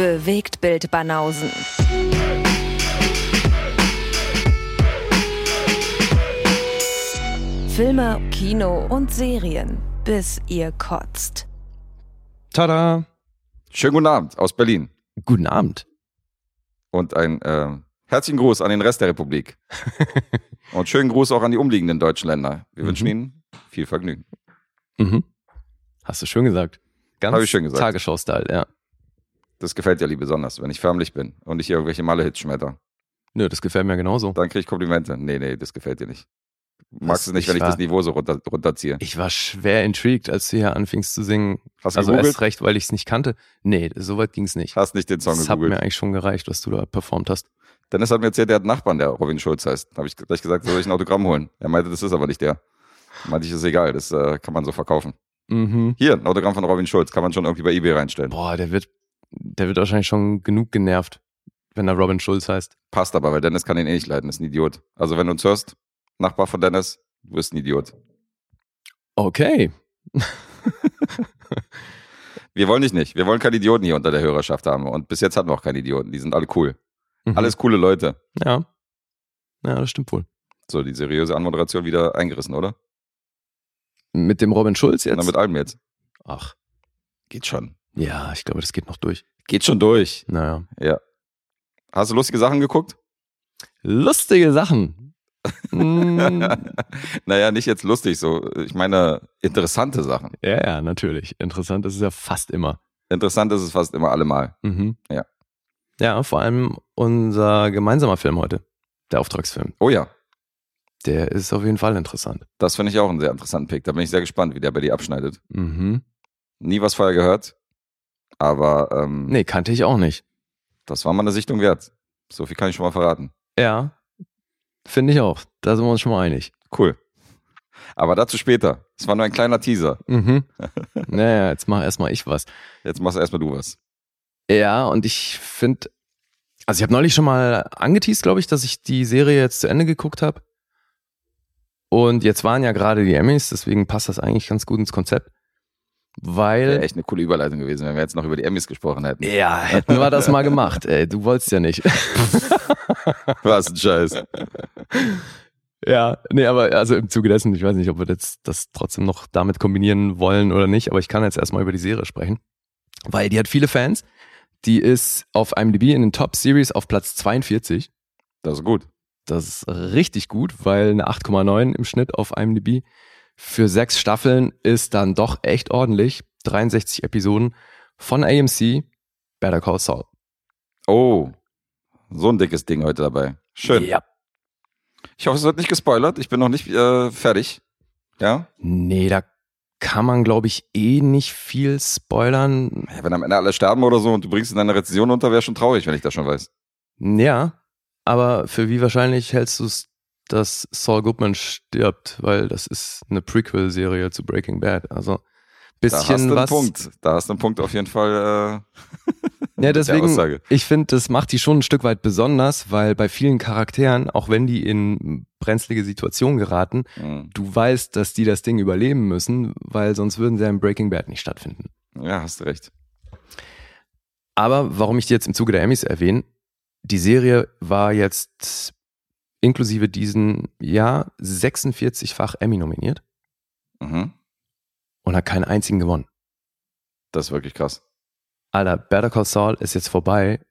Bewegt Bild Banausen. Filme, Kino und Serien, bis ihr kotzt. Tada! Schönen guten Abend aus Berlin. Guten Abend. Und ein äh, herzlichen Gruß an den Rest der Republik. und schönen Gruß auch an die umliegenden deutschen Länder. Wir Mhm. wünschen Ihnen viel Vergnügen. Mhm. Hast du schön gesagt. Ganz ich schön gesagt. Tagesschau-Style, ja. Das gefällt dir lieber besonders, wenn ich förmlich bin und nicht irgendwelche Malle-Hits schmetter. Nö, das gefällt mir genauso. Dann kriege ich Komplimente. Nee, nee, das gefällt dir nicht. Du magst es nicht, Ich wenn ich war- das Niveau so runter, runterziehe. Ich war schwer intrigued, als du hier anfingst zu singen. Hast du Also gegoogelt? erst recht, weil ich es nicht kannte. Nee, so weit ging es nicht. Hast nicht den Song Das hat mir gegoogelt. eigentlich schon gereicht, was du da performt hast. Dennis hat mir erzählt, der hat einen Nachbarn, der Robin Schulz heißt. Habe ich gleich gesagt, soll ich ein Autogramm holen? Er meinte, das ist aber nicht der. Meinte ich, ist egal, das äh, kann man so verkaufen. Mhm. Hier, ein Autogramm von Robin Schulz, kann man schon irgendwie bei eBay reinstellen. Boah, der wird, der wird wahrscheinlich schon genug genervt, wenn er Robin Schulz heißt. Passt aber, weil Dennis kann ihn eh nicht leiden, ist ein Idiot. Also wenn du uns hörst, Nachbar von Dennis, du bist ein Idiot. Okay. Wir wollen dich nicht. Wir wollen keine Idioten hier unter der Hörerschaft haben. Und bis jetzt hatten wir auch keine Idioten. Die sind alle cool. Mhm. Alles coole Leute. Ja. Ja, das stimmt wohl. So, die seriöse Anmoderation wieder eingerissen, oder? Mit dem Robin Schulz jetzt? dann mit allem jetzt. Ach, Geht schon. Ja, ich glaube, das geht noch durch. Geht schon durch. Naja. Ja. Hast du lustige Sachen geguckt? Lustige Sachen. Mm, naja, nicht jetzt lustig, so. Ich meine, interessante Sachen. ja, ja, natürlich. Interessant ist es ja fast immer. Interessant ist es fast immer allemal. Mhm. Ja. Ja, vor allem unser gemeinsamer Film heute, der Auftragsfilm, Oh ja, der ist auf jeden Fall interessant. das finde ich auch einen sehr interessanten Pick. Da bin ich sehr gespannt, wie der bei dir abschneidet. Mhm. Nie was vorher gehört, aber ähm, Nee, kannte ich auch nicht. das war mal eine Sichtung wert. So viel kann ich schon mal verraten. Ja, finde ich auch. Da sind wir uns schon mal einig. Cool. Aber dazu später. Es war nur ein kleiner Teaser. Mhm. naja, jetzt mach erstmal ich was. Jetzt machst erstmal du was. Ja, und ich finde, also ich habe neulich schon mal angeteased, glaube ich, dass ich die Serie jetzt zu Ende geguckt habe. Und jetzt waren ja gerade die Emmys, deswegen passt das eigentlich ganz gut ins Konzept. Weil. Wäre echt eine coole Überleitung gewesen, wenn wir jetzt noch über die Emmys gesprochen hätten. Ja, hätten wir das mal gemacht. Ey, du wolltest ja nicht. Was ein Scheiß. ja, nee, aber also im Zuge dessen, ich weiß nicht, ob wir jetzt das trotzdem noch damit kombinieren wollen oder nicht, aber ich kann jetzt erstmal über die Serie sprechen. Weil die hat viele Fans. Die ist auf IMDb in den Top Series auf Platz 42. Das ist gut. Das ist richtig gut, weil eine 8,9 im Schnitt auf IMDb für sechs Staffeln ist dann doch echt ordentlich. 63 Episoden von AMC, Better Call Saul. Oh, so ein dickes Ding heute dabei. Schön. Ja. Ich hoffe, es wird nicht gespoilert. Ich bin noch nicht äh, fertig. Ja? Nee, da kann man, glaube ich, eh nicht viel spoilern. ja? Wenn am Ende alle sterben oder so und du bringst in deine Rezension unter, wäre schon traurig, wenn ich das schon weiß. Ja, aber für wie wahrscheinlich hältst du es, dass Saul Goodman stirbt? Weil das ist eine Prequel-Serie zu Breaking Bad. Also Da hast du bisschen einen was. Punkt. Da hast du einen Punkt auf jeden Fall. Äh, Ja, deswegen, ich finde, das macht die schon ein Stück weit besonders, weil bei vielen Charakteren, auch wenn die in brenzlige Situationen geraten, Mhm. du weißt, dass die das Ding überleben müssen, weil sonst würden sie ja in Breaking Bad nicht stattfinden. Ja, hast recht. Aber warum ich die jetzt im Zuge der Emmys erwähne, die Serie war jetzt inklusive diesen Jahr 46-fach Emmy nominiert Mhm. und hat keinen einzigen gewonnen. Das ist wirklich krass. Alter, Better Call Saul ist jetzt vorbei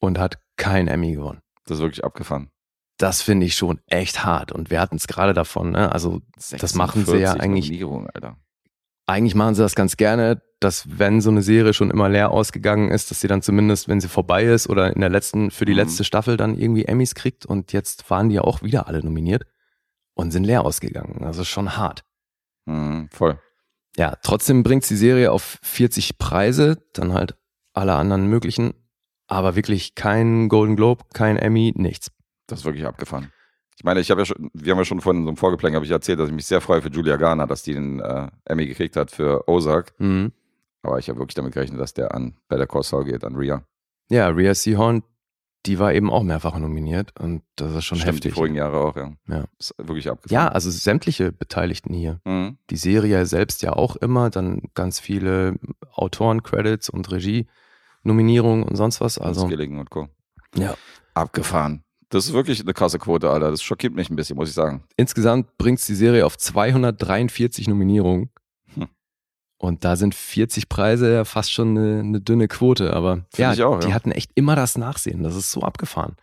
und hat keinen Emmy gewonnen. Das ist wirklich abgefahren. Das finde ich schon echt hart. Und wir hatten es gerade davon, ne? Also Das machen sie ja 46 eigentlich- Alter. eigentlich machen sie das ganz gerne, dass wenn so eine Serie schon immer leer ausgegangen ist, dass sie dann zumindest, wenn sie vorbei ist oder in der letzten, für die Mhm. letzte Staffel dann irgendwie Emmys kriegt. Und jetzt waren die ja auch wieder alle nominiert und sind leer ausgegangen. Also schon hart. Mhm, voll. Ja, trotzdem bringt die Serie auf 40 Preise, dann halt alle anderen möglichen, aber wirklich kein Golden Globe, kein Emmy, nichts. Das ist wirklich abgefahren. Ich meine, ich habe ja schon, wir haben ja schon vorhin in so einem Vorgeplänkel habe ich erzählt, dass ich mich sehr freue für Julia Garner, dass die den äh, Emmy gekriegt hat für Ozark. Mhm. Aber ich habe wirklich damit gerechnet, dass der an Better Call Saul geht, an Rhea. Ja, Rhea Seahorn, die war eben auch mehrfach nominiert und das ist schon Stimmt, heftig. Die vorigen Jahre auch, ja. Ja. Ist wirklich Ja, abgefahren. also sämtliche Beteiligten hier. Mhm. Die Serie selbst ja auch immer, dann ganz viele Autoren-Credits und Nominierungen und sonst was. Also, Skilligan und Co. ja. Abgefahren. Das ist wirklich eine krasse Quote, Alter. Das schockiert mich ein bisschen, muss ich sagen. Insgesamt bringt die Serie auf 243 Nominierungen. Und da sind 40 Preise ja fast schon eine, eine dünne Quote. Aber ja, ich auch, die ja. hatten echt immer das Nachsehen. Das ist so abgefahren.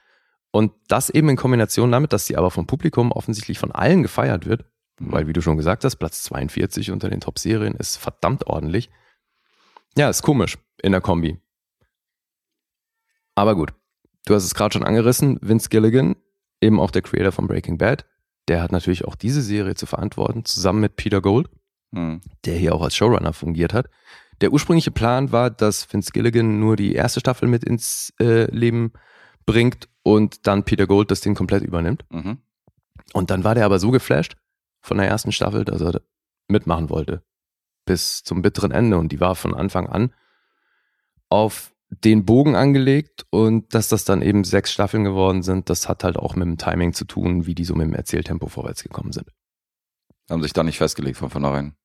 Und das eben in Kombination damit, dass sie aber vom Publikum offensichtlich von allen gefeiert wird. Mhm. Weil, wie du schon gesagt hast, Platz 42 unter den Top-Serien ist verdammt ordentlich. Ja, ist komisch in der Kombi. Aber gut, du hast es gerade schon angerissen, Vince Gilligan, eben auch der Creator von Breaking Bad, der hat natürlich auch diese Serie zu verantworten, zusammen mit Peter Gold, Hm. der hier auch als Showrunner fungiert hat. Der ursprüngliche Plan war, dass Vince Gilligan nur die erste Staffel mit ins äh, Leben bringt und dann Peter Gold das Ding komplett übernimmt. Mhm. Und dann war der aber so geflasht von der ersten Staffel, dass er mitmachen wollte. Bis zum bitteren Ende. Und die war von Anfang an auf den Bogen angelegt und dass das dann eben sechs Staffeln geworden sind, das hat halt auch mit dem Timing zu tun, wie die so mit dem Erzähltempo vorwärts gekommen sind. Haben sich da nicht festgelegt von vornherein.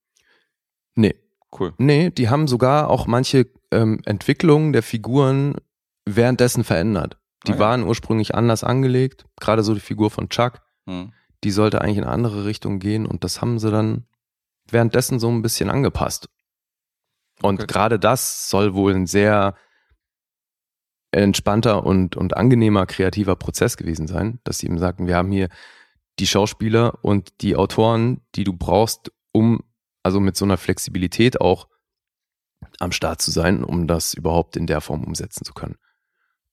Nee, Cool. nee, die haben sogar auch manche ähm, Entwicklungen der Figuren währenddessen verändert. Die Ah ja. waren ursprünglich anders angelegt, gerade so die Figur von Chuck. Hm. die sollte eigentlich in eine andere Richtung gehen und das haben sie dann währenddessen so ein bisschen angepasst. Und Okay. gerade das soll wohl ein sehr entspannter und, und angenehmer kreativer Prozess gewesen sein, dass sie eben sagten, wir haben hier die Schauspieler und die Autoren, die du brauchst, um also mit so einer Flexibilität auch am Start zu sein, um das überhaupt in der Form umsetzen zu können.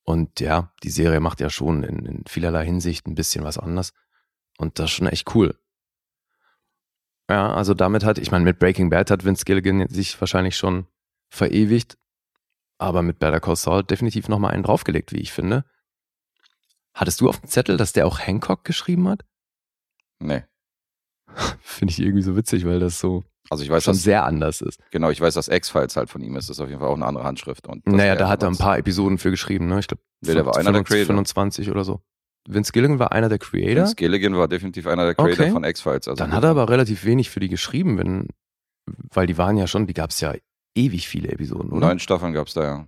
Und ja, die Serie macht ja schon in, in vielerlei Hinsicht ein bisschen was anders. Und das ist schon echt cool. Ja, also damit hat, ich meine, mit Breaking Bad hat Vince Gilligan sich wahrscheinlich schon verewigt, aber mit Better Call Saul definitiv nochmal einen draufgelegt, wie ich finde. Hattest du auf dem Zettel, dass der auch Hancock geschrieben hat? Nee. Finde ich irgendwie so witzig, weil das so Also ich weiß, schon dass, sehr anders ist. genau, ich weiß, dass X-Files halt von ihm ist. Das ist auf jeden Fall auch eine andere Handschrift. Und Naja, da hat er ein paar Episoden für geschrieben, ne? Ich glaube, Nee, der war einer der Creator. 25 oder so. Vince Gilligan war einer der Creator. Vince Gilligan war definitiv einer der Creator Okay. von X-Files. Also Dann hat er aber relativ wenig für die geschrieben, wenn, weil die waren ja schon, die gab es ja ewig viele Episoden, oder? Neun Staffeln gab es da ja.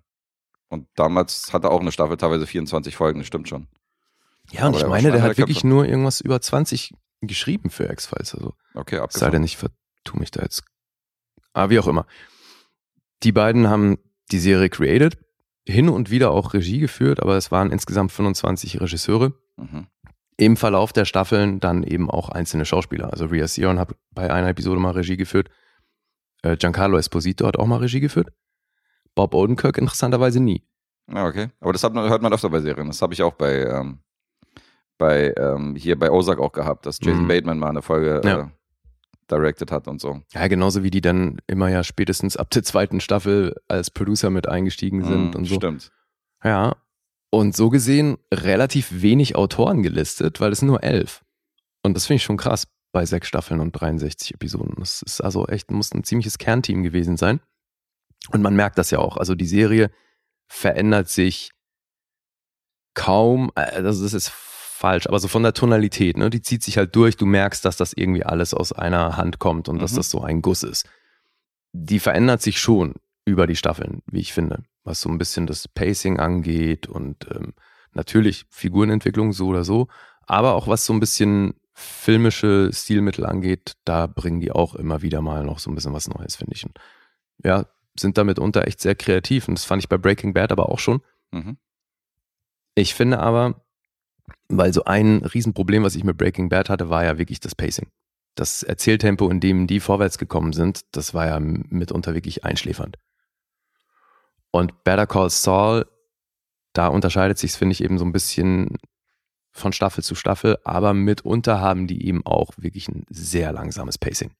Und damals hatte auch eine Staffel teilweise 24 Folgen, das stimmt schon. Ja, und Aber ich meine, der hat wirklich Köpfe. nur irgendwas über 20 geschrieben für X-Files. Also, Okay, es sei abgefahren. denn, ich vertue mich da jetzt. Aber wie auch immer. Die beiden haben die Serie created, hin und wieder auch Regie geführt, aber es waren insgesamt 25 Regisseure. Mhm. Im Verlauf der Staffeln dann eben auch einzelne Schauspieler. Also Rhea Seon hat bei einer Episode mal Regie geführt. Äh, Giancarlo Esposito hat auch mal Regie geführt. Bob Odenkirk interessanterweise nie. Ja, okay. Aber das hat man, hört man öfter bei Serien. Das habe ich auch bei, ähm, bei ähm, hier bei Ozark auch gehabt, dass Jason Mhm. Bateman mal eine Folge Ja. äh, directed hat und so. Ja, genauso wie die dann immer ja spätestens ab der zweiten Staffel als Producer mit eingestiegen sind Mhm, und so. Stimmt. Ja. Und so gesehen relativ wenig Autoren gelistet, weil es nur elf. Und das finde ich schon krass bei sechs Staffeln und 63 Episoden. Das ist also echt, muss ein ziemliches Kernteam gewesen sein. Und man merkt das ja auch. Also die Serie verändert sich kaum, also das ist falsch, aber so von der Tonalität, ne? Die zieht sich halt durch. Du merkst, dass das irgendwie alles aus einer Hand kommt und dass Mhm. das so ein Guss ist. Die verändert sich schon über die Staffeln, wie ich finde, was so ein bisschen das Pacing angeht und ähm, natürlich Figurenentwicklung so oder so, aber auch was so ein bisschen filmische Stilmittel angeht, da bringen die auch immer wieder mal noch so ein bisschen was Neues, finde ich. Und ja, sind damit unter echt sehr kreativ und das fand ich bei Breaking Bad aber auch schon. Mhm. Ich finde aber, weil so ein Riesenproblem, was ich mit Breaking Bad hatte, war ja wirklich das Pacing. Das Erzähltempo, in dem die vorwärts gekommen sind, das war ja mitunter wirklich einschläfernd. Und Better Call Saul, da unterscheidet sich finde ich, eben so ein bisschen von Staffel zu Staffel, aber mitunter haben die eben auch wirklich ein sehr langsames Pacing.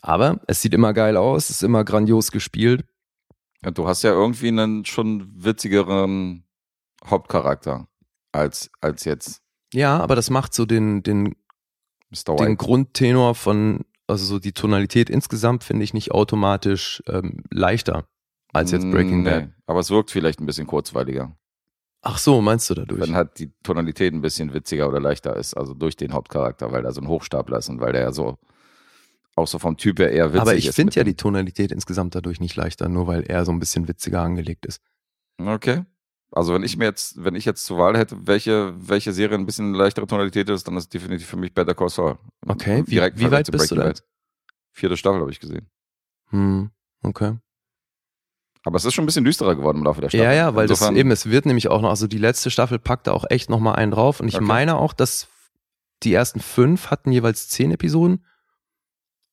Aber es sieht immer geil aus, ist immer grandios gespielt. Ja, du hast ja irgendwie einen schon witzigeren Hauptcharakter als, als jetzt Ja, aber das macht so den, den den. Grundtenor von, also so die Tonalität insgesamt finde ich nicht automatisch ähm, leichter als jetzt Breaking Nee, Bad. Aber es wirkt vielleicht ein bisschen kurzweiliger. Ach so, meinst du dadurch? Wenn halt die Tonalität ein bisschen witziger oder leichter ist, also durch den Hauptcharakter, weil da so ein Hochstapler ist und weil der ja so auch so vom Typ her eher witzig Aber ich ist finde ja die Tonalität insgesamt dadurch nicht leichter, nur weil er so ein bisschen witziger angelegt ist. Okay. Also wenn ich mir jetzt, wenn ich jetzt zur Wahl hätte, welche, welche Serie ein bisschen leichtere Tonalität ist, dann ist definitiv für mich Better Call Saul. Okay, wie- Direkt wie weit bist du Breaking da? Vierte Staffel habe ich gesehen. Hm, okay. Aber es ist schon ein bisschen düsterer geworden im Laufe der Staffel. Ja, ja, weil das Insofern- eben, es wird nämlich auch noch, also die letzte Staffel packt da auch echt nochmal einen drauf. Und ich Okay. meine auch, dass die ersten fünf hatten jeweils zehn Episoden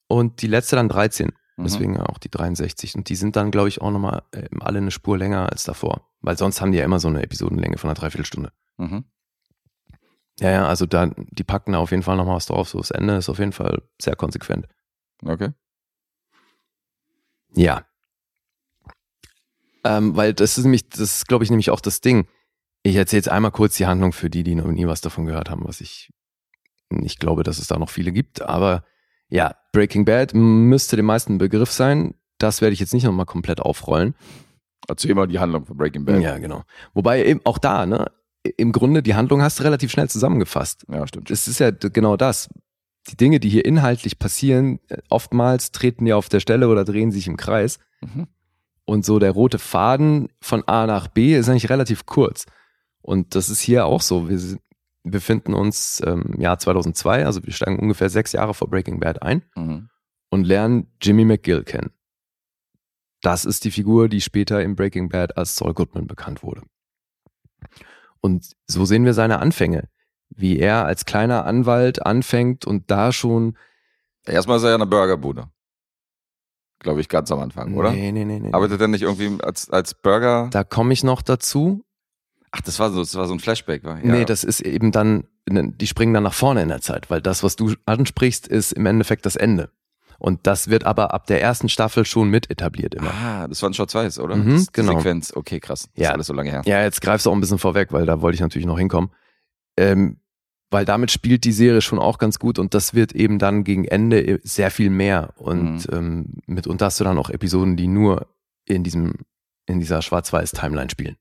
und die letzte dann 13. Mhm. Deswegen auch die 63. Und die sind dann, glaube ich, auch nochmal äh, alle eine Spur länger als davor. Weil sonst haben die ja immer so eine Episodenlänge von einer Dreiviertelstunde. Mhm. Ja, ja, also da, die packen da auf jeden Fall nochmal was drauf. So, das Ende ist auf jeden Fall sehr konsequent. Okay. Ja. Ähm, weil das ist nämlich, das ist, glaube ich, nämlich auch das Ding. Ich erzähle jetzt einmal kurz die Handlung für die, die noch nie was davon gehört haben, was ich nicht glaube, dass es da noch viele gibt. Aber ja, Breaking Bad müsste den meisten ein Begriff sein. Das werde ich jetzt nicht nochmal komplett aufrollen. Erzähl mal die Handlung von Breaking Bad. Ja, genau. Wobei eben auch da, ne, im Grunde die Handlung hast du relativ schnell zusammengefasst. Ja, stimmt. Es ist ja genau das. Die Dinge, die hier inhaltlich passieren, äh, oftmals treten ja auf der Stelle oder drehen sich im Kreis. Mhm. Und so der rote Faden von A nach B ist eigentlich relativ kurz. Und das ist hier auch so. Wir sind- befinden uns im Jahr 2002, also wir steigen ungefähr sechs Jahre vor Breaking Bad ein Mhm. und lernen Jimmy McGill kennen. Das ist die Figur, die später in Breaking Bad als Saul Goodman bekannt wurde. Und so sehen wir seine Anfänge, wie er als kleiner Anwalt anfängt und da schon. Erstmal ist er ja eine Burgerbude. Glaube ich, ganz am Anfang, oder? Nee, nee, nee, nee. Arbeitet er nicht irgendwie als, als Burger? da komme ich noch dazu. Ach, das war so, das war so ein Flashback, war? Nee, das ist eben dann, ne, die springen dann nach vorne in der Zeit, weil das, was du ansprichst, ist im Endeffekt das Ende. Und das wird aber ab der ersten Staffel schon mit etabliert immer. Ah, das war ein Schwarz-Weiß, oder? Mhm, das, genau. Sequenz, okay, krass. Das Ja. ist alles so lange her. Ja, jetzt greifst du auch ein bisschen vorweg, weil da wollte ich natürlich noch hinkommen. Ähm, weil damit spielt die Serie schon auch ganz gut und das wird eben dann gegen Ende sehr viel mehr. Und ähm, mitunter hast du dann auch Episoden, die nur in diesem, in dieser Schwarz-Weiß-Timeline spielen.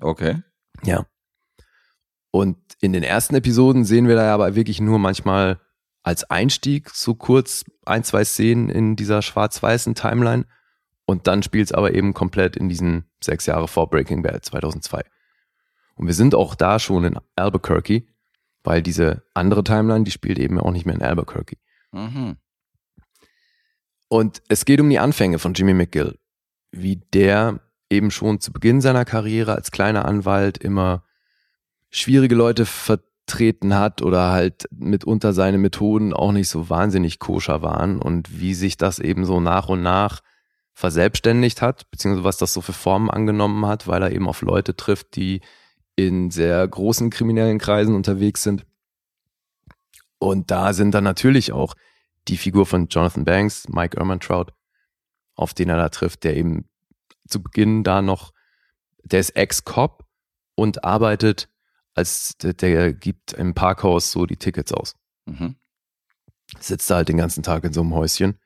Okay. Ja. Und in den ersten Episoden sehen wir da aber wirklich nur manchmal als Einstieg so kurz ein, zwei Szenen in dieser schwarz-weißen Timeline. Und dann spielt es aber eben komplett in diesen sechs Jahre vor Breaking Bad 2002. Und wir sind auch da schon in Albuquerque, weil diese andere Timeline, die spielt eben auch nicht mehr in Albuquerque. Mhm. Und es geht um die Anfänge von Jimmy McGill, wie der eben schon zu Beginn seiner Karriere als kleiner Anwalt immer schwierige Leute vertreten hat oder halt mitunter seine Methoden auch nicht so wahnsinnig koscher waren und wie sich das eben so nach und nach verselbstständigt hat, beziehungsweise was das so für Formen angenommen hat, weil er eben auf Leute trifft, die in sehr großen kriminellen Kreisen unterwegs sind. Und da sind dann natürlich auch die Figur von Jonathan Banks, Mike Ehrmantraut, auf den er da trifft, der eben zu Beginn da noch, der ist Ex-Cop und arbeitet als, der, der gibt im Parkhaus so die Tickets aus. Mhm. Sitzt da halt den ganzen Tag in so einem Häuschen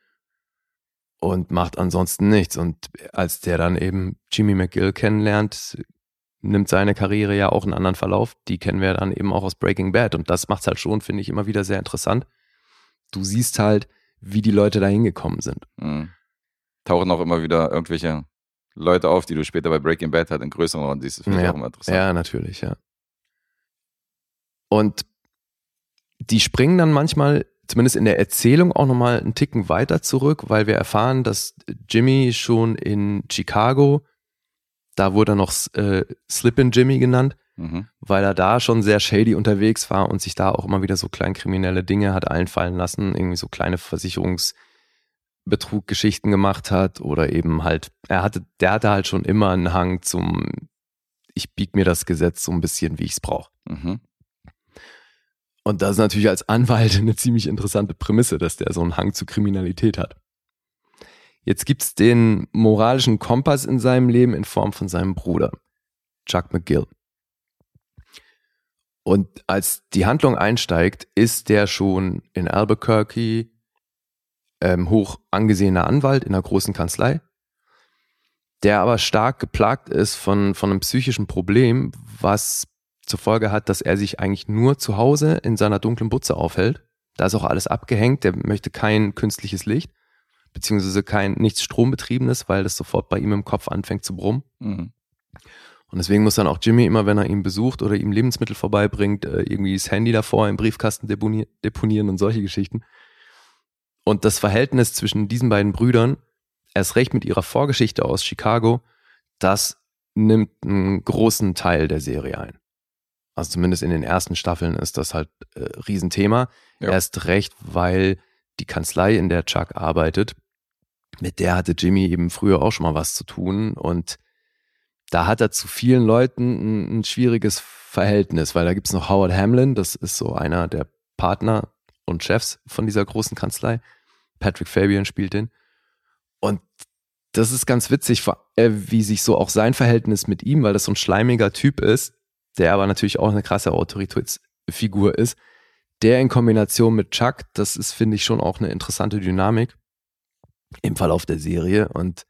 und macht ansonsten nichts. Und als der dann eben Jimmy McGill kennenlernt, nimmt seine Karriere ja auch einen anderen Verlauf. Die kennen wir dann eben auch aus Breaking Bad. Und das macht halt schon, finde ich, immer wieder sehr interessant. Du siehst halt, wie die Leute da hingekommen sind. Mhm. Tauchen auch immer wieder irgendwelche Leute auf, die du später bei Breaking Bad halt in größeren Rollen siehst. Das finde ich Ja. auch immer interessant. Ja, natürlich, ja. Und die springen dann manchmal, zumindest in der Erzählung, auch nochmal einen Ticken weiter zurück, weil wir erfahren, dass Jimmy schon in Chicago, da wurde er noch äh, Slip-in Jimmy genannt, Mhm. weil er da schon sehr shady unterwegs war und sich da auch immer wieder so kleinkriminelle Dinge hat einfallen lassen, irgendwie so kleine Versicherungsbetruggeschichten gemacht hat oder eben halt, er hatte, der hatte halt schon immer einen Hang zum, ich bieg mir das Gesetz so ein bisschen, wie ich es brauche. Mhm. Und das ist natürlich als Anwalt eine ziemlich interessante Prämisse, dass der so einen Hang zu Kriminalität hat. Jetzt gibt's den moralischen Kompass in seinem Leben in Form von seinem Bruder, Chuck McGill. Und als die Handlung einsteigt, ist der schon in Albuquerque ähm, hoch angesehener Anwalt in einer großen Kanzlei, der aber stark geplagt ist von, von einem psychischen Problem, was zur Folge hat, dass er sich eigentlich nur zu Hause in seiner dunklen Butze aufhält Da ist auch alles abgehängt. Der möchte kein künstliches Licht, beziehungsweise kein nichts Strombetriebenes, weil das sofort bei ihm im Kopf anfängt zu brummen. Mhm. Und deswegen muss dann auch Jimmy immer, wenn er ihn besucht oder ihm Lebensmittel vorbeibringt, äh, irgendwie das Handy davor im Briefkasten deponi deponieren und solche Geschichten. Und das Verhältnis zwischen diesen beiden Brüdern, erst recht mit ihrer Vorgeschichte aus Chicago, das nimmt einen großen Teil der Serie ein. Also zumindest in den ersten Staffeln ist das halt äh, Riesenthema. Ja. Erst recht, weil die Kanzlei, in der Chuck arbeitet, mit der hatte Jimmy eben früher auch schon mal was zu tun und da hat er zu vielen Leuten ein, ein schwieriges Verhältnis, weil da gibt's noch Howard Hamlin, das ist so einer der Partner und Chefs von dieser großen Kanzlei. Patrick Fabian spielt den. Und das ist ganz witzig, äh, wie sich so auch sein Verhältnis mit ihm, weil das so ein schleimiger Typ ist, der aber natürlich auch eine krasse Autoritätsfigur ist, der in Kombination mit Chuck, das ist, finde ich, schon auch eine interessante Dynamik im Verlauf der Serie. Und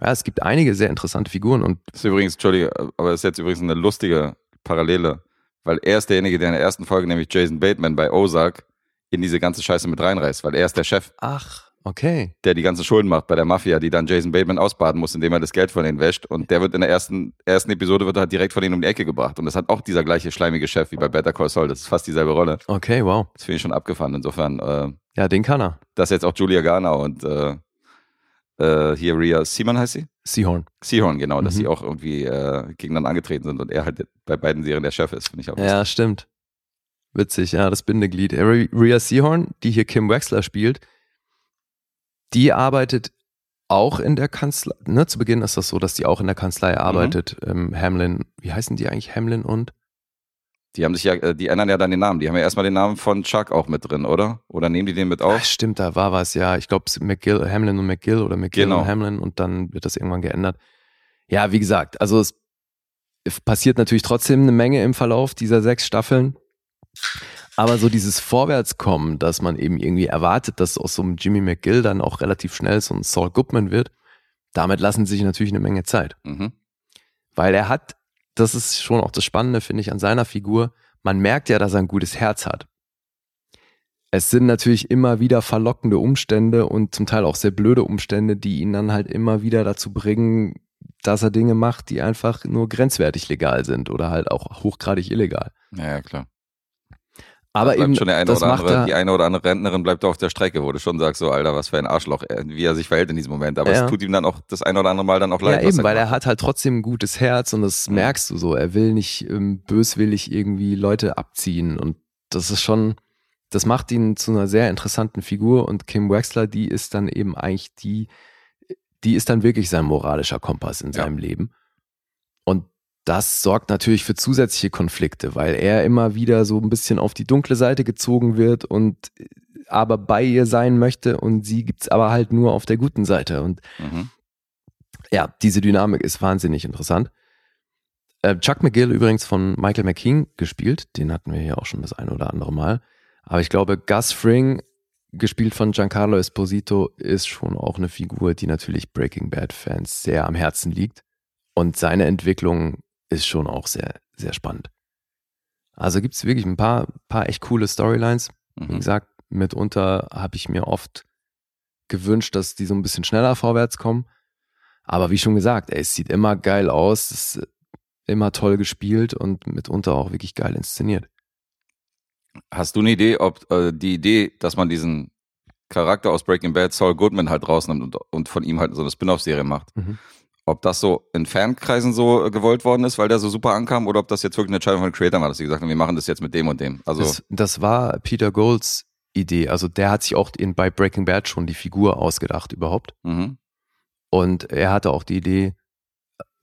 ja, es gibt einige sehr interessante Figuren und Das ist übrigens, Entschuldige, aber das ist jetzt übrigens eine lustige Parallele, weil er ist derjenige, der in der ersten Folge, nämlich Jason Bateman bei Ozark, in diese ganze Scheiße mit reinreißt, weil er ist der Chef, ach, okay. der die ganzen Schulden macht bei der Mafia, die dann Jason Bateman ausbaden muss, indem er das Geld von denen wäscht. Und der wird in der ersten, ersten Episode wird halt direkt von ihnen um die Ecke gebracht. Und das hat auch dieser gleiche schleimige Chef wie bei Better Call Saul. Das ist fast dieselbe Rolle. Okay, wow. Das finde ich schon abgefahren. Insofern, äh, Ja, den kann er. dass jetzt auch Julia Garner und äh, äh, hier Rhea Seaman heißt sie? Seahorn. Seahorn, genau, dass Mhm. sie auch irgendwie äh, gegeneinander angetreten sind und er halt bei beiden Serien der Chef ist, finde ich auch lustig. Ja, stimmt. Witzig, ja, das Bindeglied. Rhea Seahorn, die hier Kim Wexler spielt, die arbeitet auch in der Kanzlei. Ne, zu Beginn ist das so, dass die auch in der Kanzlei arbeitet. Ähm, Hamlin, wie heißen die eigentlich? Hamlin und? Die haben sich ja, äh, die ändern ja dann den Namen. Die haben ja erstmal den Namen von Chuck auch mit drin, oder? Oder nehmen die den mit auf? stimmt, da war was, ja. Ich glaube, McGill, Hamlin und McGill oder McGill Genau. und Hamlin und dann wird das irgendwann geändert. Ja, wie gesagt, also es passiert natürlich trotzdem eine Menge im Verlauf dieser sechs Staffeln. Aber so dieses Vorwärtskommen, dass man eben irgendwie erwartet, dass aus so einem Jimmy McGill dann auch relativ schnell so ein Saul Goodman wird, damit lassen sich natürlich eine Menge Zeit. Mhm. Weil er hat, das ist schon auch das Spannende, finde ich, an seiner Figur, man merkt ja, dass er ein gutes Herz hat. Es sind natürlich immer wieder verlockende Umstände und zum Teil auch sehr blöde Umstände, die ihn dann halt immer wieder dazu bringen, dass er Dinge macht, die einfach nur grenzwertig legal sind oder halt auch hochgradig illegal. Ja, ja, klar. Aber eben, schon der eine das oder macht andere, er, die eine oder andere Rentnerin bleibt auf der Strecke, wo du schon sagst, so, Alter, was für ein Arschloch, er- wie er sich verhält in diesem Moment. Aber Ja. es tut ihm dann auch das eine oder andere Mal dann auch Ja, leid. was eben, weil er gemacht hat halt trotzdem ein gutes Herz und das Mhm. merkst du so. Er will nicht ähm, böswillig irgendwie Leute abziehen und das ist schon, das macht ihn zu einer sehr interessanten Figur und Kim Wexler, die ist dann eben eigentlich die, die ist dann wirklich sein moralischer Kompass in Ja. seinem Leben. Und das sorgt natürlich für zusätzliche Konflikte, weil er immer wieder so ein bisschen auf die dunkle Seite gezogen wird und äh, aber bei ihr sein möchte und sie gibt's aber halt nur auf der guten Seite und Mhm. ja, diese Dynamik ist wahnsinnig interessant. Äh, Chuck McGill übrigens von Michael McKean gespielt, den hatten wir hier auch schon das eine oder andere Mal. Aber ich glaube, Gus Fring, gespielt von Giancarlo Esposito, ist schon auch eine Figur, die natürlich Breaking Bad Fans sehr am Herzen liegt. Und seine Entwicklung ist schon auch sehr, sehr spannend. Also gibt's wirklich ein paar, paar echt coole Storylines. Wie Mhm. gesagt, mitunter habe ich mir oft gewünscht, dass die so ein bisschen schneller vorwärts kommen. Aber wie schon gesagt, ey, es sieht immer geil aus, es ist immer toll gespielt und mitunter auch wirklich geil inszeniert. Hast du eine Idee, ob äh, die Idee, dass man diesen Charakter aus Breaking Bad, Saul Goodman, halt rausnimmt und, und von ihm halt so eine Spin-off-Serie macht, Mhm. Ob das so in Fankreisen so äh, gewollt worden ist, weil der so super ankam, oder ob das jetzt wirklich eine Entscheidung von den Creator war, dass sie gesagt haben, wir machen das jetzt mit dem und dem. Also, Das, das war Peter Golds Idee. Also der hat sich auch in, bei Breaking Bad schon die Figur ausgedacht überhaupt. mhm. Und er hatte auch die Idee,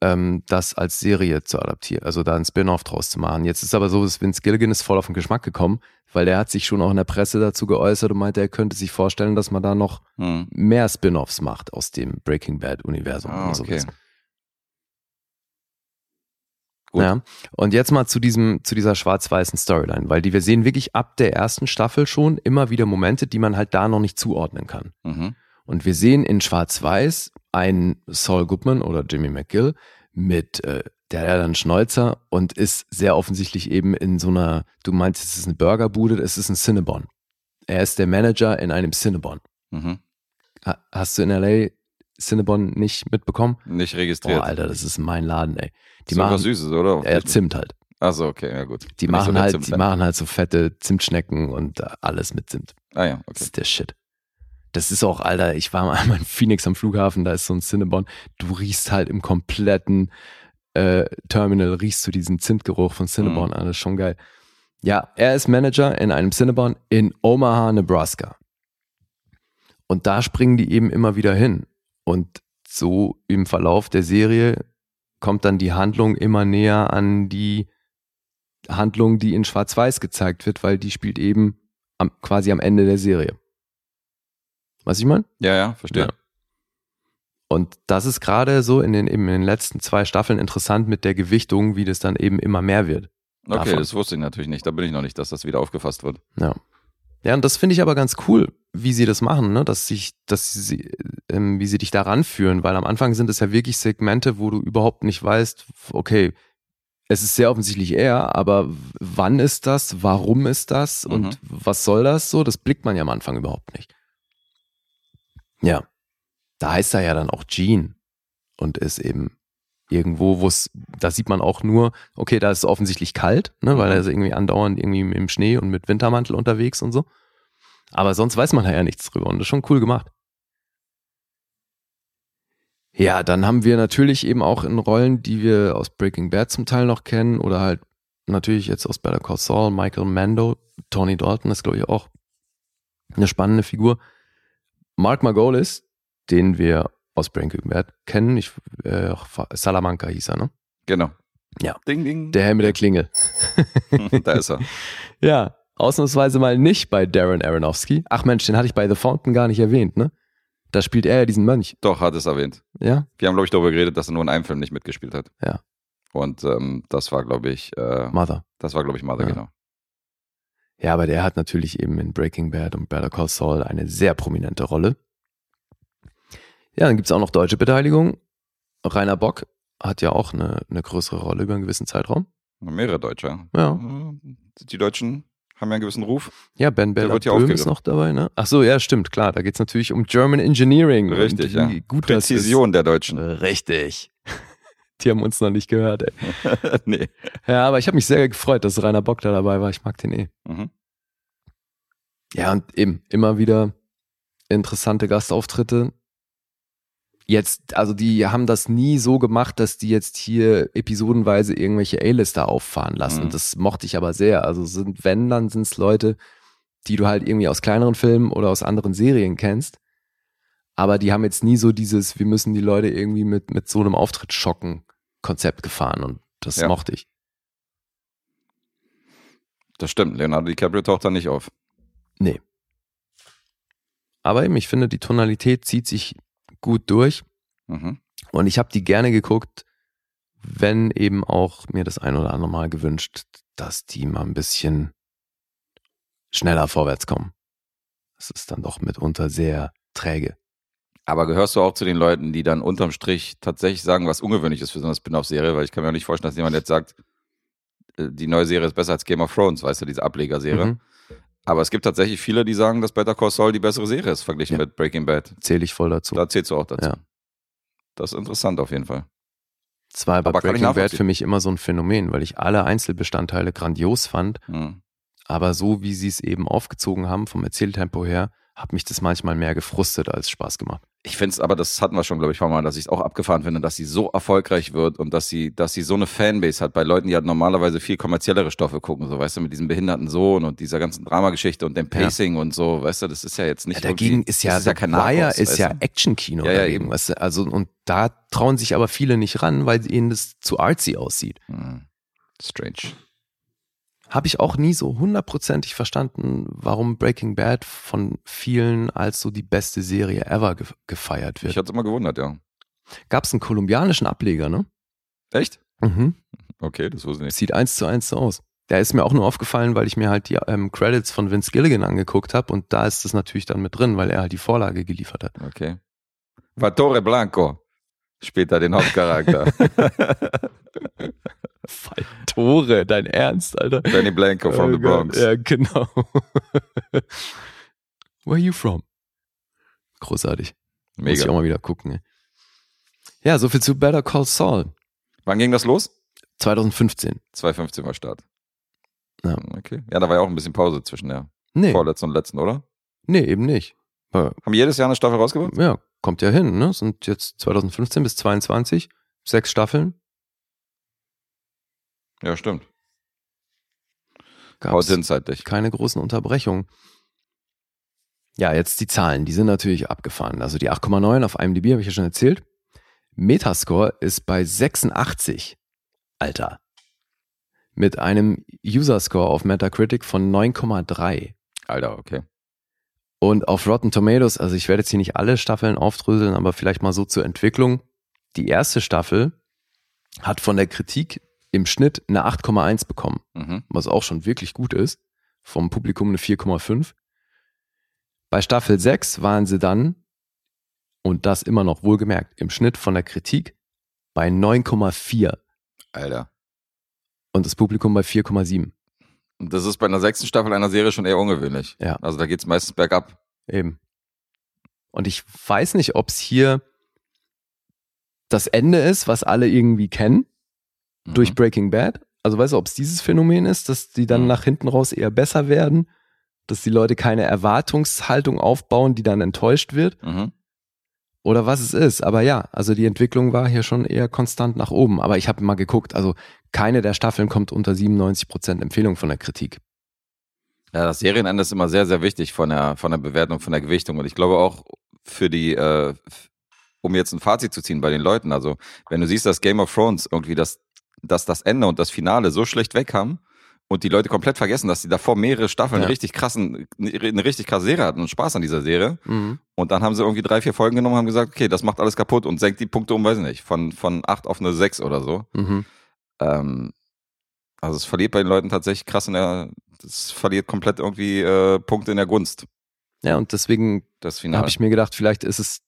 ähm, das als Serie zu adaptieren, also da ein Spin-off draus zu machen. Jetzt ist aber so, dass Vince Gilligan ist voll auf den Geschmack gekommen, weil der hat sich schon auch in der Presse dazu geäußert und meinte, er könnte sich vorstellen, dass man da noch Mhm. mehr Spin-offs macht aus dem Breaking Bad-Universum. Ah, okay. willst. Gut. Ja. Und jetzt mal zu diesem, zu dieser schwarz-weißen Storyline, weil die wir sehen wirklich ab der ersten Staffel schon immer wieder Momente, die man halt da noch nicht zuordnen kann. Mhm. Und wir sehen in Schwarz-Weiß einen Saul Goodman oder Jimmy McGill mit, äh, der hat dann Schnäuzer und ist sehr offensichtlich eben in so einer, du meinst, es ist eine Burgerbude, es ist ein Cinnabon. Er ist der Manager in einem Cinnabon. Mhm. Ha- Hast du in LA Cinnabon nicht mitbekommen? Nicht registriert. Boah, Alter, das ist mein Laden, ey. Die Die machen Süßes, oder? äh, Zimt halt. Achso, okay, ja gut. Die Bin machen der halt, die machen halt so fette Zimtschnecken und alles mit Zimt. Ah ja, Das okay. ist der Shit. Das ist auch, Alter, ich war mal einmal in Phoenix am Flughafen, da ist so ein Cinnabon. Du riechst halt im kompletten äh, Terminal, riechst du diesen Zimtgeruch von Cinnabon, Mhm. alles schon geil. Ja, er ist Manager in einem Cinnabon in Omaha, Nebraska. Und da springen die eben immer wieder hin. Und so im Verlauf der Serie kommt dann die Handlung immer näher an die Handlung, die in Schwarz-Weiß gezeigt wird, weil die spielt eben am, quasi am Ende der Serie. Was ich meine? Ja, ja, verstehe. Ja. Und das ist gerade so in den, eben in den letzten zwei Staffeln interessant mit der Gewichtung, wie das dann eben immer mehr wird. Okay, Davon. das wusste ich natürlich nicht. Da bin ich noch nicht, dass das wieder aufgefasst wird. Ja. Ja, und das finde ich aber ganz cool, wie sie das machen, ne? dass sich, dass sie, ähm, wie sie dich da ranführen, weil am Anfang sind es ja wirklich Segmente, wo du überhaupt nicht weißt, okay, es ist sehr offensichtlich er, aber wann ist das, warum ist das und Mhm. was soll das so, das blickt man ja am Anfang überhaupt nicht. Ja, da heißt er ja dann auch Gene und ist eben irgendwo, wo es, da sieht man auch nur, okay, da ist es offensichtlich kalt, ne, weil Mhm. er ist irgendwie andauernd irgendwie im Schnee und mit Wintermantel unterwegs und so. Aber sonst weiß man da ja nichts drüber und das ist schon cool gemacht. Ja, dann haben wir natürlich eben auch in Rollen, die wir aus Breaking Bad zum Teil noch kennen oder halt natürlich jetzt aus Better Call Saul, Michael Mando, Tony Dalton ist glaube ich auch eine spannende Figur. Mark Margolis, den wir aus Breaking Bad kennen, ich, äh, Salamanca hieß er, ne? Genau. Ja. Ding, ding. Der Herr mit der Klingel. da ist er. Ja, ausnahmsweise mal nicht bei Darren Aronofsky. Ach Mensch, den hatte ich bei The Fountain gar nicht erwähnt, ne? Da spielt er ja diesen Mönch, Doch, hat es erwähnt. ja? Wir haben, glaube ich, darüber geredet, dass er nur in einem Film nicht mitgespielt hat. Ja. Und ähm, das war, glaube ich, äh, Mother. das war, glaube ich, Mother, Ja. genau. Ja, aber der hat natürlich eben in Breaking Bad und Better Call Saul eine sehr prominente Rolle. Ja, dann gibt's auch noch deutsche Beteiligung. Rainer Bock hat ja auch eine, eine größere Rolle über einen gewissen Zeitraum. Mehrere Deutsche. Ja. Äh, Die Deutschen haben ja einen gewissen Ruf. Ja, Ben wird ja ist noch dabei, ne? Ach so, ja, stimmt, klar. Da geht's natürlich um German Engineering. Richtig, ja. Gut Präzision der. Deutschen. Richtig. Die haben uns noch nicht gehört, ey. nee. Ja, aber ich habe mich sehr gefreut, dass Rainer Bock da dabei war. Ich mag den eh. Mhm. Ja, und eben immer wieder interessante Gastauftritte. Jetzt, also die haben das nie so gemacht, dass die jetzt hier episodenweise irgendwelche A-Lister auffahren lassen. Mhm. Das mochte ich aber sehr. Also sind, wenn, dann sind es Leute, die du halt irgendwie aus kleineren Filmen oder aus anderen Serien kennst. Aber die haben jetzt nie so dieses, wir müssen die Leute irgendwie mit, mit so einem Auftritt schocken Konzept gefahren und das Ja. mochte ich. Das stimmt. Leonardo DiCaprio taucht da nicht auf. Nee. Aber eben, ich finde, die Tonalität zieht sich gut durch Mhm. und ich habe die gerne geguckt, wenn eben auch mir das ein oder andere Mal gewünscht, dass die mal ein bisschen schneller vorwärts kommen. Es ist dann doch mitunter sehr träge. Aber gehörst du auch zu den Leuten, die dann unterm Strich tatsächlich sagen, was ungewöhnlich ist für so eine Spin-off-Serie? Weil ich kann mir auch nicht vorstellen, dass jemand jetzt sagt, äh, die neue Serie ist besser als Game of Thrones, weißt du, diese Ablegerserie. Mhm. Aber es gibt tatsächlich viele, die sagen, dass Better Call Saul die bessere Serie ist, verglichen Ja. mit Breaking Bad. Zähle ich voll dazu. Da zählst du auch dazu. Ja. Das ist interessant auf jeden Fall. Das war bei Aber ich Breaking Bad für mich immer so ein Phänomen, weil ich alle Einzelbestandteile grandios fand, Mhm. aber so wie sie es eben aufgezogen haben, vom Erzähltempo her, hat mich das manchmal mehr gefrustet als Spaß gemacht. Ich finde es aber, das hatten wir schon, glaube ich, mal, dass ich es auch abgefahren finde, dass sie so erfolgreich wird und dass sie, dass sie so eine Fanbase hat bei Leuten, die halt normalerweise viel kommerziellere Stoffe gucken, so weißt du, mit diesem behinderten Sohn und dieser ganzen Dramageschichte und dem Pacing und so, weißt du, das ist ja jetzt nicht Ja, dagegen ist ja, ist ja kein Wire Nachwuchs, ist ja? Actionkino Ja, ja, dagegen, eben. weißt du? Also, und da trauen sich aber viele nicht ran, weil ihnen das zu artsy aussieht. Hm. Strange. Habe ich auch nie so hundertprozentig verstanden, warum Breaking Bad von vielen als so die beste Serie ever ge gefeiert Ich wird. hatte immer gewundert, ja. Gab es einen kolumbianischen Ableger, ne? Echt? Mhm. Okay, das wusste ich nicht. Sieht eins zu eins so aus. Der ist mir auch nur aufgefallen, weil ich mir halt die ähm, Credits von Vince Gilligan angeguckt habe und da ist das natürlich dann mit drin, weil er halt die Vorlage geliefert hat. Okay. Vatore Blanco da den Hauptcharakter. Tore, dein Ernst, Alter. Benny Blanco from Oh the Bronx. Ja, genau. Where are you from? Großartig. Muss ich Mega. auch mal wieder gucken. Ey. Ja, so viel zu Better Call Saul. Wann ging das los? 2015. 2015 war Start. Ja. Okay. Ja, da war ja auch ein bisschen Pause zwischen der Nee, vorletzten und letzten, oder? nee, eben nicht. Äh, Haben jedes Jahr eine Staffel rausgebracht? Ja, kommt ja hin, ne? Sind jetzt 2015 bis 22, sechs Staffeln. Ja, stimmt. Hin zeitlich. keine großen Unterbrechungen. Ja, jetzt die Zahlen, die sind natürlich abgefahren. Also die 8,9 auf IMDb habe ich ja schon erzählt. Metascore ist bei 86. Alter. Mit einem User-Score auf Metacritic von 9,3. Alter, okay. Und auf Rotten Tomatoes, also ich werde jetzt hier nicht alle Staffeln aufdröseln, aber vielleicht mal so zur Entwicklung. Die erste Staffel hat von der Kritik im Schnitt eine 8,1 bekommen, Mhm. was auch schon wirklich gut ist. Vom Publikum eine 4,5. Bei Staffel 6 waren sie dann, und das immer noch wohlgemerkt, im Schnitt von der Kritik bei 9,4 Alter. und das Publikum bei 4,7. Und das ist bei einer sechsten Staffel einer Serie schon eher ungewöhnlich. Ja. Also da geht's meistens bergab. Eben. Und ich weiß nicht, ob es hier das Ende ist, was alle irgendwie kennen, Mhm. durch Breaking Bad. Also weißt du, ob es dieses Phänomen ist, dass die dann Mhm. nach hinten raus eher besser werden, dass die Leute keine Erwartungshaltung aufbauen, die dann enttäuscht wird, Mhm. oder was es ist. Aber ja, also die Entwicklung war hier schon eher konstant nach oben. Aber ich habe mal geguckt, also keine der Staffeln kommt unter 97% Empfehlung von der Kritik. Ja, das Serienende ist immer sehr, sehr wichtig von der, von der Bewertung, von der Gewichtung. Und ich glaube auch für die, äh, um jetzt ein Fazit zu ziehen bei den Leuten. Also, wenn du siehst, dass Game of Thrones irgendwie das, dass das Ende und das Finale so schlecht wegkam und die Leute komplett vergessen, dass sie davor mehrere Staffeln Ja. richtig krassen, eine richtig krasse Serie hatten und Spaß an dieser Serie. Mhm. Und dann haben sie irgendwie drei, vier Folgen genommen und haben gesagt, okay, das macht alles kaputt und senkt die Punkte um, weiß ich nicht, von, von acht auf eine sechs oder so. Mhm. Ähm, also es verliert bei den Leuten tatsächlich krass in der, es verliert komplett irgendwie äh, Punkte in der Gunst, Ja, und deswegen habe ich mir gedacht, vielleicht ist es,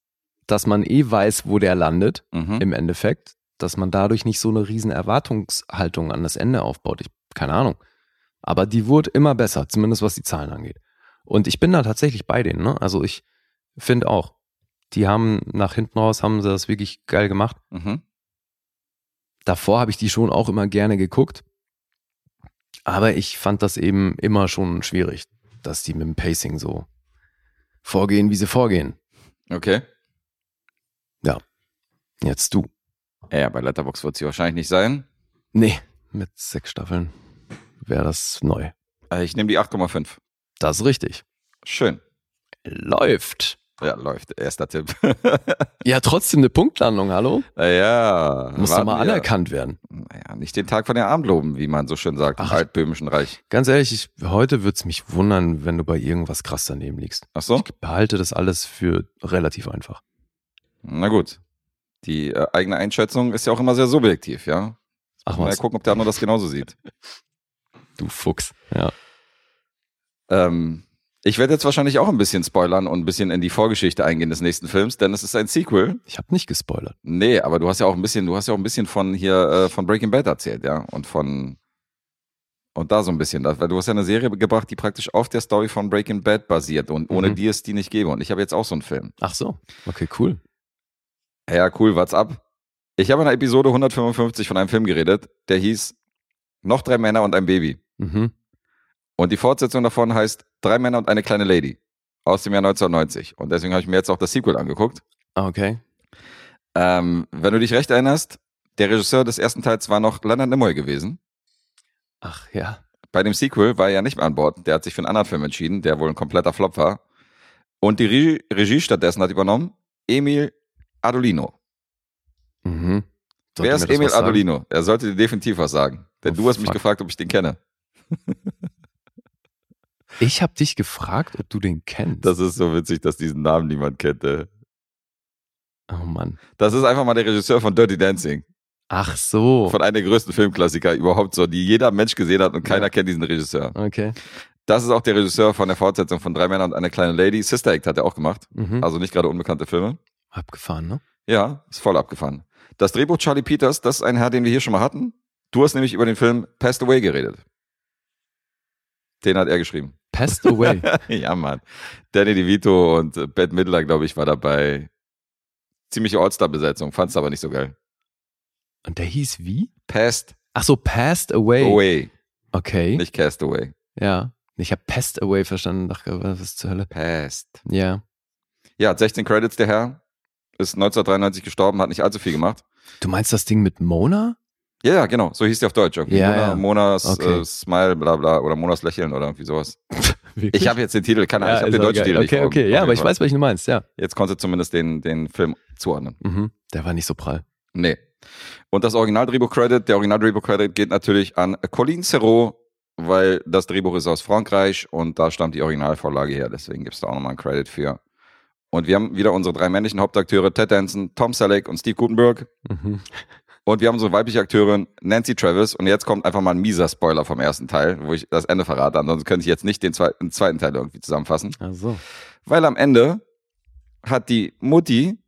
dass man eh weiß, wo der landet mhm. im Endeffekt, dass man dadurch nicht so eine riesen Erwartungshaltung an das Ende aufbaut. Ich, keine Ahnung. Aber die wurde immer besser, zumindest was die Zahlen angeht. Und ich bin da tatsächlich bei denen. Ne? Also ich finde auch, die haben nach hinten raus, haben sie das wirklich geil gemacht. Mhm. Davor habe ich die schon auch immer gerne geguckt. Aber ich fand das eben immer schon schwierig, dass die mit dem Pacing so vorgehen, wie sie vorgehen. Okay. Jetzt du. Ja, bei Letterbox wird sie wahrscheinlich nicht sein. Nee, mit sechs Staffeln wäre das neu. Äh, Ich nehme die 8,5. Das ist richtig. Schön. Läuft. Ja, läuft. Erster Tipp. Ja, trotzdem eine Punktlandung, hallo? ja. Muss doch mal anerkannt werden. Naja, nicht den Tag von der Abend loben, wie man so schön sagt, im Ach. altböhmischen Reich. Ganz ehrlich, ich, heute würde es mich wundern, wenn du bei irgendwas krass daneben liegst. Ach so? Ich behalte das alles für relativ einfach. Na gut. Die äh, eigene Einschätzung ist ja auch immer sehr subjektiv, ja. Ach Mal was, gucken, ob der andere das genauso sieht. du Fuchs. Ja. Ähm, ich werde jetzt wahrscheinlich auch ein bisschen spoilern und ein bisschen in die Vorgeschichte eingehen des nächsten Films, denn es ist ein Sequel. Ich habe nicht gespoilert. Nee, aber du hast ja auch ein bisschen, du hast ja auch ein bisschen von hier äh, von Breaking Bad erzählt, ja, und von und da so ein bisschen, weil du hast ja eine Serie gebracht, die praktisch auf der Story von Breaking Bad basiert und ohne Mhm. die es die nicht gäbe. Und ich habe jetzt auch so einen Film. Ach so. Okay, cool. Ja, cool, what's up? Ich habe in der Episode 155 von einem Film geredet, der hieß Noch drei Männer und ein Baby. Mhm. Und die Fortsetzung davon heißt Drei Männer und eine kleine Lady aus dem Jahr 1990. Und deswegen habe ich mir jetzt auch das Sequel angeguckt. Ah, Okay. Ähm, wenn du dich recht erinnerst, der Regisseur des ersten Teils war noch Leonard Nimoy gewesen. Ach ja. Bei dem Sequel war er ja nicht mehr an Bord. Der hat sich für einen anderen Film entschieden, der wohl ein kompletter Flop war. Und die Regie, Regie stattdessen hat übernommen Emil Adolino. Mhm. Sollte Wer ist Emil sagen? Adolino? Er sollte dir definitiv was sagen. Denn Oh, du hast mich fuck. gefragt, ob ich den kenne. Ich habe dich gefragt, ob du den kennst. Das ist so witzig, dass diesen Namen niemand kennt. ey. oh Mann. Das ist einfach mal der Regisseur von Dirty Dancing. Ach so. Von einem der größten Filmklassiker überhaupt so, die jeder Mensch gesehen hat und keiner Ja. kennt diesen Regisseur. Okay. Das ist auch der Regisseur von der Fortsetzung von Drei Männer und eine kleine Lady. Sister Act hat er auch gemacht. Mhm. Also nicht gerade unbekannte Filme. Abgefahren, ne? Ja, ist voll abgefahren. Das Drehbuch Charlie Peters, das ist ein Herr, den wir hier schon mal hatten. Du hast nämlich über den Film Passed Away geredet. Den hat er geschrieben. Passed Away. ja, Mann. Danny DeVito und äh, Bette Midler, glaube ich, war dabei. Ziemliche All-Star-Besetzung, fand's aber nicht so geil. Und der hieß wie? Passed Ach so, Passed Away. Away, Okay. nicht Cast Away. Ja. Ich habe Passed Away verstanden. Dachte, was zur Hölle? Passed. Ja. Ja, hat 16 Credits, der Herr. Ist 1993 gestorben, hat nicht allzu viel gemacht. Du meinst das Ding mit Mona? Ja, ja, genau. So hieß die auf Deutsch. Irgendwie. Ja, Mona, ja. Monas Okay. äh, Smile, bla bla, oder Monas Lächeln oder irgendwie sowas. Ich habe jetzt den Titel, keine Ahnung, ich habe den deutschen. Titel nicht Okay, okay. Ja, aber ich weiß, welchen du meinst, ja. Jetzt konnte zumindest den, den Film zuordnen. Mhm. Der war nicht so prall. Nee. Und das Originaldrehbuch-Credit, der Originaldrehbuch-Credit geht natürlich an Colin Serrault, weil das Drehbuch ist aus Frankreich und da stammt die Originalvorlage her. Deswegen gibt's da auch nochmal einen Credit für. Und wir haben wieder unsere drei männlichen Hauptakteure, Ted Danson, Tom Selleck und Steve Gutenberg. Mhm. Und wir haben unsere weibliche Akteurin Nancy Travis. Und jetzt kommt einfach mal ein mieser Spoiler vom ersten Teil, wo ich das Ende verrate. Ansonsten könnte ich jetzt nicht den zweiten, zweiten Teil irgendwie zusammenfassen. Ach so. Weil am Ende hat die Mutti,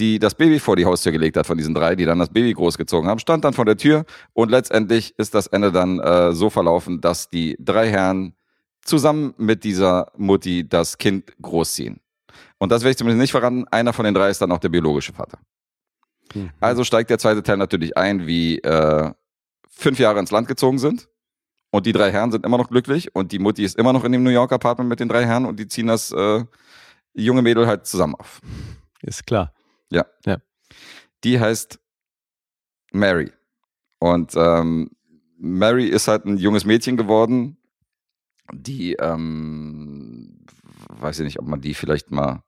die das Baby vor die Haustür gelegt hat von diesen drei, die dann das Baby großgezogen haben, stand dann vor der Tür und letztendlich ist das Ende dann äh, so verlaufen, dass die drei Herren zusammen mit dieser Mutti das Kind großziehen. Und das werde ich zumindest nicht verraten. Einer von den drei ist dann auch der biologische Vater. Mhm. Also steigt der zweite Teil natürlich ein, wie äh, fünf Jahre ins Land gezogen sind. Und die drei Herren sind immer noch glücklich und die Mutti ist immer noch in dem New York Apartment mit den drei Herren und die ziehen das äh, junge Mädel halt zusammen auf. Ist klar. Die heißt Mary. Und ähm, Mary ist halt ein junges Mädchen geworden, die, ähm, weiß ich nicht, ob man die vielleicht mal,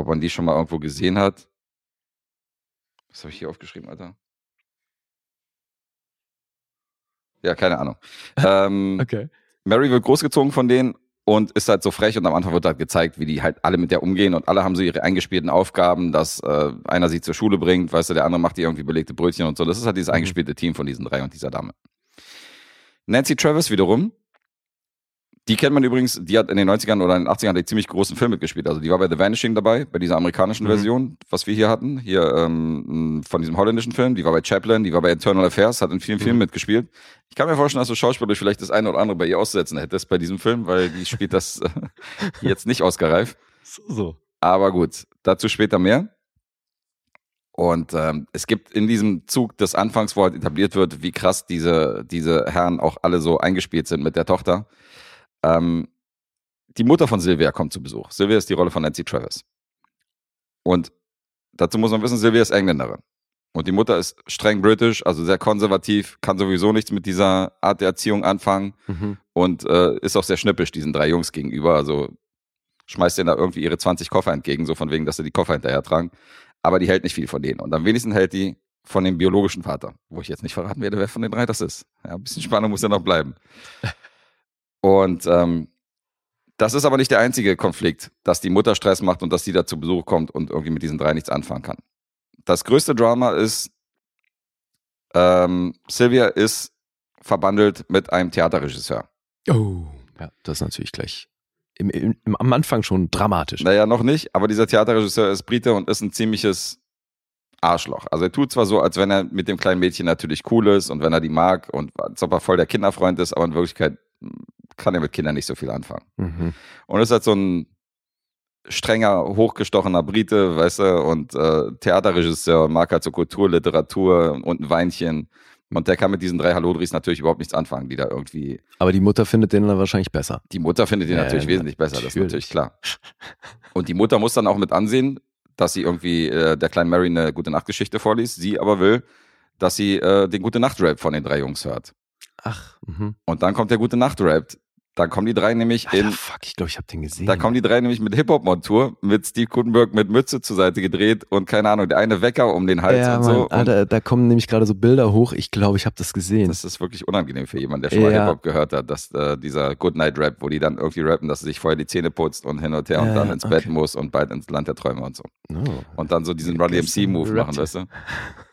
ob man die schon mal irgendwo gesehen hat. Was habe ich hier aufgeschrieben, Alter? Ja, keine Ahnung. Ähm, Okay. Mary wird großgezogen von denen und ist halt so frech und am Anfang wird halt gezeigt, wie die halt alle mit der umgehen und alle haben so ihre eingespielten Aufgaben, dass äh, einer sie zur Schule bringt, weißt du, der andere macht ihr irgendwie belegte Brötchen und so. Das ist halt dieses Mhm. eingespielte Team von diesen drei und dieser Dame. Nancy Travis wiederum, die kennt man übrigens, die hat in den 90ern oder in den 80ern einen ziemlich großen Film mitgespielt. Also die war bei The Vanishing dabei, bei dieser amerikanischen Mhm. Version, was wir hier hatten, hier ähm, von diesem holländischen Film. Die war bei Chaplin, die war bei Eternal Affairs, hat in vielen Mhm. Filmen mitgespielt. Ich kann mir vorstellen, dass du schauspielerisch vielleicht das eine oder andere bei ihr auszusetzen hättest bei diesem Film, weil die spielt das äh, jetzt nicht Oscar-reif. So, so. Aber gut, dazu später mehr. Und ähm, es gibt in diesem Zug des Anfangs, wo halt etabliert wird, wie krass diese, diese Herren auch alle so eingespielt sind mit der Tochter. Ähm, die Mutter von Sylvia kommt zu Besuch. Sylvia ist die Rolle von Nancy Travis. Und dazu muss man wissen, Sylvia ist Engländerin. Und die Mutter ist streng britisch, also sehr konservativ, kann sowieso nichts mit dieser Art der Erziehung anfangen Mhm. und äh, ist auch sehr schnippisch diesen drei Jungs gegenüber. Also schmeißt denen da irgendwie ihre 20 Koffer entgegen, so von wegen, dass sie die Koffer hinterher tragen. Aber die hält nicht viel von denen. Und am wenigsten hält die von dem biologischen Vater, wo ich jetzt nicht verraten werde, wer von den drei das ist. Ja, ein bisschen Spannung muss ja noch bleiben. Und ähm, das ist aber nicht der einzige Konflikt, dass die Mutter Stress macht und dass sie da zu Besuch kommt und irgendwie mit diesen drei nichts anfangen kann. Das größte Drama ist, ähm, Sylvia ist verbandelt mit einem Theaterregisseur. Oh. Ja, das ist natürlich gleich im, im, im, am Anfang schon dramatisch. Naja, noch nicht, aber dieser Theaterregisseur ist Brite und ist ein ziemliches Arschloch. Also er tut zwar so, als wenn er mit dem kleinen Mädchen natürlich cool ist und wenn er die mag und als ob er voll der Kinderfreund ist, aber in Wirklichkeit hm, kann er mit Kindern nicht so viel anfangen. Mhm. Und ist halt so ein strenger, hochgestochener Brite, weißt du, und äh, Theaterregisseur, mag halt so Kultur, Literatur und ein Weinchen. Und der kann mit diesen drei Hallodris natürlich überhaupt nichts anfangen, die da irgendwie. Aber die Mutter findet den dann wahrscheinlich besser. Die Mutter findet ihn Ja, natürlich ja, wesentlich besser, das ist natürlich. natürlich klar. Und die Mutter muss dann auch mit ansehen, dass sie irgendwie äh, der kleinen Mary eine gute Nachtgeschichte vorliest. Sie aber will, dass sie äh, den gute Nacht-Rap von den drei Jungs hört. Ach, mhm. Und dann kommt der gute Nacht-Rap. Dann kommen die drei nämlich Alter, in fuck, ich glaube, ich habe den gesehen. Da kommen die drei nämlich mit Hip-Hop-Montur, mit Steve Gutenberg mit Mütze zur Seite gedreht und keine Ahnung, der eine Wecker um den Hals ja, und Mann, so. Und Alter, da kommen nämlich gerade so Bilder hoch. Ich glaube, ich habe das gesehen. das ist wirklich unangenehm für jemanden, der schon mal Ja. Hip-Hop gehört hat, dass äh, dieser Goodnight-Rap, wo die dann irgendwie rappen, dass sie sich vorher die Zähne putzt und hin und her und Ja, dann ja, ins Bett okay. muss und bald ins Land der Träume und so. oh. Und dann so diesen Run DMC-Move machen, weißt du?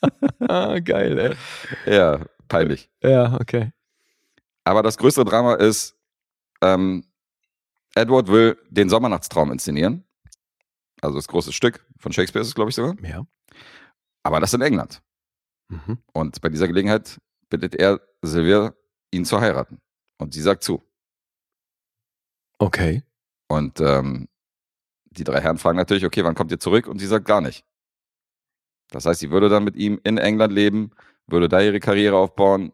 ah, geil, ey. Ja, peinlich. Ja, okay. Aber das größte Drama ist, ähm, Edward will den Sommernachtstraum inszenieren. Also das große Stück von Shakespeare ist es, glaube ich, sogar. Ja. Aber das in England. Mhm. Und bei dieser Gelegenheit bittet er Sylvia, ihn zu heiraten. Und sie sagt zu. Okay. Und ähm, die drei Herren fragen natürlich, okay, wann kommt ihr zurück? Und sie sagt gar nicht. Das heißt, sie würde dann mit ihm in England leben, würde da ihre Karriere aufbauen.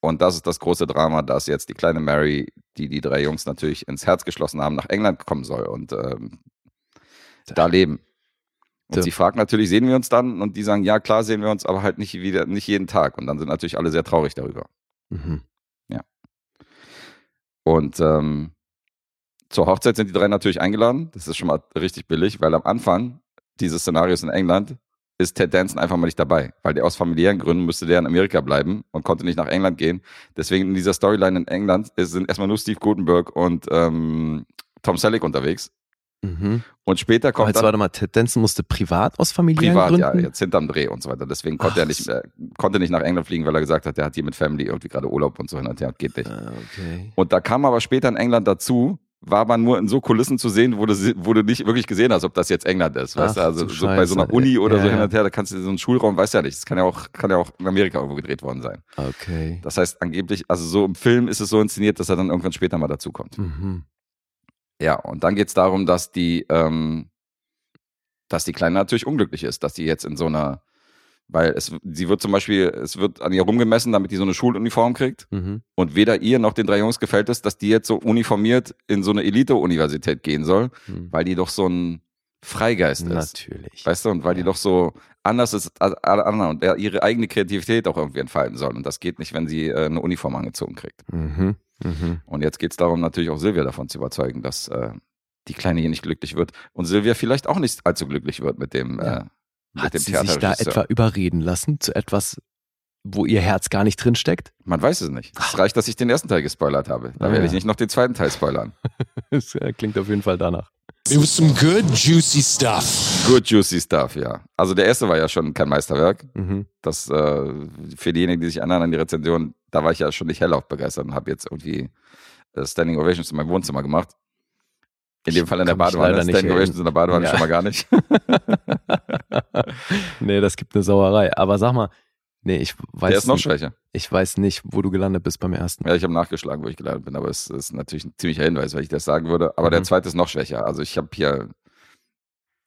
Und das ist das große Drama, dass jetzt die kleine Mary, die die drei Jungs natürlich ins Herz geschlossen haben, nach England kommen soll und ähm, da leben. Und Ja. sie fragt natürlich, sehen wir uns dann? Und die sagen, ja, klar sehen wir uns, aber halt nicht wieder, nicht jeden Tag. Und dann sind natürlich alle sehr traurig darüber. Mhm. Und ähm, zur Hochzeit sind die drei natürlich eingeladen. Das ist schon mal richtig billig, weil am Anfang dieses Szenarios in England ist Ted Danson einfach mal nicht dabei, weil der aus familiären Gründen müsste der in Amerika bleiben und konnte nicht nach England gehen. Deswegen in dieser Storyline in England sind erstmal nur Steve Gutenberg und ähm, Tom Selleck unterwegs. Mhm. Und später Aber kommt jetzt dann warte mal, Ted Danson musste privat aus familiären privat, ja, Gründen? jetzt hinterm Dreh und so weiter. Deswegen konnte Ach er nicht, äh, konnte nicht nach England fliegen, weil er gesagt hat, er hat hier mit Family irgendwie gerade Urlaub und so hin und her, geht nicht. Ah, okay. Und da kam aber später in England dazu, war aber nur in so Kulissen zu sehen, wo du, wo du nicht wirklich gesehen hast, ob das jetzt England ist. Weißt du, Ach, also so bei so einer. Uni oder Ja, so hin und her, da kannst du so einen Schulraum, weißt ja nicht. Das kann ja auch, kann ja auch in Amerika irgendwo gedreht worden sein. Okay. Das heißt, angeblich, also so im Film ist es so inszeniert, dass er dann irgendwann später mal dazukommt. Mhm. Ja, und dann geht es darum, dass die, ähm, dass die Kleine natürlich unglücklich ist, dass die jetzt in so einer, weil es, sie wird zum Beispiel, es wird an ihr rumgemessen, damit die so eine Schuluniform kriegt. Mhm. Und weder ihr noch den drei Jungs gefällt es, dass die jetzt so uniformiert in so eine Elite-Universität gehen soll, Mhm. weil die doch so ein Freigeist ist. Natürlich. Weißt du, und weil die Ja. doch so anders ist als alle anderen und ihre eigene Kreativität auch irgendwie entfalten soll. Und das geht nicht, wenn sie äh, eine Uniform angezogen kriegt. Mhm. Mhm. Und jetzt geht es darum, natürlich auch Silvia davon zu überzeugen, dass äh, die Kleine hier nicht glücklich wird und Silvia vielleicht auch nicht allzu glücklich wird mit dem, Ja. äh, Hat dem sie sich da etwa überreden lassen zu etwas, wo ihr Herz gar nicht drin steckt? Man weiß es nicht. Es reicht, dass ich den ersten Teil gespoilert habe. Da Ah, werde ja. ich nicht noch den zweiten Teil spoilern. Das äh, klingt auf jeden Fall danach. It was some good, juicy stuff. Good juicy stuff, ja. Also der erste war ja schon kein Meisterwerk. Mhm. Das äh, für diejenigen, die sich erinnern an die Rezension, da war ich ja schon nicht hellauf begeistert und habe jetzt irgendwie äh, Standing Ovations in meinem Wohnzimmer gemacht. In dem Fall in der Badewanne. Standing Ovations in der Badewanne Ja. schon mal gar nicht. nee, das gibt eine Sauerei. Aber sag mal, nee, ich weiß, Der ist noch nicht, schwächer. ich weiß nicht, wo du gelandet bist beim ersten. Ja, ich habe nachgeschlagen, wo ich gelandet bin, aber es ist natürlich ein ziemlicher Hinweis, weil ich das sagen würde. Aber der Mhm. zweite ist noch schwächer. Also ich habe hier,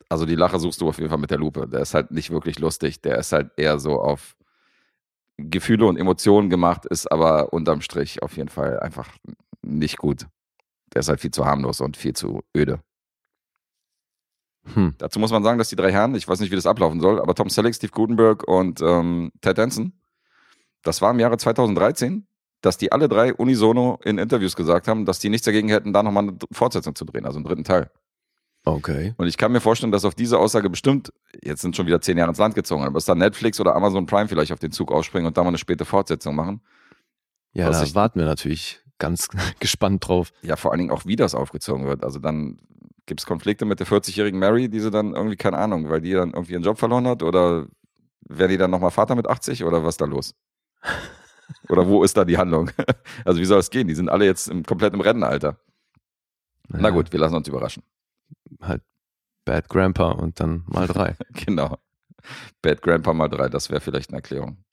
also die Lache suchst du auf jeden Fall mit der Lupe. Der ist halt nicht wirklich lustig. Der ist halt eher so auf Gefühle und Emotionen gemacht, ist aber unterm Strich auf jeden Fall einfach nicht gut. Der ist halt viel zu harmlos und viel zu öde. Hm. Dazu muss man sagen, dass die drei Herren, ich weiß nicht, wie das ablaufen soll, aber Tom Selleck, Steve Gutenberg und ähm, Ted Danson, das war im Jahre 2013, dass die alle drei unisono in Interviews gesagt haben, dass die nichts dagegen hätten, da nochmal eine Fortsetzung zu drehen, also einen dritten Teil. Okay. Und ich kann mir vorstellen, dass auf diese Aussage bestimmt, jetzt sind schon wieder zehn Jahre ins Land gezogen, aber dass da Netflix oder Amazon Prime vielleicht auf den Zug aufspringen und da mal eine späte Fortsetzung machen. Ja, Was da ich- warten wir natürlich ganz gespannt drauf. Ja, vor allen Dingen auch, wie das aufgezogen wird. Also dann gibt es Konflikte mit der 40-jährigen Mary, die sie dann irgendwie, keine Ahnung, weil die dann irgendwie ihren Job verloren hat oder wäre die dann nochmal Vater mit 80 oder was ist da los? Oder wo ist da die Handlung? Also wie soll es gehen? Die sind alle jetzt im, komplett im Rennenalter. Na Ja, gut, wir lassen uns überraschen. Halt Bad Grandpa und dann mal drei. Genau. Bad Grandpa mal drei, das wäre vielleicht eine Erklärung.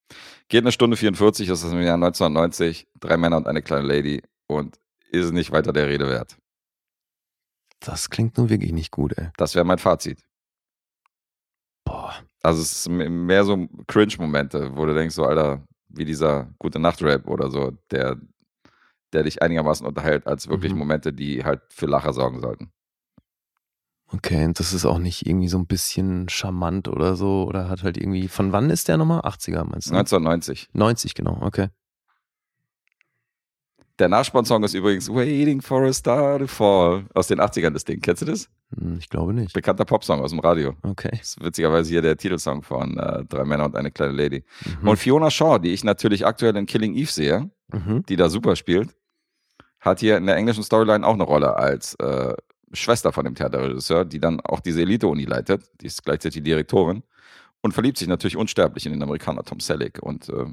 Geht eine Stunde 44, das ist im Jahr 1990, drei Männer und eine kleine Lady und ist nicht weiter der Rede wert. Das klingt nun wirklich nicht gut, ey. Das wäre mein Fazit. Boah. Also es ist m- mehr so Cringe-Momente, wo du denkst, so, Alter, wie dieser gute Nacht-Rap oder so, der, der dich einigermaßen unterhält, als wirklich Mhm. Momente, die halt für Lacher sorgen sollten. Okay, und das ist auch nicht irgendwie so ein bisschen charmant oder so oder hat halt irgendwie, von wann ist der nochmal? 80er meinst du? 1990. 90, genau, okay. Der Nachspannsong ist übrigens Waiting for a Star to Fall aus den 80ern, das Ding. Kennst du das? Hm, Ich glaube nicht. Bekannter Popsong aus dem Radio. Okay. Das ist witzigerweise hier der Titelsong von äh, Drei Männer und eine kleine Lady. Mhm. Und Fiona Shaw, die ich natürlich aktuell in Killing Eve sehe, Mhm. die da super spielt, hat hier in der englischen Storyline auch eine Rolle als äh, Schwester von dem Theaterregisseur, die dann auch diese Elite-Uni leitet. Die ist gleichzeitig die Direktorin und verliebt sich natürlich unsterblich in den Amerikaner Tom Selleck und äh,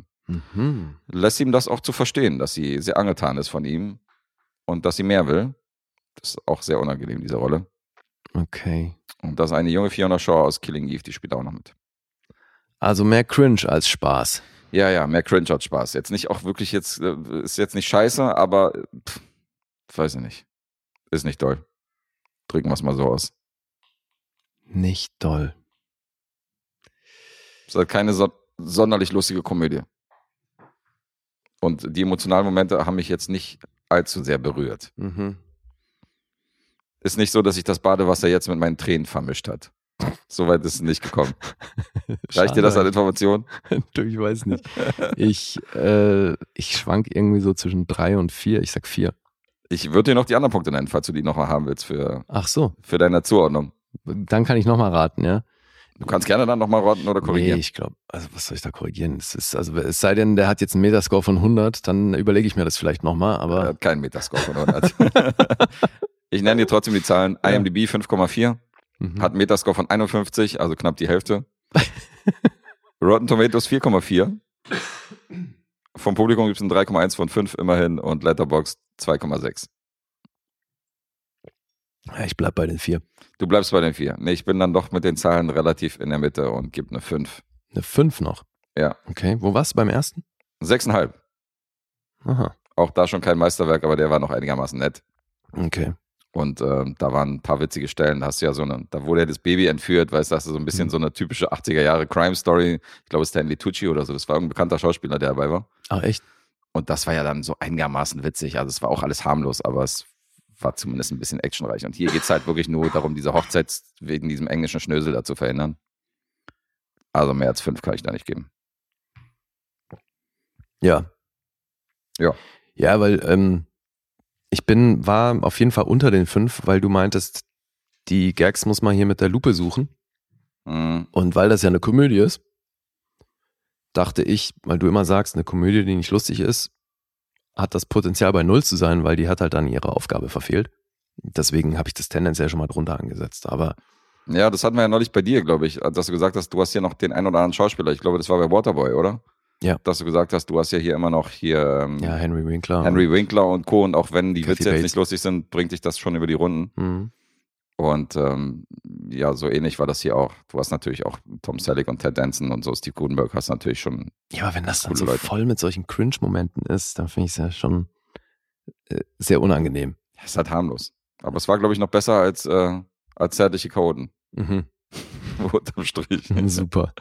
Mhm. lässt ihm das auch zu verstehen, dass sie sehr angetan ist von ihm und dass sie mehr will. Das ist auch sehr unangenehm, diese Rolle. Okay. Und das ist eine junge Fiona Shaw aus Killing Eve, die spielt auch noch mit. Also mehr Cringe als Spaß. Ja, ja, mehr Cringe hat Spaß. Jetzt nicht auch wirklich jetzt, äh, ist jetzt nicht scheiße, aber pff, weiß ich nicht. Ist nicht doll. Drücken wir es mal so aus. Nicht doll. Ist halt keine so sonderlich lustige Komödie. Und die emotionalen Momente haben mich jetzt nicht allzu sehr berührt. Mhm. Ist nicht so, dass sich das Badewasser jetzt mit meinen Tränen vermischt hat. Soweit ist es nicht gekommen. Reicht dir das an Informationen? ich weiß nicht. Ich, äh, ich schwank irgendwie so zwischen drei und vier. Ich sag vier. Ich würde dir noch die anderen Punkte nennen, falls du die nochmal haben willst für, Ach so, für deine Zuordnung. dann kann ich nochmal raten, ja? Du kannst gerne dann nochmal raten oder korrigieren. Nee, ich glaube, also was soll ich da korrigieren? Es ist, also es sei denn, der hat jetzt einen Metascore von 100, dann überlege ich mir das vielleicht nochmal, Er aber hat keinen Metascore von 100. ich nenne dir trotzdem die Zahlen. IMDb 5,4, mhm. hat einen Metascore von 51, also knapp die Hälfte. Rotten Tomatoes 4,4. Vom Publikum gibt es ein 3,1 von 5 immerhin und Letterboxd 2,6. ja, ich bleib bei den vier. Du bleibst bei den 4. Nee, ich bin dann doch mit den Zahlen relativ in der Mitte und gebe eine 5. Eine fünf noch. Ja. Okay, wo warst du beim ersten? 6,5. Aha, Auch da schon kein Meisterwerk, aber der war noch einigermaßen nett. okay. Und ähm, da waren ein paar witzige Stellen. Da hast du ja so eine, da wurde ja das Baby entführt, weißt du, du so ein bisschen Mhm. so eine typische 80er Jahre Crime-Story. Ich glaube, Stanley Tucci oder so, das war irgendein bekannter Schauspieler, der dabei war. Ach echt? Und das war ja dann so einigermaßen witzig. Also es war auch alles harmlos, aber es war zumindest ein bisschen actionreich. Und hier geht es halt wirklich nur darum, diese Hochzeit wegen diesem englischen Schnösel da zu verhindern. Also mehr als fünf kann ich da nicht geben. Ja. Ja. Ja, weil ähm, ich bin, war auf jeden Fall unter den fünf, weil du meintest, die Gags muss man hier mit der Lupe suchen. Mhm. Und weil das ja eine Komödie ist, dachte ich, weil du immer sagst, eine Komödie, die nicht lustig ist, hat das Potenzial bei Null zu sein, weil die hat halt dann ihre Aufgabe verfehlt. Deswegen habe ich das tendenziell schon mal drunter angesetzt. Aber Ja, das hatten wir ja neulich bei dir, glaube ich, dass du gesagt hast, du hast hier noch den ein oder anderen Schauspieler. Ich glaube, das war bei Waterboy, oder? Ja. Dass du gesagt hast, du hast ja hier immer noch hier ähm, ja, Henry Winkler. Henry Winkler und Co. Und auch wenn die Kathy Witze jetzt Bates. nicht lustig sind, bringt dich das schon über die Runden. Mhm. Und ähm, ja, so ähnlich war das hier auch. Du hast natürlich auch Tom Selleck und Ted Danson und so. Steve Gutenberg hast natürlich schon. Ja, aber wenn das dann so Leute. voll mit solchen Cringe-Momenten ist, dann finde ich es ja schon äh, sehr unangenehm. Das ist halt harmlos. Aber es war, glaube ich, noch besser als, äh, als zärtliche Coden. Mhm. Unterm Strich. Super.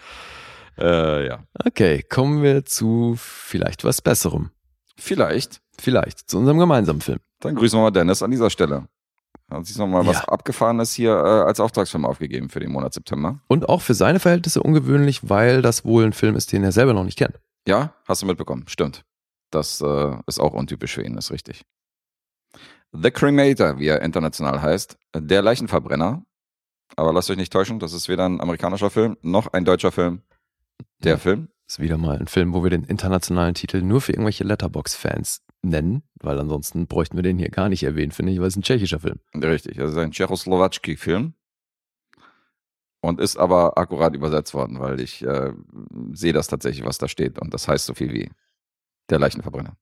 Äh, ja. Okay, kommen wir zu vielleicht was Besserem. Vielleicht. Vielleicht zu unserem gemeinsamen Film. Dann grüßen wir mal Dennis an dieser Stelle. Hat sich nochmal was Ja. Abgefahrenes hier äh, als Auftragsfilm aufgegeben für den Monat September. Und auch für seine Verhältnisse ungewöhnlich, weil das wohl ein Film ist, den er selber noch nicht kennt. Ja, hast du mitbekommen. Stimmt. Das äh, ist auch untypisch für ihn, ist richtig. The Cremator, wie er international heißt. Der Leichenverbrenner. Aber lasst euch nicht täuschen, das ist weder ein amerikanischer Film noch ein deutscher Film. Der. Film. Ist wieder mal ein Film, wo wir den internationalen Titel nur für irgendwelche Letterbox-Fans nennen, weil ansonsten bräuchten wir den hier gar nicht erwähnen, finde ich, weil es ein tschechischer Film. Richtig, ist ein Tschechoslowatschki-Film. Und ist aber akkurat übersetzt worden, weil ich äh, sehe das tatsächlich, was da steht. Und das heißt so viel wie der Leichenverbrenner.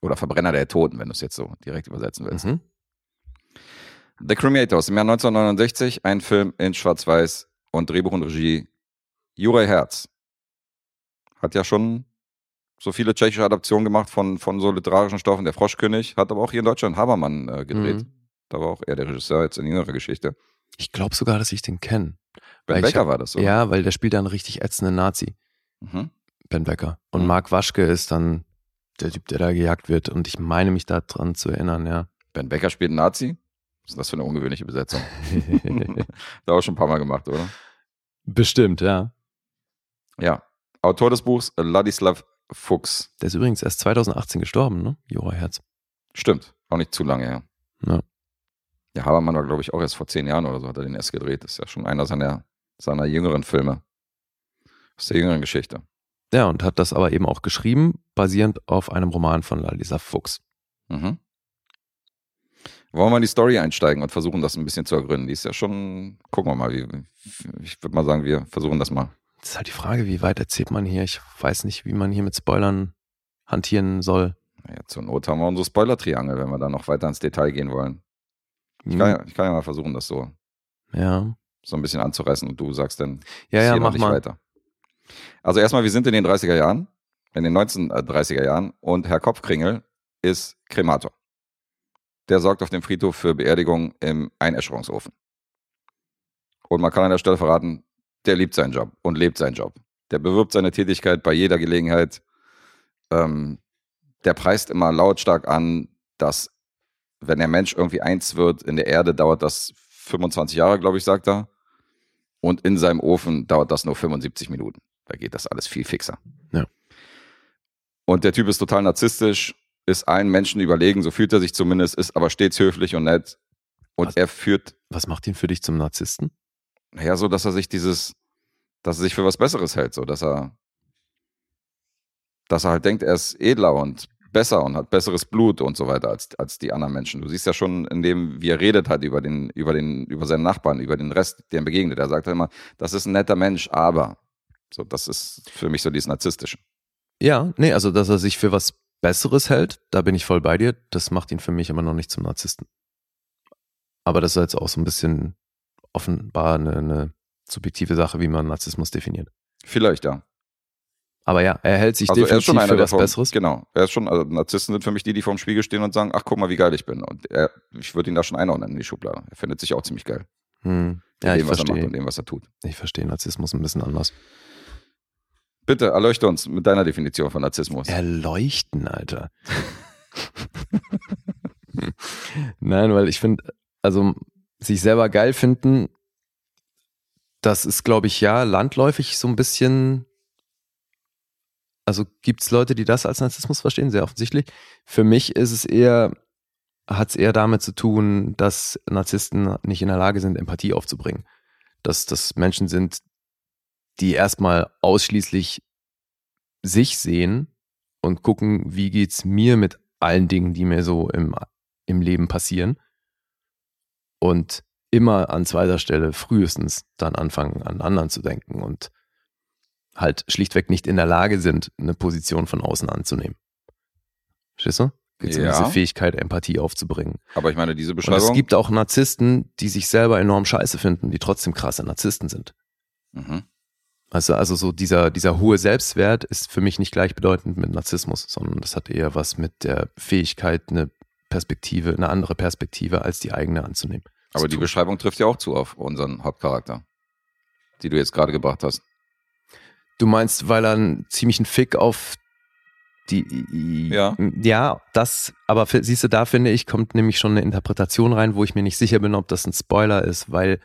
Oder Verbrenner der Toten, wenn du es jetzt so direkt übersetzen willst. Mhm. The Cremator aus dem Jahr 1969, ein Film in Schwarz-Weiß und Drehbuch und Regie Juraj Herz. Hat ja schon so viele tschechische Adaptionen gemacht von, von so literarischen Stoffen. Der Froschkönig hat aber auch hier in Deutschland Habermann äh, gedreht. Mhm. Da war auch er der Regisseur jetzt in jüngerer Geschichte. Ich glaube sogar, dass ich den kenne. Ben Weil Becker hab- war das so. Ja, weil der spielt da einen richtig ätzenden Nazi, Mhm. Ben Becker. Und Mhm. Mark Waschke ist dann der Typ, der da gejagt wird. Und ich meine mich daran zu erinnern, ja. Ben Becker spielt einen Nazi. Was ist das für eine ungewöhnliche Besetzung? da auch schon ein paar Mal gemacht, oder? Bestimmt, ja. Ja. Autor des Buchs Ladislav Fuchs. Der ist übrigens erst 2018 gestorben, ne? Jura Herz. Stimmt. Auch nicht zu lange her. Ja. Ja, Habermann war, glaube ich, auch erst vor zehn Jahren oder so, hat er den erst gedreht. Das ist ja schon einer seiner, seiner jüngeren Filme. Aus der jüngeren Geschichte. Ja, und hat das aber eben auch geschrieben, basierend auf einem Roman von Lisa Fuchs. Mhm. Wollen wir in die Story einsteigen und versuchen, das ein bisschen zu ergründen? Die ist ja schon, gucken wir mal, wie, ich würde mal sagen, wir versuchen das mal. Das ist halt die Frage, wie weit erzählt man hier? Ich weiß nicht, wie man hier mit Spoilern hantieren soll. Naja, zur Not haben wir unsere Spoiler-Triangel, wenn wir da noch weiter ins Detail gehen wollen. Ich Hm, kann, ja, ich kann ja mal versuchen, das so, ja. so ein bisschen anzureißen und du sagst dann Ja, ja, mach nicht mal. weiter. Also erstmal, wir sind in den 30er Jahren in den 1930er Jahren und Herr Kopfkringel ist Kremator. Der sorgt auf dem Friedhof für Beerdigung im Einäscherungsofen. Und man kann an der Stelle verraten, der liebt seinen Job und lebt seinen Job. Der bewirbt seine Tätigkeit bei jeder Gelegenheit. Ähm, der preist immer lautstark an, dass wenn der Mensch irgendwie eins wird in der Erde, dauert das 25 Jahre, glaube ich, sagt er. Und in seinem Ofen dauert das nur 75 Minuten. Da geht das alles viel fixer. Ja. Und der Typ ist total narzisstisch, ist allen Menschen überlegen, so fühlt er sich zumindest, ist aber stets höflich und nett. Und Was? er führt, Was macht ihn für dich zum Narzissten? Naja, so, dass er sich dieses, dass er sich für was Besseres hält, so, dass er, dass er halt denkt, er ist edler und besser und hat besseres Blut und so weiter als, als die anderen Menschen. Du siehst ja schon, in dem, wie er redet hat über den, über den, über seinen Nachbarn, über den Rest, der ihm begegnet. Er sagt halt immer, das ist ein netter Mensch, aber. So, das ist für mich so dieses Narzisstische. Ja, nee, also dass er sich für was Besseres hält, da bin ich voll bei dir. Das macht ihn für mich immer noch nicht zum Narzissten. Aber das ist jetzt auch so ein bisschen offenbar eine, eine subjektive Sache, wie man Narzissmus definiert. Vielleicht, ja. Aber ja, er hält sich Also er ist definitiv für was vom, Besseres. Genau. Er ist schon, also Narzissten sind für mich die, die vorm Spiegel stehen und sagen, ach guck mal, wie geil ich bin. Und er, ich würde ihn da schon einordnen in die Schublade. Er findet sich auch ziemlich geil. Hm. Ja, ich dem, was er macht verstehe. und dem, was er tut. Ich verstehe Narzissmus ein bisschen anders. Bitte, erleuchte uns mit deiner Definition von Narzissmus. Erleuchten, Alter. Nein, weil ich finde, also sich selber geil finden, das ist, glaube ich, ja, landläufig so ein bisschen. Also gibt es Leute, die das als Narzissmus verstehen, sehr offensichtlich. Für mich ist es eher, hat es eher damit zu tun, dass Narzissten nicht in der Lage sind, Empathie aufzubringen. Dass das Menschen sind, die erstmal ausschließlich sich sehen und gucken, wie geht's mir mit allen Dingen, die mir so im, im Leben passieren. Und immer an zweiter Stelle frühestens dann anfangen, an anderen zu denken und halt schlichtweg nicht in der Lage sind, eine Position von außen anzunehmen. Verstehst du? Gibt Ja. diese Fähigkeit, Empathie aufzubringen. Aber ich meine, diese Und es Beschreibung. gibt auch Narzissten, die sich selber enorm scheiße finden, die trotzdem krasse Narzissten sind. mhm. Also, also so dieser, dieser hohe Selbstwert ist für mich nicht gleichbedeutend mit Narzissmus, sondern das hat eher was mit der Fähigkeit, eine Perspektive, eine andere Perspektive als die eigene anzunehmen. Aber die. Beschreibung trifft ja auch zu auf unseren Hauptcharakter, die du jetzt gerade gebracht hast. Du meinst, weil er einen ziemlichen Fick auf die. Ja. Ja, das, aber siehst du, da finde ich, kommt nämlich schon eine Interpretation rein, wo ich mir nicht sicher bin, ob das ein Spoiler ist, weil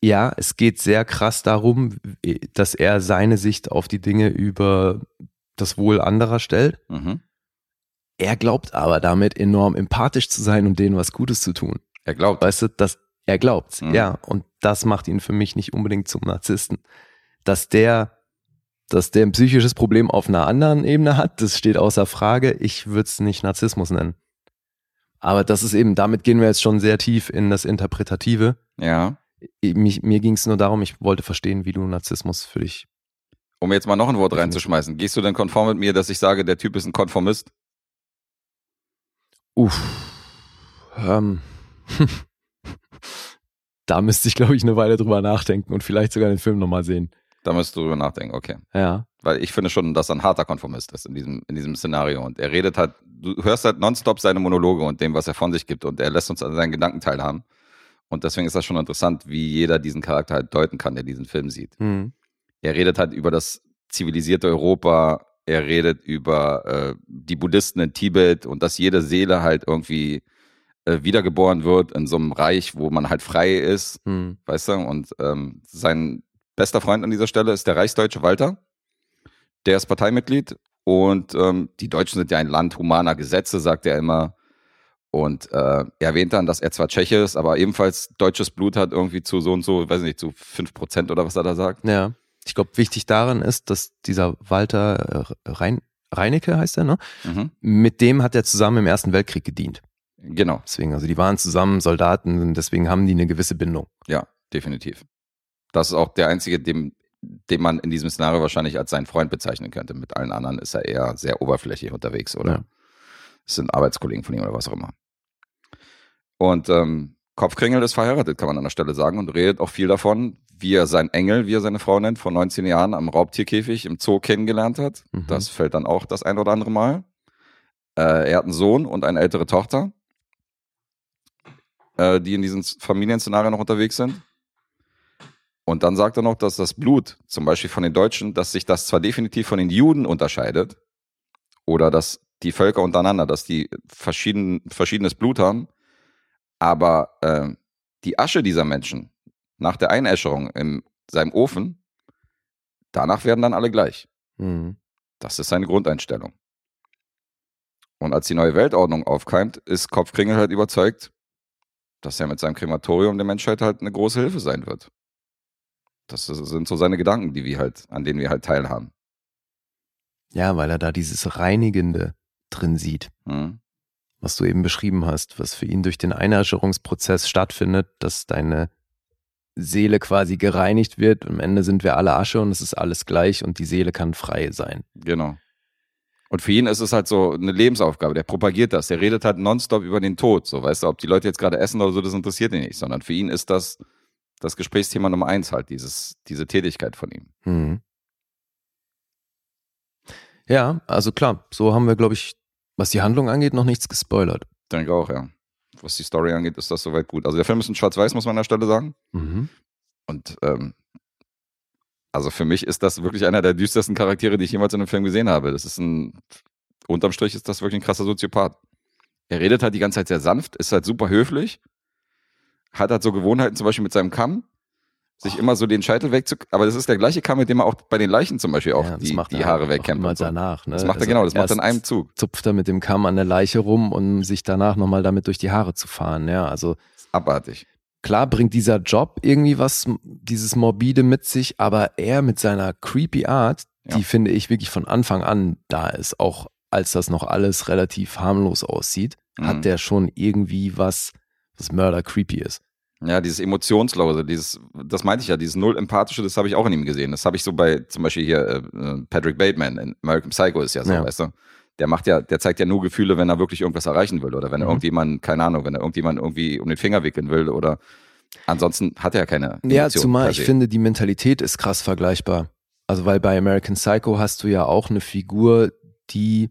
ja, es geht sehr krass darum, dass er seine Sicht auf die Dinge über das Wohl anderer stellt. Mhm. Er glaubt aber damit enorm empathisch zu sein und denen was Gutes zu tun. Er glaubt. Weißt du, dass er glaubt, Mhm. ja. Und das macht ihn für mich nicht unbedingt zum Narzissten. Dass der, dass der ein psychisches Problem auf einer anderen Ebene hat, das steht außer Frage. Ich würde es nicht Narzissmus nennen. Aber das ist eben, damit gehen wir jetzt schon sehr tief in das Interpretative. Ja. Mich, mir ging es nur darum, ich wollte verstehen, wie du Narzissmus für dich. Um jetzt mal noch ein Wort reinzuschmeißen. Gehst du denn konform mit mir, dass ich sage, der Typ ist ein Konformist? Uff. Ähm. Da müsste ich, glaube ich, eine Weile drüber nachdenken und vielleicht sogar den Film nochmal sehen. Da müsst du drüber nachdenken, okay. Ja. Weil ich finde schon, dass er ein harter Konformist ist in diesem, in diesem Szenario. Und er redet halt, du hörst halt nonstop seine Monologe und dem, was er von sich gibt. Und er lässt uns an seinen Gedanken teilhaben. Und deswegen ist das schon interessant, wie jeder diesen Charakter halt deuten kann, der diesen Film sieht. Hm. Er redet halt über das zivilisierte Europa, er redet über äh, die Buddhisten in Tibet und dass jede Seele halt irgendwie äh, wiedergeboren wird in so einem Reich, wo man halt frei ist, Hm. weißt du? Und ähm, sein bester Freund an dieser Stelle ist der Reichsdeutsche Walter. Der ist Parteimitglied und ähm, die Deutschen sind ja ein Land humaner Gesetze, sagt er immer. Und äh, er erwähnt dann, dass er zwar Tscheche ist, aber ebenfalls deutsches Blut hat, irgendwie zu so und so, weiß nicht, zu 5% oder was er da sagt. Ja. Ich glaube, wichtig daran ist, dass dieser Walter äh, Rein Reinecke heißt er, ne? Mhm. Mit dem hat er zusammen im Ersten Weltkrieg gedient. Genau, Deswegen, also die waren zusammen Soldaten, und deswegen haben die eine gewisse Bindung. ja, definitiv. Das ist auch der einzige, dem, den man in diesem Szenario wahrscheinlich als seinen Freund bezeichnen könnte. Mit allen anderen ist er eher sehr oberflächlich unterwegs, oder? Ja. Es sind Arbeitskollegen von ihm oder was auch immer. Und ähm, Kopfkringel ist verheiratet, kann man an der Stelle sagen, und redet auch viel davon, wie er sein Engel, wie er seine Frau nennt, vor 19 Jahren am Raubtierkäfig im Zoo kennengelernt hat. Mhm. Das fällt dann auch das ein oder andere Mal. Äh, er hat einen Sohn und eine ältere Tochter, äh, die in diesem Familienszenario noch unterwegs sind. Und dann sagt er noch, dass das Blut, zum Beispiel von den Deutschen, dass sich das zwar definitiv von den Juden unterscheidet, oder dass die Völker untereinander, dass die verschieden, verschiedenes Blut haben, aber äh, die Asche dieser Menschen nach der Einäscherung in seinem Ofen, danach werden dann alle gleich. Mhm. Das ist seine Grundeinstellung. Und als die neue Weltordnung aufkeimt, ist Kopfkringel halt überzeugt, dass er mit seinem Krematorium der Menschheit halt eine große Hilfe sein wird. Das sind so seine Gedanken, die wir halt, an denen wir halt teilhaben. Ja, weil er da dieses Reinigende drin sieht, Hm? was du eben beschrieben hast, was für ihn durch den Einäscherungsprozess stattfindet, dass deine Seele quasi gereinigt wird. Am Ende sind wir alle Asche und es ist alles gleich und die Seele kann frei sein. Genau. Und für ihn ist es halt so eine Lebensaufgabe. Der propagiert das. Der redet halt nonstop über den Tod. So, weißt du, ob die Leute jetzt gerade essen oder so, das interessiert ihn nicht. Sondern für ihn ist das das Gesprächsthema Nummer eins halt, dieses, diese Tätigkeit von ihm. Mhm. Ja, also klar, so haben wir, glaube ich, was die Handlung angeht, noch nichts gespoilert. Denke auch, ja. Was die Story angeht, ist das soweit gut. Also der Film ist in Schwarz-Weiß, muss man an der Stelle sagen. Mhm. Und ähm, also für mich ist das wirklich einer der düstersten Charaktere, die ich jemals in einem Film gesehen habe. Das ist ein, unterm Strich ist das wirklich ein krasser Soziopath. Er redet halt die ganze Zeit sehr sanft, ist halt super höflich, hat halt so Gewohnheiten, zum Beispiel mit seinem Kamm, sich immer so den Scheitel wegzu... Aber das ist der gleiche Kamm, mit dem er auch bei den Leichen zum Beispiel auch Ja, die, die er Haare wegkämmt. Immer so. danach. Ne? Das macht er Also genau, das macht er in einem Zug. Zupft er mit dem Kamm an der Leiche rum, um sich danach nochmal damit durch die Haare zu fahren. Ja, also Abartig. Klar bringt dieser Job irgendwie was, dieses Morbide mit sich, aber er mit seiner creepy Art, die Ja. finde ich wirklich von Anfang an da ist, auch als das noch alles relativ harmlos aussieht, Mhm. hat der schon irgendwie was, was Murder creepy ist. Ja, dieses Emotionslose, dieses, das meinte ich ja, dieses null empathische, das habe ich auch in ihm gesehen. Das habe ich so bei zum Beispiel hier äh, Patrick Bateman in American Psycho ist ja so, Ja. weißt du? Der macht ja, der zeigt ja nur Gefühle, wenn er wirklich irgendwas erreichen will oder wenn er Mhm. irgendjemand, keine Ahnung, wenn er irgendjemand irgendwie um den Finger wickeln will oder ansonsten hat er ja keine Ja, Emotionen zumal ich finde, die Mentalität ist krass vergleichbar. Also, weil bei American Psycho hast du ja auch eine Figur, die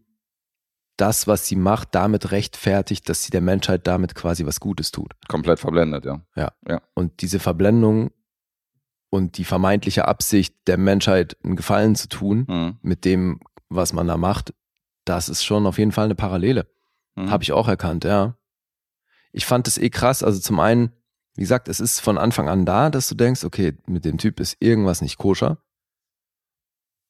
das, was sie macht, damit rechtfertigt, dass sie der Menschheit damit quasi was Gutes tut. komplett verblendet, ja. Und diese Verblendung und die vermeintliche Absicht der Menschheit einen Gefallen zu tun Mhm. mit dem, was man da macht, das ist schon auf jeden Fall eine Parallele. Mhm. Habe ich auch erkannt, ja. Ich fand es eh krass. Also zum einen, wie gesagt, es ist von Anfang an da, dass du denkst, okay, mit dem Typ ist irgendwas nicht koscher.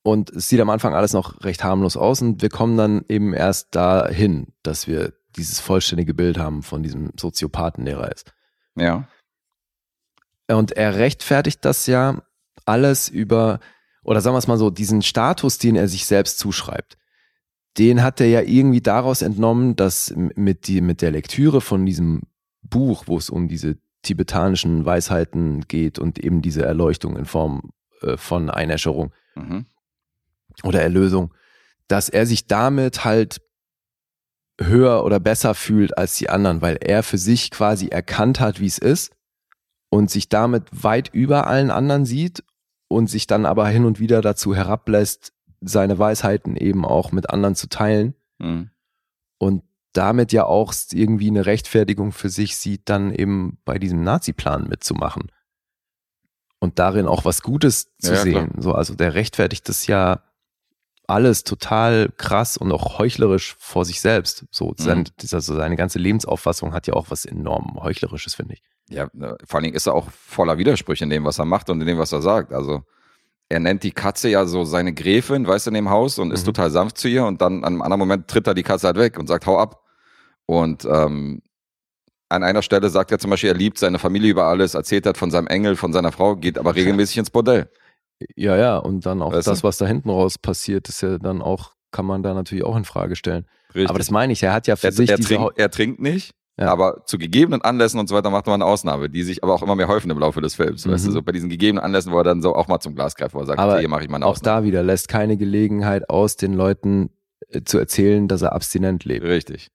Und es sieht am Anfang alles noch recht harmlos aus und wir kommen dann eben erst dahin, dass wir dieses vollständige Bild haben von diesem Soziopathen, der er ist. Ja. Und er rechtfertigt das ja alles über, oder sagen wir es mal so, diesen Status, den er sich selbst zuschreibt, den hat er ja irgendwie daraus entnommen, dass mit, die, mit der Lektüre von diesem Buch, wo es um diese tibetanischen Weisheiten geht und eben diese Erleuchtung in Form äh, von Einäscherung Mhm. oder Erlösung, dass er sich damit halt höher oder besser fühlt als die anderen, weil er für sich quasi erkannt hat, wie es ist und sich damit weit über allen anderen sieht und sich dann aber hin und wieder dazu herablässt, seine Weisheiten eben auch mit anderen zu teilen Mhm. und damit ja auch irgendwie eine Rechtfertigung für sich sieht, dann eben bei diesem Nazi-Plan mitzumachen. Und darin auch was Gutes zu Ja, ja, klar. sehen. So, also der rechtfertigt das ja alles total krass und auch heuchlerisch vor sich selbst. So, sein, Mhm. also seine ganze Lebensauffassung hat ja auch was enorm Heuchlerisches, finde ich. Ja, ne, vor allen Dingen ist er auch voller Widersprüche in dem, was er macht und in dem, was er sagt. Also er nennt die Katze ja so seine Gräfin, weißt du, in dem Haus und ist Mhm. total sanft zu ihr und dann an einem anderen Moment tritt er die Katze halt weg und sagt, hau ab. Und ähm, an einer Stelle sagt er zum Beispiel, er liebt seine Familie über alles, erzählt hat von seinem Engel, von seiner Frau, geht aber regelmäßig ins Bordell. Ja, ja, und dann auch Weißt das, was da hinten raus passiert, ist ja dann auch, kann man da natürlich auch in Frage stellen. Richtig. Aber das meine ich, er hat ja für er, sich er, trinkt, er trinkt nicht, Ja. aber zu gegebenen Anlässen und so weiter macht man eine Ausnahme, die sich aber auch immer mehr häufen im Laufe des Films. Weißt du, Mhm. so bei diesen gegebenen Anlässen, wo er dann so auch mal zum Glas greift, wo er sagt, Aber hier mache ich mal eine Auch Ausnahme. da wieder lässt keine Gelegenheit aus, den Leuten äh, zu erzählen, dass er abstinent lebt. Richtig.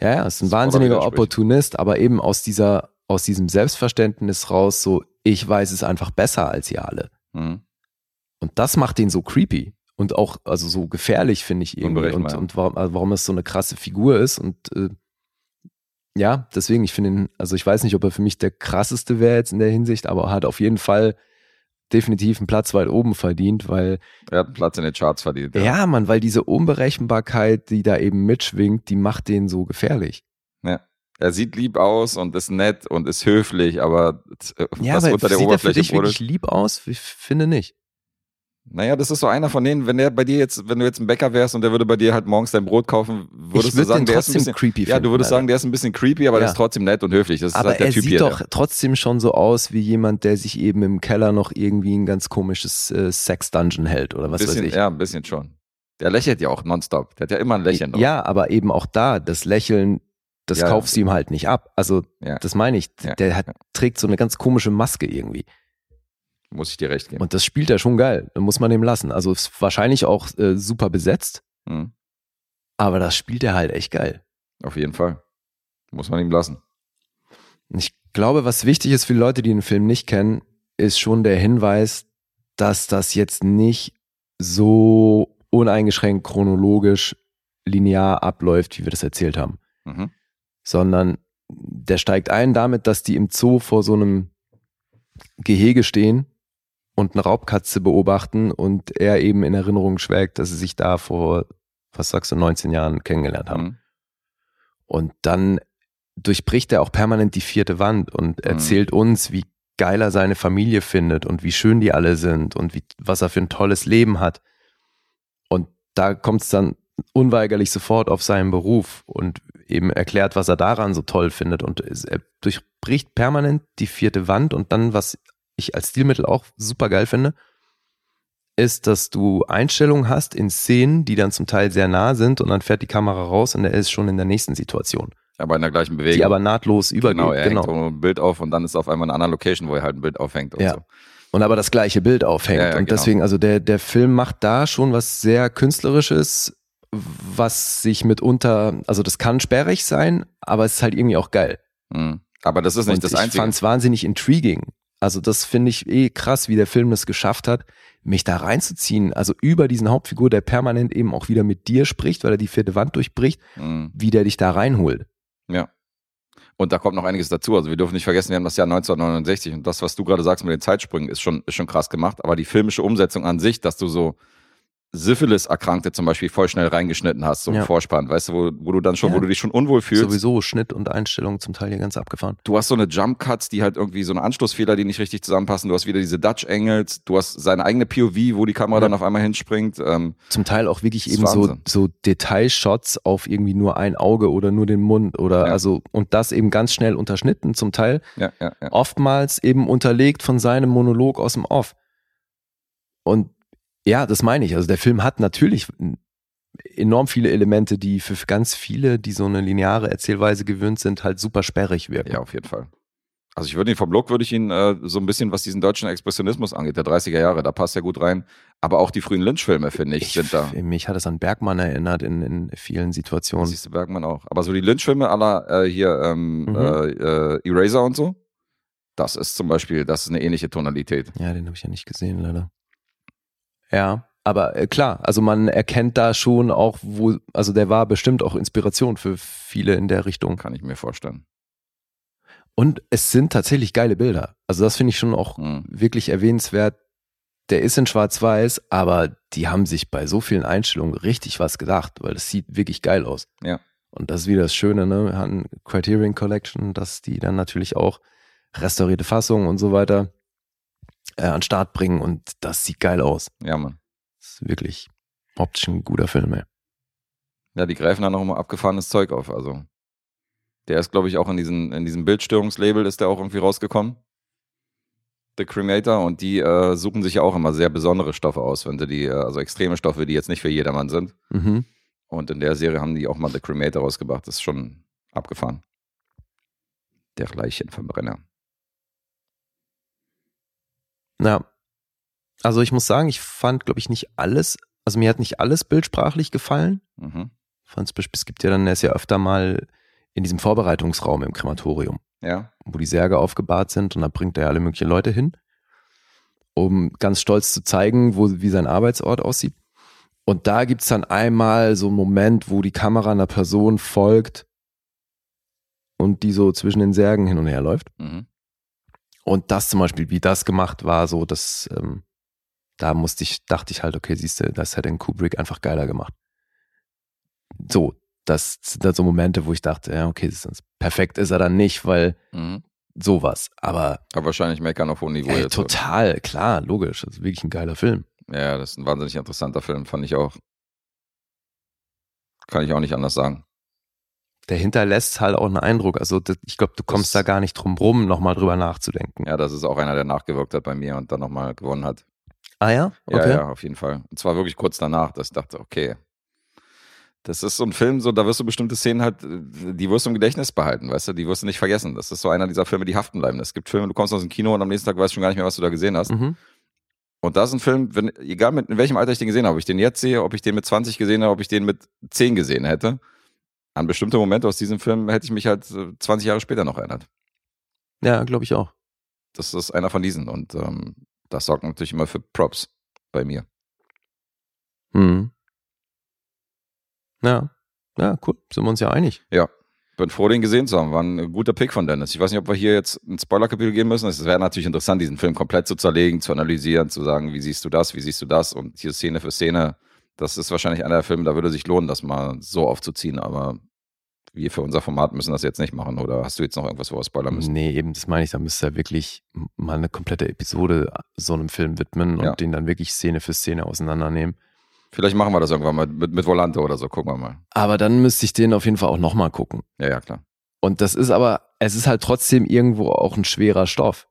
Ja, ja, ist ein Das wahnsinniger. Opportunist, aber eben aus dieser, aus diesem Selbstverständnis raus, so, ich weiß es einfach besser als ihr alle. Mhm. Und das macht den so creepy und auch also so gefährlich, finde ich irgendwie. Und, und warum, also warum es so eine krasse Figur ist. Und äh, ja, deswegen, ich finde ihn, also ich weiß nicht, ob er für mich der krasseste wäre jetzt in der Hinsicht, aber er hat auf jeden Fall definitiv einen Platz weit oben verdient, weil Er hat einen Platz in den Charts verdient. ja, Mann, weil diese Unberechenbarkeit, die da eben mitschwingt, die macht den so gefährlich. Er sieht lieb aus und ist nett und ist höflich, aber äh, Ja, was aber unter der sieht er für Oberfläche dich wirklich lieb aus? Ich finde nicht. Naja, das ist so einer von denen, wenn der bei dir jetzt, wenn du jetzt ein Bäcker wärst und der würde bei dir halt morgens dein Brot kaufen, würdest ich du sagen, der ist ein bisschen, creepy ja, du würdest Alter. sagen, der ist ein bisschen creepy, aber der Ja. ist trotzdem nett und höflich. Das ist Aber halt der er Typ sieht hier. doch der- trotzdem schon so aus wie jemand, der sich eben im Keller noch irgendwie ein ganz komisches äh, Sex-Dungeon hält oder was bisschen, weiß ich. Ja, ein bisschen schon. Der lächelt ja auch nonstop. Der hat ja immer ein Lächeln drauf. Ja, aber eben auch da, das Lächeln, das Ja. kaufst du ihm halt nicht ab. Also, Ja. das meine ich. Ja. Der hat, Ja. trägt so eine ganz komische Maske irgendwie. Muss ich dir recht geben. Und das spielt er schon geil. Da muss man dem lassen. Also, ist wahrscheinlich auch äh, super besetzt, Mhm. aber das spielt er halt echt geil. Auf jeden Fall. Muss man ihm lassen. Ich glaube, was wichtig ist für die Leute, die den Film nicht kennen, ist schon der Hinweis, dass das jetzt nicht so uneingeschränkt chronologisch linear abläuft, wie wir das erzählt haben, Mhm. sondern der steigt ein damit, dass die im Zoo vor so einem Gehege stehen und eine Raubkatze beobachten und er eben in Erinnerung schwelgt, dass sie sich da vor, was sagst du, 19 Jahren kennengelernt haben. Mhm. Und dann durchbricht er auch permanent die vierte Wand und erzählt uns, wie geil er seine Familie findet und wie schön die alle sind und wie, was er für ein tolles Leben hat. Und da kommt es dann unweigerlich sofort auf seinen Beruf und eben erklärt, was er daran so toll findet. Und er durchbricht permanent die vierte Wand und dann, was ich als Stilmittel auch super geil finde, ist, dass du Einstellungen hast in Szenen, die dann zum Teil sehr nah sind und dann fährt die Kamera raus und er ist schon in der nächsten Situation, Aber in der gleichen Bewegung. die aber nahtlos übergeht. genau, er Genau. hängt so ein Bild auf und dann ist auf einmal eine andere Location, wo er halt ein Bild aufhängt und Ja. so. Und aber das gleiche Bild aufhängt. Ja, ja, und genau. deswegen, also der, der Film macht da schon was sehr Künstlerisches, was sich mitunter, also das kann sperrig sein, aber es ist halt irgendwie auch geil. Mhm. Aber das ist nicht und das ich Einzige. fand es wahnsinnig intriguing. Also das finde ich eh krass, wie der Film das geschafft hat, mich da reinzuziehen. Also über diesen Hauptfigur, der permanent eben auch wieder mit dir spricht, weil er die vierte Wand durchbricht, Mhm. wie der dich da reinholt. Ja. Und da kommt noch einiges dazu. Also wir dürfen nicht vergessen, wir haben das Jahr 1969 und das, was du gerade sagst mit den Zeitsprüngen, ist schon, ist schon krass gemacht. Aber die filmische Umsetzung an sich, dass du so Syphilis-Erkrankte zum Beispiel voll schnell reingeschnitten hast, so im Ja. Vorspann, weißt du, wo, wo du dann schon, Ja. wo du dich schon unwohl fühlst. Sowieso Schnitt und Einstellung zum Teil hier ganz abgefahren. Du hast so eine Jump Cuts, die halt irgendwie so eine Anschlussfehler, die nicht richtig zusammenpassen. Du hast wieder diese Dutch Angles. Du hast seine eigene POV, wo die Kamera Ja. dann auf einmal hinspringt. Ähm, Zum Teil auch wirklich eben so, Wahnsinn. so Detailshots auf irgendwie nur ein Auge oder nur den Mund oder also und das eben ganz schnell unterschnitten, zum Teil ja, ja, ja. oftmals eben unterlegt von seinem Monolog aus dem Off. Und ja, das meine ich. Also der Film hat natürlich enorm viele Elemente, die für ganz viele, die so eine lineare Erzählweise gewöhnt sind, halt super sperrig wirken. Ja, auf jeden Fall. Also ich würde ihn vom Look würde ich ihn äh, so ein bisschen, was diesen deutschen Expressionismus angeht, der 30er Jahre, da passt er gut rein. Aber auch die frühen Lynch-Filme, finde ich, sind da. Mich hat es an Bergmann erinnert in, in vielen Situationen. Siehst du Bergmann auch. Aber so die Lynch-Filme aller äh, hier ähm, Mhm. äh, äh, Eraser und so, das ist zum Beispiel, das ist eine ähnliche Tonalität. Ja, den habe ich ja nicht gesehen, leider. Ja, aber äh, klar, also man erkennt da schon auch, wo, also der war bestimmt auch Inspiration für viele in der Richtung. Kann ich mir vorstellen. Und es sind tatsächlich geile Bilder. Also das finde ich schon auch Mhm. wirklich erwähnenswert. Der ist in Schwarz-Weiß, aber die haben sich bei so vielen Einstellungen richtig was gedacht, weil das sieht wirklich geil aus. Ja. Und das ist wieder das Schöne, ne? Wir hatten Criterion Collection, dass die dann natürlich auch restaurierte Fassungen und so weiter äh, an den Start bringen und das sieht geil aus. Ja, Mann. Das ist wirklich optisch ein guter Film, ey. Ja, die greifen da noch mal abgefahrenes Zeug auf. Also der ist, glaube ich, auch in diesen, in diesem Bildstörungslabel ist der auch irgendwie rausgekommen. The Cremator und die äh, suchen sich ja auch immer sehr besondere Stoffe aus, wenn sie die, äh, also extreme Stoffe, die jetzt nicht für jedermann sind. Mhm. Und in der Serie haben die auch mal The Cremator rausgebracht. Das ist schon abgefahren. Der Leichenverbrenner. Ja. Also ich muss sagen, ich fand, glaube ich, nicht alles, also mir hat nicht alles bildsprachlich gefallen. Mhm. Fand's, bes- es gibt ja dann, er ist ja öfter mal in diesem Vorbereitungsraum im Krematorium, Ja. wo die Särge aufgebahrt sind und da bringt er alle möglichen Leute hin, um ganz stolz zu zeigen, wo, wie sein Arbeitsort aussieht. Und da gibt's dann einmal so einen Moment, wo die Kamera einer Person folgt und die so zwischen den Särgen hin und her läuft. Mhm. Und das zum Beispiel, wie das gemacht war, so dass ähm, da musste ich, dachte ich halt, okay, siehst du, das hätte den Kubrick einfach geiler gemacht. So, das sind dann so Momente, wo ich dachte, ja, okay, das ist, perfekt ist er dann nicht, weil Mhm. sowas. Aber Aber wahrscheinlich meckern auf hohem Niveau ey, jetzt. total, klar, logisch. Das ist wirklich ein geiler Film. Ja, das ist ein wahnsinnig interessanter Film, fand ich auch. Kann ich auch nicht anders sagen. Der hinterlässt halt auch einen Eindruck. Also das, ich glaube, du kommst Das- da gar nicht drum rum, nochmal drüber nachzudenken. Ja, das ist auch einer, der nachgewirkt hat bei mir und dann nochmal gewonnen hat. Ah ja? Ja, Okay. ja, auf jeden Fall. Und zwar wirklich kurz danach, dass ich dachte, okay, das ist so ein Film, so da wirst du bestimmte Szenen halt, die wirst du im Gedächtnis behalten, weißt du, die wirst du nicht vergessen. Das ist so einer dieser Filme, die haften bleiben. Es gibt Filme, du kommst aus dem Kino und am nächsten Tag weißt du schon gar nicht mehr, was du da gesehen hast. Mhm. Und das ist ein Film, wenn, egal mit, in welchem Alter ich den gesehen habe, ob ich den jetzt sehe, ob ich den mit 20 gesehen habe, ob ich den mit 10 gesehen hätte, an bestimmte Momente aus diesem Film hätte ich mich halt äh, 20 Jahre später noch erinnert. Ja, glaube ich auch. Das ist einer von diesen und ähm, das sorgt natürlich immer für Props bei mir. Mhm. Ja. Ja, cool. Sind wir uns ja einig. Bin froh, den gesehen zu haben. War ein guter Pick von Dennis. Ich weiß nicht, ob wir hier jetzt ein Spoiler-Kapitel gehen müssen. Es wäre natürlich interessant, diesen Film komplett zu zerlegen, zu analysieren, zu sagen, wie siehst du das, wie siehst du das und hier Szene für Szene. Das ist wahrscheinlich einer der Filme, da würde sich lohnen, das mal so aufzuziehen, aber wir für unser Format müssen das jetzt nicht machen. Oder hast du jetzt noch irgendwas, wo wir spoilern müssen? Nee, eben, das meine ich, da müsste er wirklich mal eine komplette Episode so einem Film widmen und Ja. den dann wirklich Szene für Szene auseinandernehmen. Vielleicht machen wir das irgendwann mal mit, mit Volante oder so. Gucken wir mal. Aber dann müsste ich den auf jeden Fall auch nochmal gucken. Ja, ja, klar. Und das ist aber, es ist halt trotzdem irgendwo auch ein schwerer Stoff.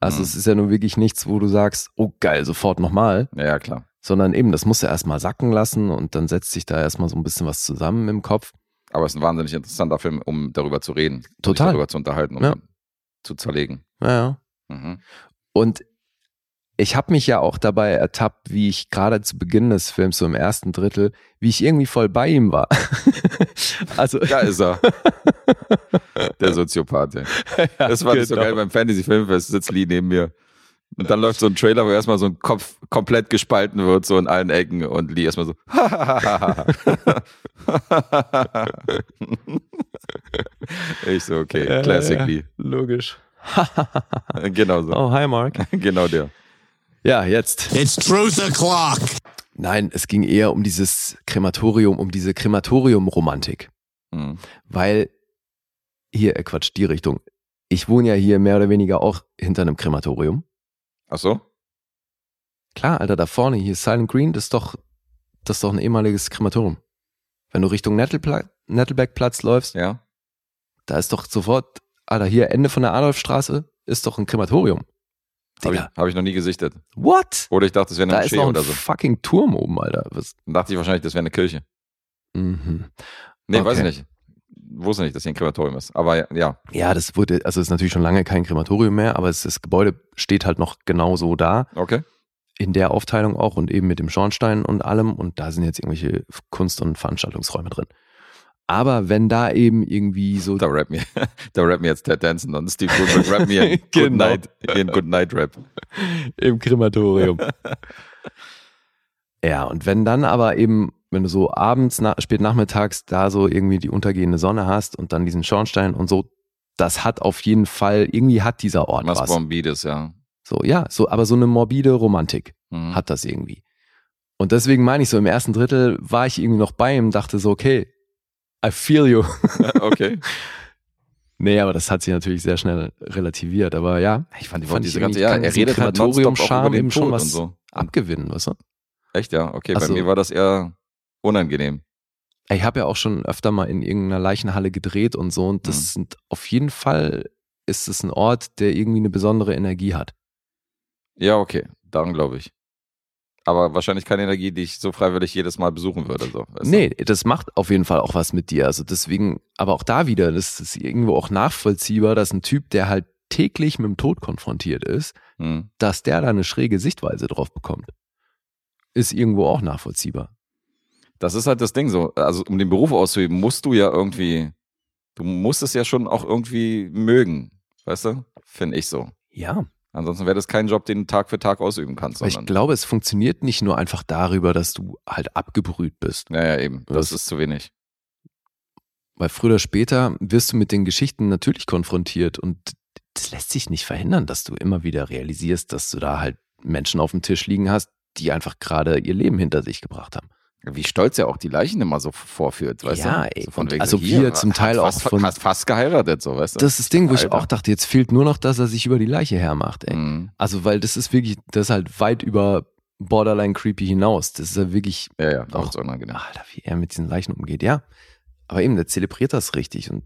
Also Mhm. es ist ja nun wirklich nichts, wo du sagst, oh geil, sofort nochmal, Ja, ja, klar. sondern eben, das musst du erstmal sacken lassen und dann setzt sich da erstmal so ein bisschen was zusammen im Kopf. Aber es ist ein wahnsinnig interessanter Film, um darüber zu reden. um Total. darüber zu unterhalten, um Ja. zu zerlegen. Naja. Mhm. Und ich habe mich ja auch dabei ertappt, wie ich gerade zu Beginn des Films, so im ersten Drittel, wie ich irgendwie voll bei ihm war. also Da ist er. Der Soziopath. ey. Das war nicht so genau. geil beim Fantasy-Filmfest, sitzt Lee neben mir. Und dann läuft so ein Trailer, wo erstmal so ein Kopf komplett gespalten wird, so in allen Ecken und Lee erstmal so. ich so, okay, Ja, Classic ja, Lee. Logisch. Genau so. Oh, hi Mark. Genau der. Ja, jetzt. It's truth o'clock. Nein, es ging eher um dieses Krematorium, um diese Krematorium-Romantik. Mhm. Weil hier, Quatsch, die Richtung. Ich wohne ja hier mehr oder weniger auch hinter einem Krematorium. Ach so? Klar, Alter, da vorne, hier Silent Green, das ist doch, das ist doch ein ehemaliges Krematorium. Wenn du Richtung Nettelpla Nettelbergplatz läufst, Ja. da ist doch sofort, Alter, hier Ende von der Adolfstraße ist doch ein Krematorium. Habe ich, hab ich noch nie gesichtet. what? Oder ich dachte, das wäre Da eine ist Moschee noch ein oder so. fucking Turm oben, Alter. Was? Dann dachte ich wahrscheinlich, das wäre eine Kirche. Mhm. Nee, Okay. weiß ich nicht. Wusste nicht, dass hier ein Krematorium ist. Aber ja, ja. Das wurde, also es ist natürlich schon lange kein Krematorium mehr, aber es, das Gebäude steht halt noch genau so da, okay. in der Aufteilung auch und eben mit dem Schornstein und allem und da sind jetzt irgendwelche Kunst- und Veranstaltungsräume drin. Aber wenn da eben irgendwie so, Da rap mir, da rap mir jetzt Ted Danson und Steve Goodman rap mir Good Genau. Night, ihren Good Night Rap. im Krematorium. ja, und wenn dann aber eben, wenn du so abends, na, spät nachmittags da so irgendwie die untergehende Sonne hast und dann diesen Schornstein und so, das hat auf jeden Fall, irgendwie hat dieser Ort Was was. Bombides, ja. So, ja, so, aber so eine morbide Romantik Mhm. hat das irgendwie. Und deswegen meine ich so, im ersten Drittel war ich irgendwie noch bei ihm, dachte so, okay, I feel you. okay. nee, aber das hat sich natürlich sehr schnell relativiert, aber ja, Ich fand, die Fand diese ganze, ja, er redet halt nonstop auch über Krematorium-Charme den eben schon was und so. abgewinnen, weißt du? Echt, ja, okay. Also- Bei mir war das eher unangenehm. Ich habe ja auch schon öfter mal in irgendeiner Leichenhalle gedreht und so und das Mhm. sind auf jeden Fall ist es ein Ort, der irgendwie eine besondere Energie hat. Ja, okay. Daran glaube ich. Aber wahrscheinlich keine Energie, die ich so freiwillig jedes Mal besuchen würde. So. weißt du? Nee, das macht auf jeden Fall auch was mit dir. Also deswegen, aber auch da wieder, das ist irgendwo auch nachvollziehbar, dass ein Typ, der halt täglich mit dem Tod konfrontiert ist, Hm. dass der da eine schräge Sichtweise drauf bekommt. Ist irgendwo auch nachvollziehbar. Das ist halt das Ding so. Also, um den Beruf auszuüben, musst du ja irgendwie Du musst es ja schon auch irgendwie mögen, weißt du? Finde ich so. Ja, Ansonsten wäre das kein Job, den du Tag für Tag ausüben kannst. ich glaube, es funktioniert nicht nur einfach darüber, dass du halt abgebrüht bist. ja, ja, eben. Das Das- ist zu wenig. Weil früher oder später wirst du mit den Geschichten natürlich konfrontiert und das lässt sich nicht verhindern, dass du immer wieder realisierst, dass du da halt Menschen auf dem Tisch liegen hast, die einfach gerade ihr Leben hinter sich gebracht haben. Wie stolz er auch die Leichen immer so vorführt, weißt Ja, du? ey, So von wegen also wir zum Teil fast, auch von- Hast fast geheiratet, so, weißt du? Das ist das Ding, wo ich Alter. auch dachte, jetzt fehlt nur noch, dass er sich über die Leiche hermacht, ey. Mhm. Also, weil das ist wirklich, das ist halt weit über Borderline Creepy hinaus. Das ist ja wirklich, Ja, ja, Auch- auch so unangenehm. Alter, wie er mit diesen Leichen umgeht, ja. Aber eben, der zelebriert das richtig und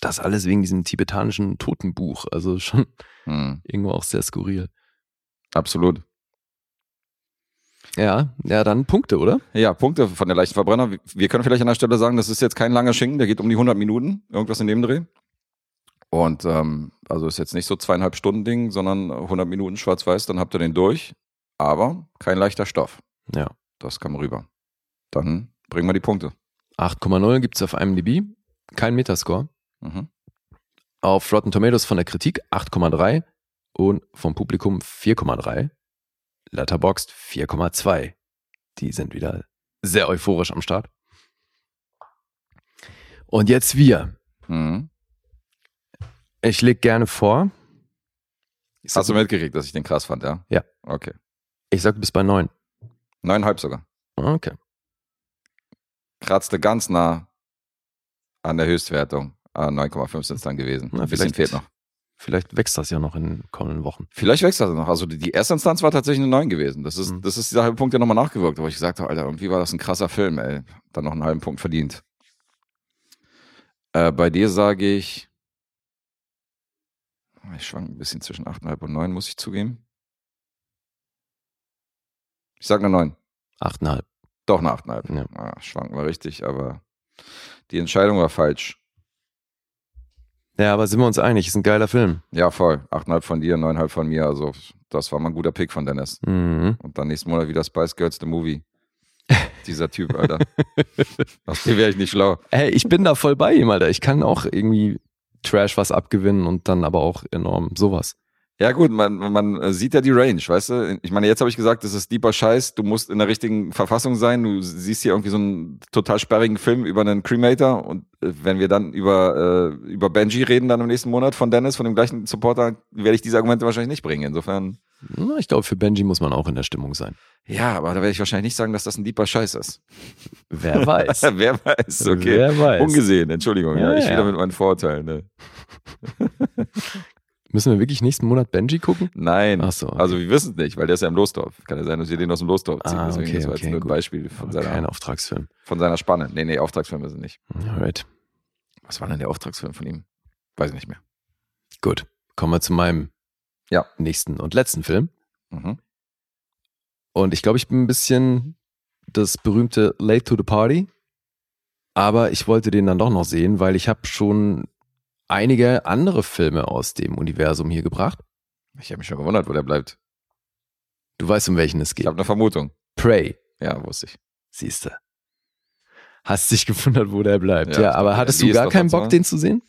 das alles wegen diesem tibetanischen Totenbuch. Also schon Mhm. irgendwo auch sehr skurril. Absolut. Ja, ja, dann Punkte, oder? Ja, Punkte von der leichten Verbrenner. Wir können vielleicht an der Stelle sagen, das ist jetzt kein langer Schinken, der geht um die 100 Minuten, irgendwas in dem Dreh. Und ähm, also ist jetzt nicht so zweieinhalb Stunden Ding, sondern 100 Minuten schwarz-weiß, dann habt ihr den durch. Aber kein leichter Stoff. Ja. Das kam rüber. Dann bringen wir die Punkte. 8,0 gibt's auf IMDb. Kein Metascore. Mhm. Auf Rotten Tomatoes von der Kritik 8,3 und vom Publikum 4,3. Letterboxd 4,2. Die sind wieder sehr euphorisch am Start. Und jetzt wir. Mhm. Ich leg gerne vor. Ich Hast du sag, mitgekriegt, dass ich den krass fand, ja? Ja. Okay. ich sag, du bist bei 9. Neuneinhalb sogar. Okay. Kratzte ganz nah an der Höchstwertung. Ah, 9,5 sind es dann gewesen. Na, Ein bisschen fehlt noch. Vielleicht wächst das ja noch in den kommenden Wochen. Vielleicht wächst das noch. Also die, erste Instanz war tatsächlich eine 9 gewesen. Das ist, Mhm. das ist dieser halbe Punkt, der nochmal nachgewirkt, wo ich gesagt habe, Alter, irgendwie war das ein krasser Film, ey. Dann noch einen halben Punkt verdient. Äh, bei dir sage ich, ich schwank ein bisschen zwischen 8,5 und 9, muss ich zugeben. Ich sage eine 9. 8,5. Doch eine 8,5. Ja. Ah, schwanken war richtig, aber die Entscheidung war falsch. Ja, aber sind wir uns einig, ist ein geiler Film. Ja, voll. 8,5 von dir, 9,5 von mir. Also das war mal ein guter Pick von Dennis. Mhm. Und dann nächsten Monat wieder Spice Girls The Movie. Dieser Typ, Alter. Aus dem wäre ich nicht schlau. Hey, ich bin da voll bei ihm, Alter. Ich kann auch irgendwie Trash was abgewinnen und dann aber auch enorm sowas. Ja gut, man, man äh, sieht ja die Range, weißt du? Ich meine, jetzt habe ich gesagt, das ist deeper Scheiß, du musst in der richtigen Verfassung sein, du siehst hier irgendwie so einen total sperrigen Film über einen Cremator und äh, wenn wir dann über, äh, über Benji reden dann im nächsten Monat von Dennis, von dem gleichen Supporter, werde ich diese Argumente wahrscheinlich nicht bringen. Insofern, Na, ich glaube, für Benji muss man auch in der Stimmung sein. ja, aber da werde ich wahrscheinlich nicht sagen, dass das ein deeper Scheiß ist. Wer weiß. Wer weiß, okay. Wer weiß. Ungesehen, Entschuldigung, ja, Ja, ich ja. wieder mit meinen Vorurteilen. Ne? Müssen wir wirklich nächsten Monat Benji gucken? Nein, Ach so, okay. also wir wissen es nicht, weil der ist ja im Losdorf. Kann ja sein, dass wir den aus dem Losdorf ziehen. Ah, Deswegen okay, das war jetzt okay, nur ein. Beispiel von Kein seiner, Auftragsfilm. von seiner Spanne. Nee, nee, Auftragsfilme sind nicht. Alright. Was war denn der Auftragsfilm von ihm? Weiß ich nicht mehr. Gut. Kommen wir zu meinem Ja. nächsten und letzten Film. Mhm. Und ich glaube, ich bin ein bisschen das berühmte Late to the Party. Aber ich wollte den dann doch noch sehen, weil ich habe schon einige andere Filme aus dem Universum hier gebracht. Ich habe mich schon gewundert, wo der bleibt. Du weißt, um welchen es Ich geht. habe eine Vermutung. Prey, Ja, wusste ich. siehste. Hast dich gewundert, wo der bleibt. Ja, Ja, ich aber hattest du gar keinen Bock, den zu sehen?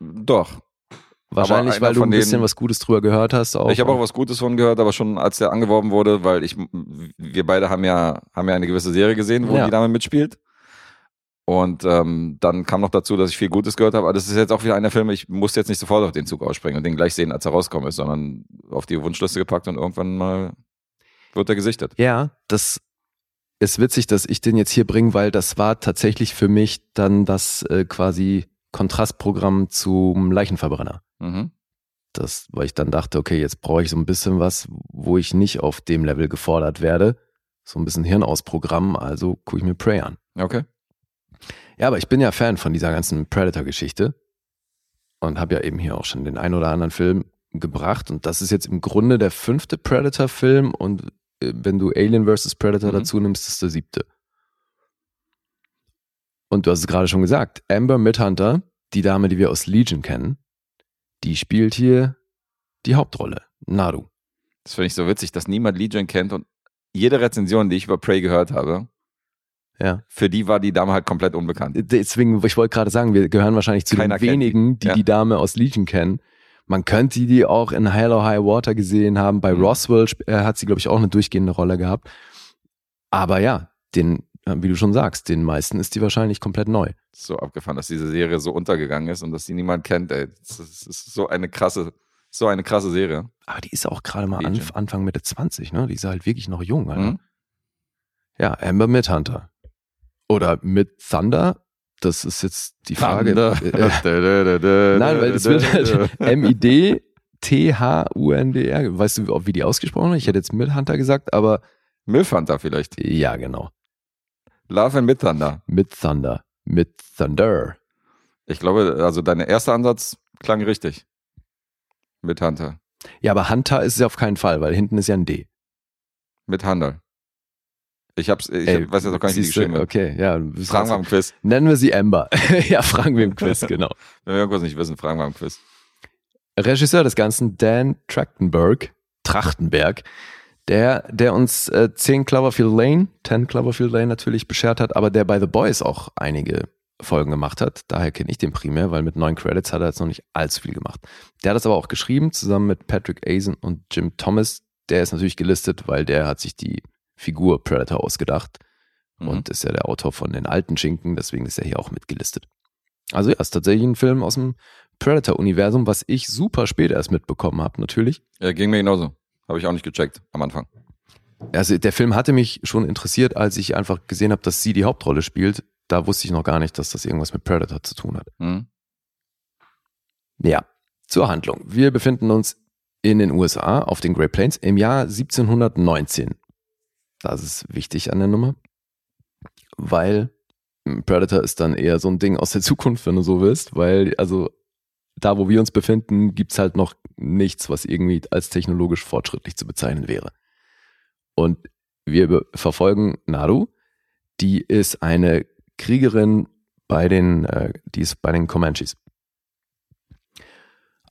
Doch. Wahrscheinlich, weil du ein bisschen denen- was Gutes drüber gehört hast. Auch. Ich habe auch was Gutes von gehört, aber schon als der angeworben wurde, weil ich, wir beide haben ja, haben ja eine gewisse Serie gesehen, wo Ja. die Dame mitspielt. Und ähm, dann kam noch dazu, dass ich viel Gutes gehört habe. Aber das ist jetzt auch wieder einer Film, ich muss jetzt nicht sofort auf den Zug ausspringen und den gleich sehen, als er rauskommen ist, sondern auf die Wunschliste gepackt und irgendwann mal wird er gesichtet. Ja, das ist witzig, dass ich den jetzt hier bringe, weil das war tatsächlich für mich dann das äh, quasi Kontrastprogramm zum Leichenverbrenner. Mhm. Das, weil ich dann dachte, okay, jetzt brauche ich so ein bisschen was, wo ich nicht auf dem Level gefordert werde. So ein bisschen Hirn aus Programm, also gucke ich mir Prey an. Okay. Ja, aber ich bin ja Fan von dieser ganzen Predator-Geschichte und habe ja eben hier auch schon den ein oder anderen Film gebracht. Und das ist jetzt im Grunde der fünfte Predator-Film und äh, wenn du Alien vs. Predator Mhm. dazu nimmst, ist der siebte. Und du hast es gerade schon gesagt, Amber Midhunter, die Dame, die wir aus Legion kennen, die spielt hier die Hauptrolle, Naru. Das finde ich so witzig, dass niemand Legion kennt und jede Rezension, die ich über Prey gehört habe, Ja. Für die war die Dame halt komplett unbekannt. Deswegen, ich wollte gerade sagen, wir gehören wahrscheinlich zu Keiner den wenigen, die Ja. die Dame aus Legion kennen. Man könnte die auch in Hell or High Water gesehen haben. Bei Mhm. Roswell äh, hat sie, glaube ich, auch eine durchgehende Rolle gehabt. Aber ja, den, äh, wie du schon sagst, den meisten ist die wahrscheinlich komplett neu. So abgefahren, dass diese Serie so untergegangen ist und dass die niemand kennt, ey. Das ist, das ist so eine krasse, so eine krasse Serie. Aber die ist auch gerade mal. Anf Anfang Mitte 20, ne? Die ist halt wirklich noch jung, Alter. Mhm. Ja, Amber Midhunter. Oder mit Thunder. Das ist jetzt die Frage. Äh, Nein, weil es wird halt M-I-D-T-H-U-N-D-R. Weißt du, wie die ausgesprochen wird? Ich hätte jetzt Midhunter gesagt, aber Milfhunter vielleicht. ja, genau. Love and Midthunder. Mit Thunder. Mit Thunder. Ich glaube, also dein erster Ansatz klang richtig. Mit Hunter. Ja, aber Hunter ist es ja auf keinen Fall, weil hinten ist ja ein D. Mit Handel. Ich hab's, ich Ey, weiß jetzt auch gar nicht, wie die geschrieben wird. Okay, ja. Fragen wir am Quiz. Nennen wir sie Amber. ja, fragen wir im Quiz, genau. Wenn wir irgendwas nicht wissen, fragen wir am Quiz. Regisseur des Ganzen, Dan Trachtenberg, Trachtenberg, der, der uns äh, 10 Cloverfield Lane, 10 Cloverfield Lane natürlich beschert hat, aber der bei The Boys auch einige Folgen gemacht hat. Daher kenne ich den primär, weil mit neun Credits hat er jetzt noch nicht allzu viel gemacht. Der hat das aber auch geschrieben, zusammen mit Patrick Azen und Jim Thomas. Der ist natürlich gelistet, weil der hat sich die Figur Predator ausgedacht Mhm. und ist ja der Autor von den alten Schinken, deswegen ist er hier auch mitgelistet. Also ja, ist tatsächlich ein Film aus dem Predator-Universum, was ich super spät erst mitbekommen habe, natürlich. Ja, ging mir genauso. Habe ich auch nicht gecheckt am Anfang. Also der Film hatte mich schon interessiert, als ich einfach gesehen habe, dass sie die Hauptrolle spielt. Da wusste ich noch gar nicht, dass das irgendwas mit Predator zu tun hat. Mhm. Ja, zur Handlung. Wir befinden uns in den USA auf den Great Plains im Jahr 1719. Das ist wichtig an der Nummer, weil hm, Predator ist dann eher so ein Ding aus der Zukunft, wenn du so willst, weil also da, wo wir uns befinden, gibt's halt noch nichts, was irgendwie als technologisch fortschrittlich zu bezeichnen wäre. Und wir verfolgen Naru, die ist eine Kriegerin bei den, äh, die ist bei den Comanches.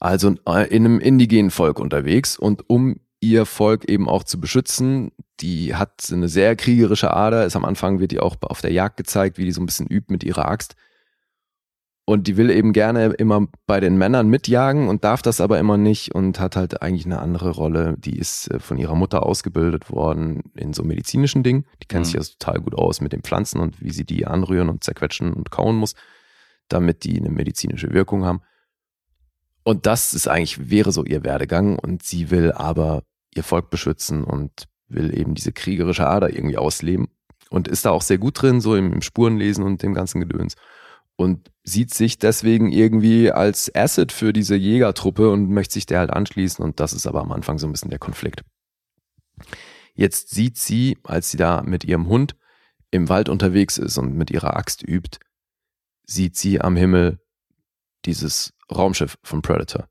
Also äh, in einem indigenen Volk unterwegs und um ihr Volk eben auch zu beschützen, die hat eine sehr kriegerische Ader, ist am Anfang wird die auch auf der Jagd gezeigt, wie die so ein bisschen übt mit ihrer Axt. Und die will eben gerne immer bei den Männern mitjagen und darf das aber immer nicht und hat halt eigentlich eine andere Rolle. Die ist äh, von ihrer Mutter ausgebildet worden in so medizinischen Dingen. Die kennt Mhm. sich also total gut aus mit den Pflanzen und wie sie die anrühren und zerquetschen und kauen muss, damit die eine medizinische Wirkung haben. Und das ist eigentlich, wäre so ihr Werdegang und sie will aber ihr Volk beschützen und will eben diese kriegerische Ader irgendwie ausleben und ist da auch sehr gut drin, so im, Spurenlesen und dem ganzen Gedöns. Und sieht sich deswegen irgendwie als Asset für diese Jägertruppe und möchte sich der halt anschließen und das ist aber am Anfang so ein bisschen der Konflikt. Jetzt sieht sie, als sie da mit ihrem Hund im Wald unterwegs ist und mit ihrer Axt übt, sieht sie am Himmel dieses Raumschiff von Predator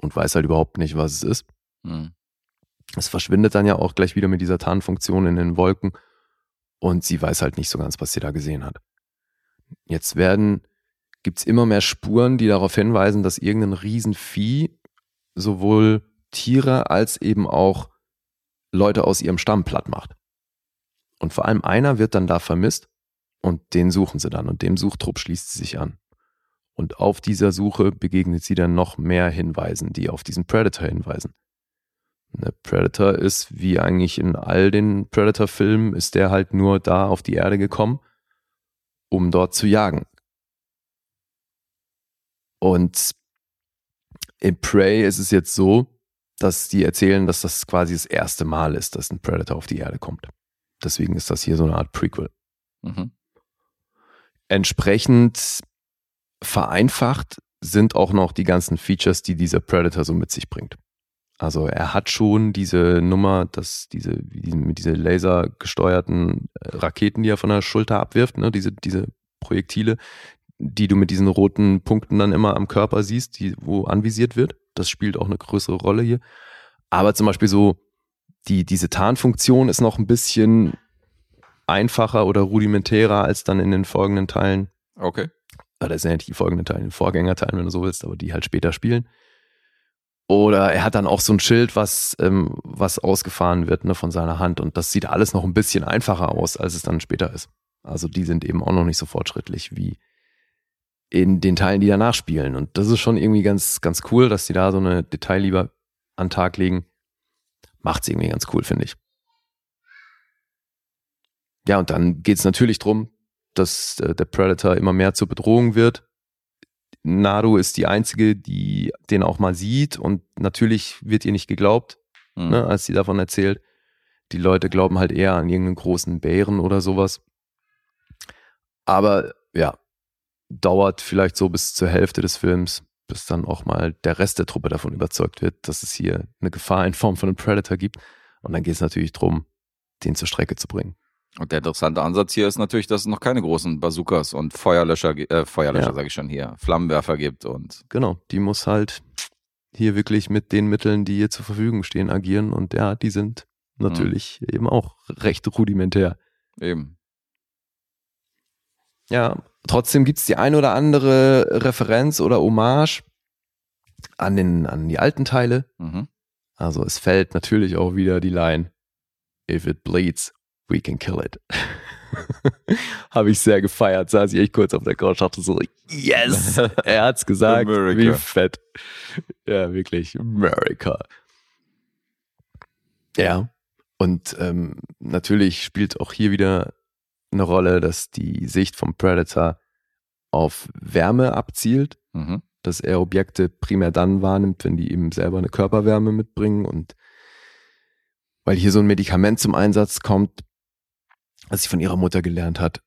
und weiß halt überhaupt nicht, was es ist. Mhm. Es verschwindet dann ja auch gleich wieder mit dieser Tarnfunktion in den Wolken und sie weiß halt nicht so ganz, was sie da gesehen hat. Jetzt werden, gibt's immer mehr Spuren, die darauf hinweisen, dass irgendein Riesenvieh sowohl Tiere als eben auch Leute aus ihrem Stamm platt macht. Und vor allem einer wird dann da vermisst und den suchen sie dann und dem Suchtrupp schließt sie sich an. Und auf dieser Suche begegnet sie dann noch mehr Hinweisen, die auf diesen Predator hinweisen. Der Predator ist, wie eigentlich in all den Predator-Filmen, ist der halt nur da auf die Erde gekommen, um dort zu jagen. Und in Prey ist es jetzt so, dass die erzählen, dass das quasi das erste Mal ist, dass ein Predator auf die Erde kommt. Deswegen ist das hier so eine Art Prequel. Mhm. Entsprechend vereinfacht sind auch noch die ganzen Features, die dieser Predator so mit sich bringt. Also er hat schon diese Nummer, dass diese, mit diese lasergesteuerten äh, Raketen, die er von der Schulter abwirft, ne, diese, diese Projektile, die du mit diesen roten Punkten dann immer am Körper siehst, die, wo anvisiert wird. Das spielt auch eine größere Rolle hier. Aber zum Beispiel so, die, diese Tarnfunktion ist noch ein bisschen einfacher oder rudimentärer als dann in den folgenden Teilen Okay. Ah, das sind ja die folgenden Teile, die Vorgängerteilen, wenn du so willst, aber die halt später spielen. Oder er hat dann auch so ein Schild, was, ähm, was ausgefahren wird ne, von seiner Hand. Und das sieht alles noch ein bisschen einfacher aus, als es dann später ist. Also die sind eben auch noch nicht so fortschrittlich wie in den Teilen, die danach spielen. Und das ist schon irgendwie ganz, ganz cool, dass die da so eine Detailliebe an den Tag legen. Macht's irgendwie ganz cool, finde ich. Ja, und dann geht's natürlich drum, dass äh, der Predator immer mehr zur Bedrohung wird. Naru ist die einzige, die den auch mal sieht und natürlich wird ihr nicht geglaubt, Mhm. ne, als sie davon erzählt. Die Leute glauben halt eher an irgendeinen großen Bären oder sowas. Aber ja, dauert vielleicht so bis zur Hälfte des Films, bis dann auch mal der Rest der Truppe davon überzeugt wird, dass es hier eine Gefahr in Form von einem Predator gibt. Und dann geht es natürlich drum, den zur Strecke zu bringen. Und der interessante Ansatz hier ist natürlich, dass es noch keine großen Bazookas und Feuerlöscher, äh, Feuerlöscher Ja. sage ich schon hier, Flammenwerfer gibt und Genau, die muss halt hier wirklich mit den Mitteln, die ihr zur Verfügung stehen, agieren. Und ja, die sind natürlich eben auch recht rudimentär. eben. Ja, trotzdem gibt's die ein oder andere Referenz oder Hommage an, den, an die alten Teile. Mhm. Also es fällt natürlich auch wieder die Line, if it bleeds, we can kill it. Habe ich sehr gefeiert, saß ich echt kurz auf der Couch, dachte so, yes, er hat's gesagt, America. wie fett. Ja, wirklich, America. Ja, und ähm, natürlich spielt auch hier wieder eine Rolle, dass die Sicht vom Predator auf Wärme abzielt Mhm. dass er Objekte primär dann wahrnimmt, wenn die eben selber eine Körperwärme mitbringen und weil hier so ein Medikament zum Einsatz kommt, was sie von ihrer Mutter gelernt hat,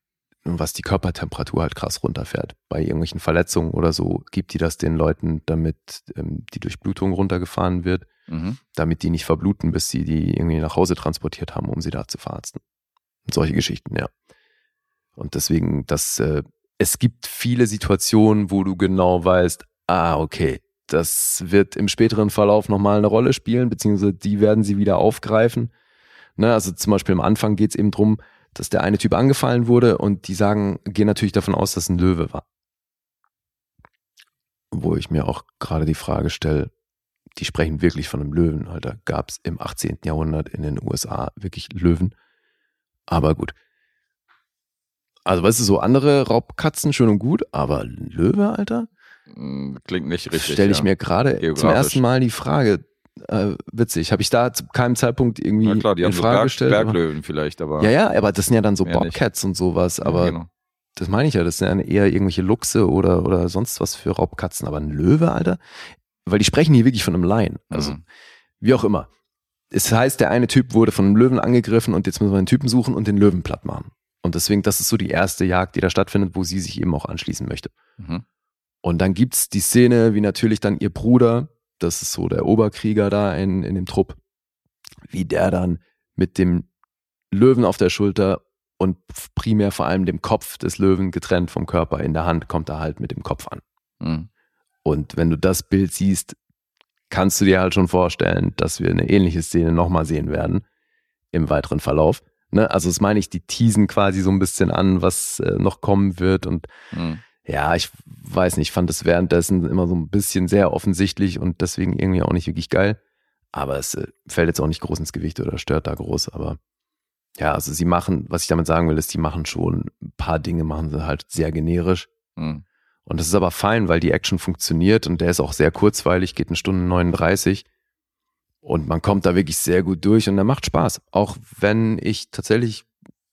was die Körpertemperatur halt krass runterfährt. Bei irgendwelchen Verletzungen oder so gibt die das den Leuten, damit ähm, die Durchblutung runtergefahren wird, Mhm. damit die nicht verbluten, bis sie die irgendwie nach Hause transportiert haben, um sie da zu verarzten. Und solche Geschichten, ja. Und deswegen, das, äh, es gibt viele Situationen, wo du genau weißt, ah, okay, das wird im späteren Verlauf nochmal eine Rolle spielen, beziehungsweise die werden sie wieder aufgreifen. Ne, also zum Beispiel am Anfang geht es eben drum, dass der eine Typ angefallen wurde und die sagen, gehen natürlich davon aus, dass es ein Löwe war. Wo ich mir auch gerade die Frage stelle, die sprechen wirklich von einem Löwen, Alter. Gab es im 18. Jahrhundert in den USA wirklich Löwen? Aber gut. Also, weißt du, so andere Raubkatzen schön und gut, aber Löwe, Alter? Mm, Klingt nicht richtig. Stelle ich ja. mir gerade zum ersten Mal die Frage. Äh, witzig. Habe ich da zu keinem Zeitpunkt irgendwie Na klar, die in haben so Frage Berg, gestellt? aber- Berglöwen vielleicht, aber. Ja, ja, aber das sind ja dann so Mehr nicht. Bobcats und sowas, Ja, aber genau. das meine ich ja, das sind ja eher irgendwelche Luchse oder, oder sonst was für Raubkatzen, aber ein Löwe, Alter? Weil die sprechen hier wirklich von einem Lion. Also, Mhm. wie auch immer. Es heißt, der eine Typ wurde von einem Löwen angegriffen und jetzt müssen wir einen Typen suchen und den Löwen platt machen. Und deswegen, das ist so die erste Jagd, die da stattfindet, wo sie sich eben auch anschließen möchte. Mhm. Und dann gibt's die Szene, wie natürlich dann ihr Bruder, das ist so der Oberkrieger da in, in dem Trupp, wie der dann mit dem Löwen auf der Schulter und primär vor allem dem Kopf des Löwen getrennt vom Körper in der Hand, kommt er halt mit dem Kopf an. Mhm. Und wenn du das Bild siehst, kannst du dir halt schon vorstellen, dass wir eine ähnliche Szene nochmal sehen werden im weiteren Verlauf. Ne? Also das meine ich, die teasen quasi so ein bisschen an, was äh, noch kommen wird und Mhm. Ja, ich weiß nicht, ich fand es währenddessen immer so ein bisschen sehr offensichtlich und deswegen irgendwie auch nicht wirklich geil. Aber es äh, fällt jetzt auch nicht groß ins Gewicht oder stört da groß. Aber ja, also sie machen, was ich damit sagen will, ist, die machen schon ein paar Dinge, machen sie halt sehr generisch. Mhm. Und das ist aber fein, weil die Action funktioniert und der ist auch sehr kurzweilig, geht eine Stunde 39. Und man kommt da wirklich sehr gut durch und der macht Spaß. Auch wenn ich tatsächlich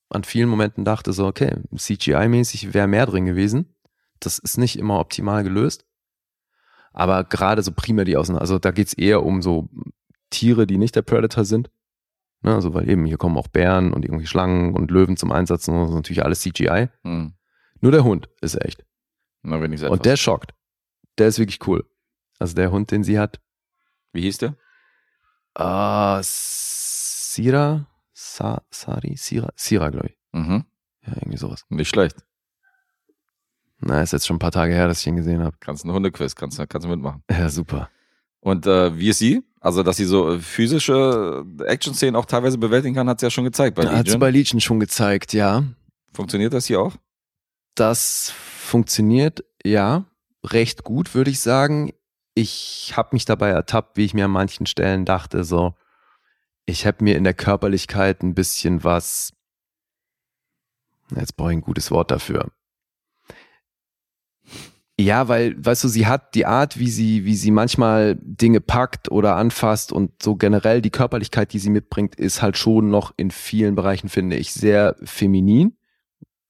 an vielen Momenten dachte, so, okay, CGI-mäßig wäre mehr drin gewesen. Das ist nicht immer optimal gelöst. Aber gerade so primär die Außen, also da geht's eher um so Tiere, die nicht der Predator sind. Ne, also weil eben hier kommen auch Bären und irgendwie Schlangen und Löwen zum Einsatz und das ist natürlich alles CGI. Mhm. Nur der Hund ist echt. Na, wenigstens etwas. Und der schockt. Der ist wirklich cool. Also der Hund, den sie hat, Wie hieß der? äh, Sira, Sa, Sari, Sira, Sira, glaube ich. Mhm. Ja, irgendwie sowas. Nicht schlecht. Na, ist jetzt schon ein paar Tage her, dass ich ihn gesehen habe. Kannst einen Hundequiz, kannst, kannst du mitmachen. Ja, super. Und äh, wie ist sie? Also, dass sie so äh, physische Action-Szenen auch teilweise bewältigen kann, hat sie ja schon gezeigt bei Hat sie Legion. bei Legion schon gezeigt, ja. Funktioniert das hier auch? Das funktioniert, ja, recht gut, würde ich sagen. Ich habe mich dabei ertappt, wie ich mir an manchen Stellen dachte, so, ich habe mir in der Körperlichkeit ein bisschen was, Jetzt brauche ich ein gutes Wort dafür. Ja, weil, weißt du, sie hat die Art, wie sie, wie sie manchmal Dinge packt oder anfasst und so generell die Körperlichkeit, die sie mitbringt, ist halt schon noch in vielen Bereichen, finde ich, sehr feminin.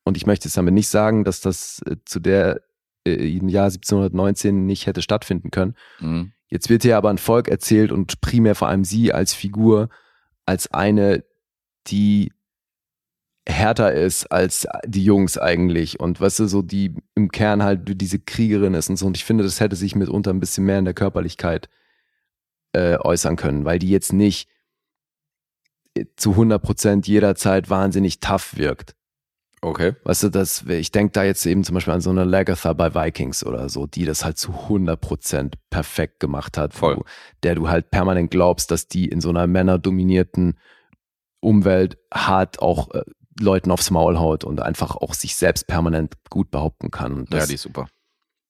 Und ich möchte jetzt damit nicht sagen, dass das äh, zu der äh, im Jahr 1719 nicht hätte stattfinden können. Mhm. Jetzt wird hier aber ein Volk erzählt und primär vor allem sie als Figur, als eine, die härter ist als die Jungs eigentlich und weißt du, so die im Kern halt diese Kriegerin ist und so und ich finde, das hätte sich mitunter ein bisschen mehr in der Körperlichkeit äh, äußern können, weil die jetzt nicht äh, zu 100 Prozent jederzeit wahnsinnig tough wirkt. Okay. Weißt du, das, ich denke da jetzt eben zum Beispiel an so eine Lagatha bei Vikings oder so, die das halt zu 100% perfekt gemacht hat. Voll. Wo, der du halt permanent glaubst, dass die in so einer männerdominierten Umwelt hart auch äh, Leuten aufs Maul haut und einfach auch sich selbst permanent gut behaupten kann. Und ja, das, die ist super.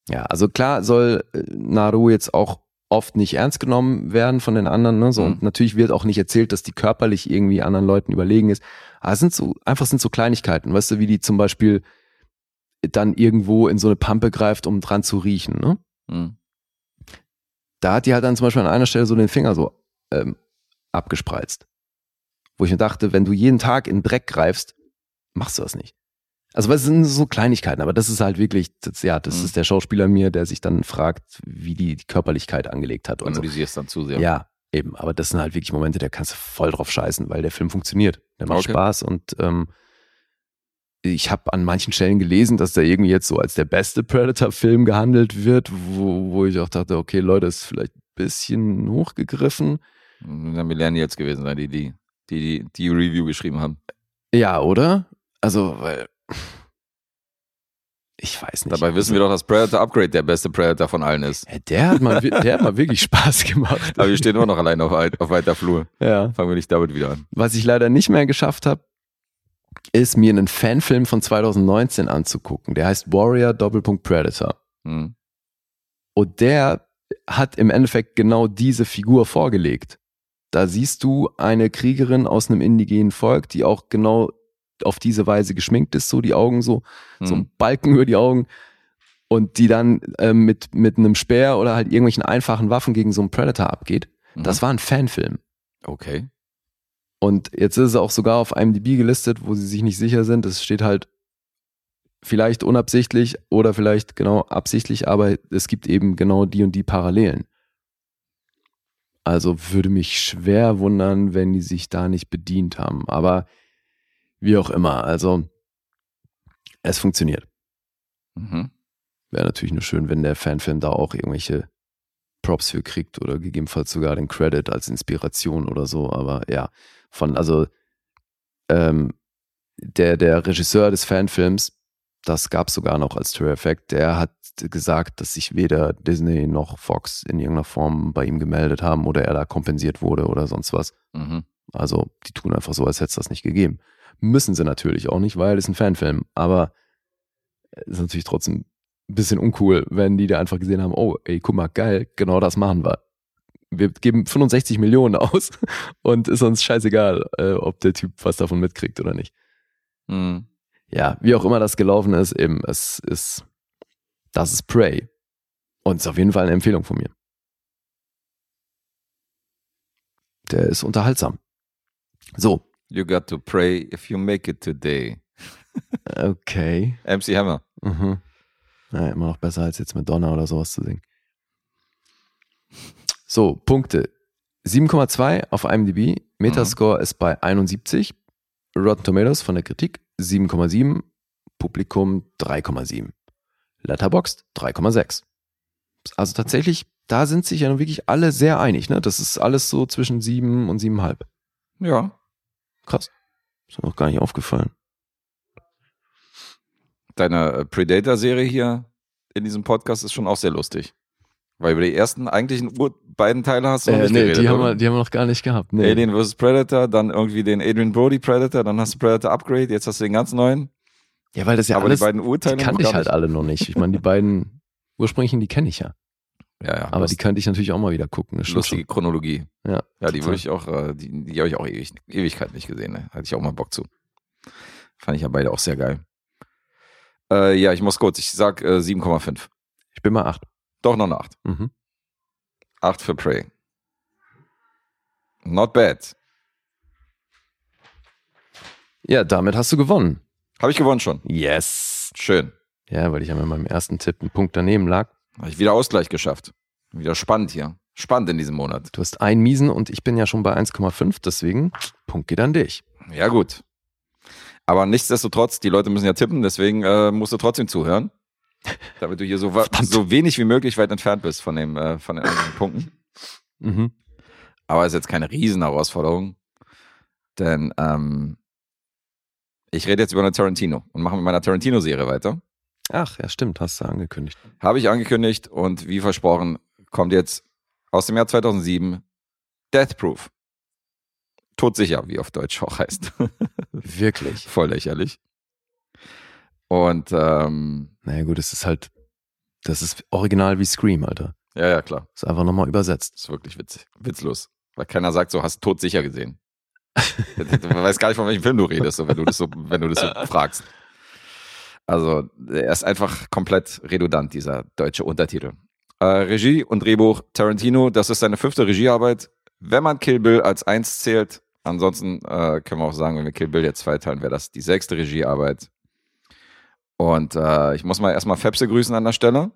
ja, also klar soll äh, Naru jetzt auch oft nicht ernst genommen werden von den anderen. Ne? So, Mhm. Und natürlich wird auch nicht erzählt, dass die körperlich irgendwie anderen Leuten überlegen ist. Aber es sind so, einfach sind so Kleinigkeiten, weißt du, wie die zum Beispiel dann irgendwo in so eine Pampe greift, um dran zu riechen. Ne? Mhm. Da hat die halt dann zum Beispiel an einer Stelle so den Finger so ähm, abgespreizt. Wo ich mir dachte, wenn du jeden Tag in Dreck greifst, machst du das nicht. Also was sind so Kleinigkeiten, aber das ist halt wirklich, das, ja, das Mhm. ist der Schauspieler mir, der sich dann fragt, wie die, die Körperlichkeit angelegt hat und so. Analysierst dann zu sehr. Ja, eben. Aber das sind halt wirklich Momente, da kannst du voll drauf scheißen, weil der Film funktioniert. Der macht Okay. Spaß und ähm, ich habe an manchen Stellen gelesen, dass der irgendwie jetzt so als der beste Predator-Film gehandelt wird, wo, wo ich auch dachte, okay, Leute, ist vielleicht ein bisschen hochgegriffen. Müssen ja Millennials gewesen sein, die die, die, die, die Review geschrieben haben. Ja, oder? Also, weil ich weiß nicht. Dabei wissen wir doch, dass Predator Upgrade der beste Predator von allen ist. Ja, der hat mal, der hat mal wirklich Spaß gemacht. Aber wir stehen immer noch allein auf, auf weiter Flur. Ja. Fangen wir nicht damit wieder an. Was ich leider nicht mehr geschafft habe, ist mir einen Fanfilm von 2019 anzugucken. Der heißt Warrior Doppelpunkt Predator. Mhm. Und der hat im Endeffekt genau diese Figur vorgelegt. Da siehst du eine Kriegerin aus einem indigenen Volk, die auch genau auf diese Weise geschminkt ist, so die Augen so, so Mhm. ein Balken über die Augen und die dann ähm, mit, mit einem Speer oder halt irgendwelchen einfachen Waffen gegen so einen Predator abgeht. Mhm. Das war ein Fanfilm. Okay. Und jetzt ist es auch sogar auf IMDb gelistet, wo sie sich nicht sicher sind. Es steht halt vielleicht unabsichtlich oder vielleicht genau absichtlich, aber es gibt eben genau die und die Parallelen. Also würde mich schwer wundern, wenn die sich da nicht bedient haben. Aber wie auch immer, also es funktioniert. Mhm. Wäre natürlich nur schön, wenn der Fanfilm da auch irgendwelche Props für kriegt oder gegebenenfalls sogar den Credit als Inspiration oder so. Aber ja, von, also ähm, der, der Regisseur des Fanfilms, das gab es sogar noch als True Effect, der hat gesagt, dass sich weder Disney noch Fox in irgendeiner Form bei ihm gemeldet haben oder er da kompensiert wurde oder sonst was. Mhm. Also die tun einfach so, als hätte es das nicht gegeben. Müssen sie natürlich auch nicht, weil es ein Fanfilm. Aber es ist natürlich trotzdem ein bisschen uncool, wenn die da einfach gesehen haben, oh, ey, guck mal, geil, genau das machen wir. Wir geben 65 Millionen aus und ist uns scheißegal, äh, ob der Typ was davon mitkriegt oder nicht. Mhm. Ja, wie auch immer das gelaufen ist, eben, es ist, das ist Prey. Und ist auf jeden Fall eine Empfehlung von mir. Der ist unterhaltsam. So, You got to pray if you make it today. okay. MC Hammer. Mhm. Ja, immer noch besser als jetzt mit Donner oder sowas zu singen. So, Punkte. 7,2 auf IMDb. Metascore ist bei 71. Rotten Tomatoes von der Kritik 7,7. Publikum 3,7. Letterboxd 3,6. Also tatsächlich, da sind sich ja nun wirklich alle sehr einig. Ne? Das ist alles so zwischen 7 und 7,5. Ja. Krass. Ist mir noch gar nicht aufgefallen. Deine äh, Predator-Serie hier in diesem Podcast ist schon auch sehr lustig. Weil über die ersten eigentlichen beiden Teile hast du noch Äh, nicht nee, geredet, die haben, wir, die haben wir noch gar nicht gehabt. Nee. Alien vs. Predator, dann irgendwie den Adrian Brody Predator, dann hast du Predator Upgrade, jetzt hast du den ganz neuen. Ja, weil das ja aber alles, die beiden Urteile die noch kannte ich halt alle noch nicht. Ich meine, die beiden ursprünglichen, die kenne ich ja. Ja, ja. Aber die könnte ich natürlich auch mal wieder gucken. Stimmt lustige Chronologie. Ja, Ja, die würde ich auch, äh, die, die habe ich auch ewig, Ewigkeit nicht gesehen. Ne? Hatte ich auch mal Bock zu. Fand ich ja beide auch sehr geil. Äh, ja, ich muss kurz. Ich sag äh, 7,5. Ich bin mal acht. Doch noch eine 8. Mhm. 8 für Prey. Not bad. Ja, damit hast du gewonnen. Habe ich gewonnen schon. Yes. Schön. Ja, weil ich ja mit meinem ersten Tipp einen Punkt daneben lag. Habe ich wieder Ausgleich geschafft. Wieder spannend hier. Spannend in diesem Monat. Du hast einen Miesen und ich bin ja schon bei 1,5, deswegen Punkt geht an dich. Ja, gut. Aber nichtsdestotrotz, die Leute müssen ja tippen, deswegen äh, musst du trotzdem zuhören. Damit du hier so, so wenig wie möglich weit entfernt bist von, dem, äh, von den anderen Punkten. Mhm. Aber ist jetzt keine Riesenherausforderung. Denn ähm, ich rede jetzt über eine Tarantino und mache mit meiner Tarantino-Serie weiter. Ach, ja, stimmt, hast du angekündigt. Habe ich angekündigt und wie versprochen kommt jetzt aus dem Jahr 2007 Death Proof. Todsicher, wie auf Deutsch auch heißt. Wirklich. Voll lächerlich. Und ähm, Naja, gut, es ist halt, das ist original wie Scream, Alter. ja, ja, klar. Ist einfach nochmal übersetzt. ist wirklich witzig, witzlos. Weil keiner sagt so, hast todsicher gesehen. du weißt gar nicht, von welchem Film du redest, wenn du das so, wenn du das so fragst. Also, er ist einfach komplett redundant, dieser deutsche Untertitel. Äh, Regie und Drehbuch Tarantino, das ist seine fünfte Regiearbeit. Wenn man Kill Bill als eins zählt, ansonsten äh, können wir auch sagen, wenn wir Kill Bill jetzt zweiteilen, wäre das die sechste Regiearbeit. Und äh, ich muss mal erstmal Fepse grüßen an der Stelle,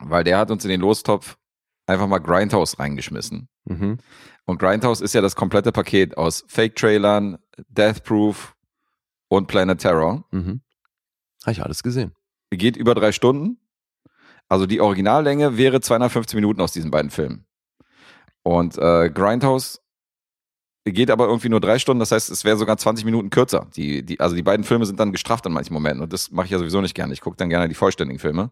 weil der hat uns in den Lostopf einfach mal Grindhouse reingeschmissen. Mhm. Und Grindhouse ist ja das komplette Paket aus Fake-Trailern, Death Proof und Planet Terror. Mhm. Habe ich alles gesehen. Geht über drei Stunden. Also die Originallänge wäre 250 Minuten aus diesen beiden Filmen. Und äh, Grindhouse geht aber irgendwie nur drei Stunden, das heißt, es wäre sogar 20 Minuten kürzer. Die, die, also die beiden Filme sind dann gestrafft in manchen Momenten und das mache ich ja sowieso nicht gerne. Ich gucke dann gerne die vollständigen Filme.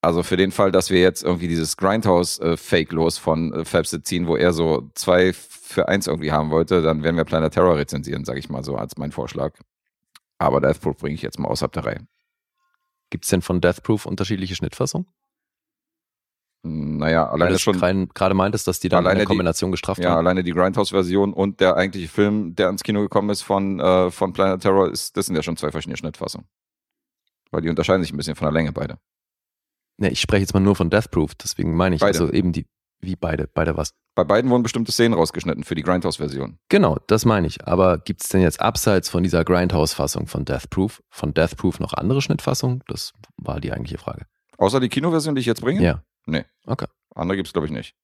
Also für den Fall, dass wir jetzt irgendwie dieses Grindhouse-Fake los von äh, ziehen, wo er so zwei für eins irgendwie haben wollte, dann werden wir Planet Terror rezensieren, sage ich mal so, als mein Vorschlag. Aber Death Proof bringe ich jetzt mal außerhalb der Reihe. Gibt es denn von Death Proof unterschiedliche Schnittfassungen? Naja, Weil alleine du schon, rein- gerade meintest, dass die dann in Alleine der die- Kombination gestraft ja, haben. alleine die Grindhouse-Version und der eigentliche Film, der ins Kino gekommen ist von, äh, von Planet Terror, ist, das sind ja schon zwei verschiedene Schnittfassungen. Weil die unterscheiden sich ein bisschen von der Länge beide. Ne, ich spreche jetzt mal nur von Death Proof, deswegen meine ich Beide. also eben die, wie beide, beide was. Bei beiden wurden bestimmte Szenen rausgeschnitten für die Grindhouse-Version. Genau, das meine ich. Aber gibt es denn jetzt abseits von dieser Grindhouse-Fassung von Death Proof, von Death Proof noch andere Schnittfassungen? Das war die eigentliche Frage. Außer die Kinoversion, die ich jetzt bringe? Ja. Nee. Okay. Andere gibt's glaube ich, nicht.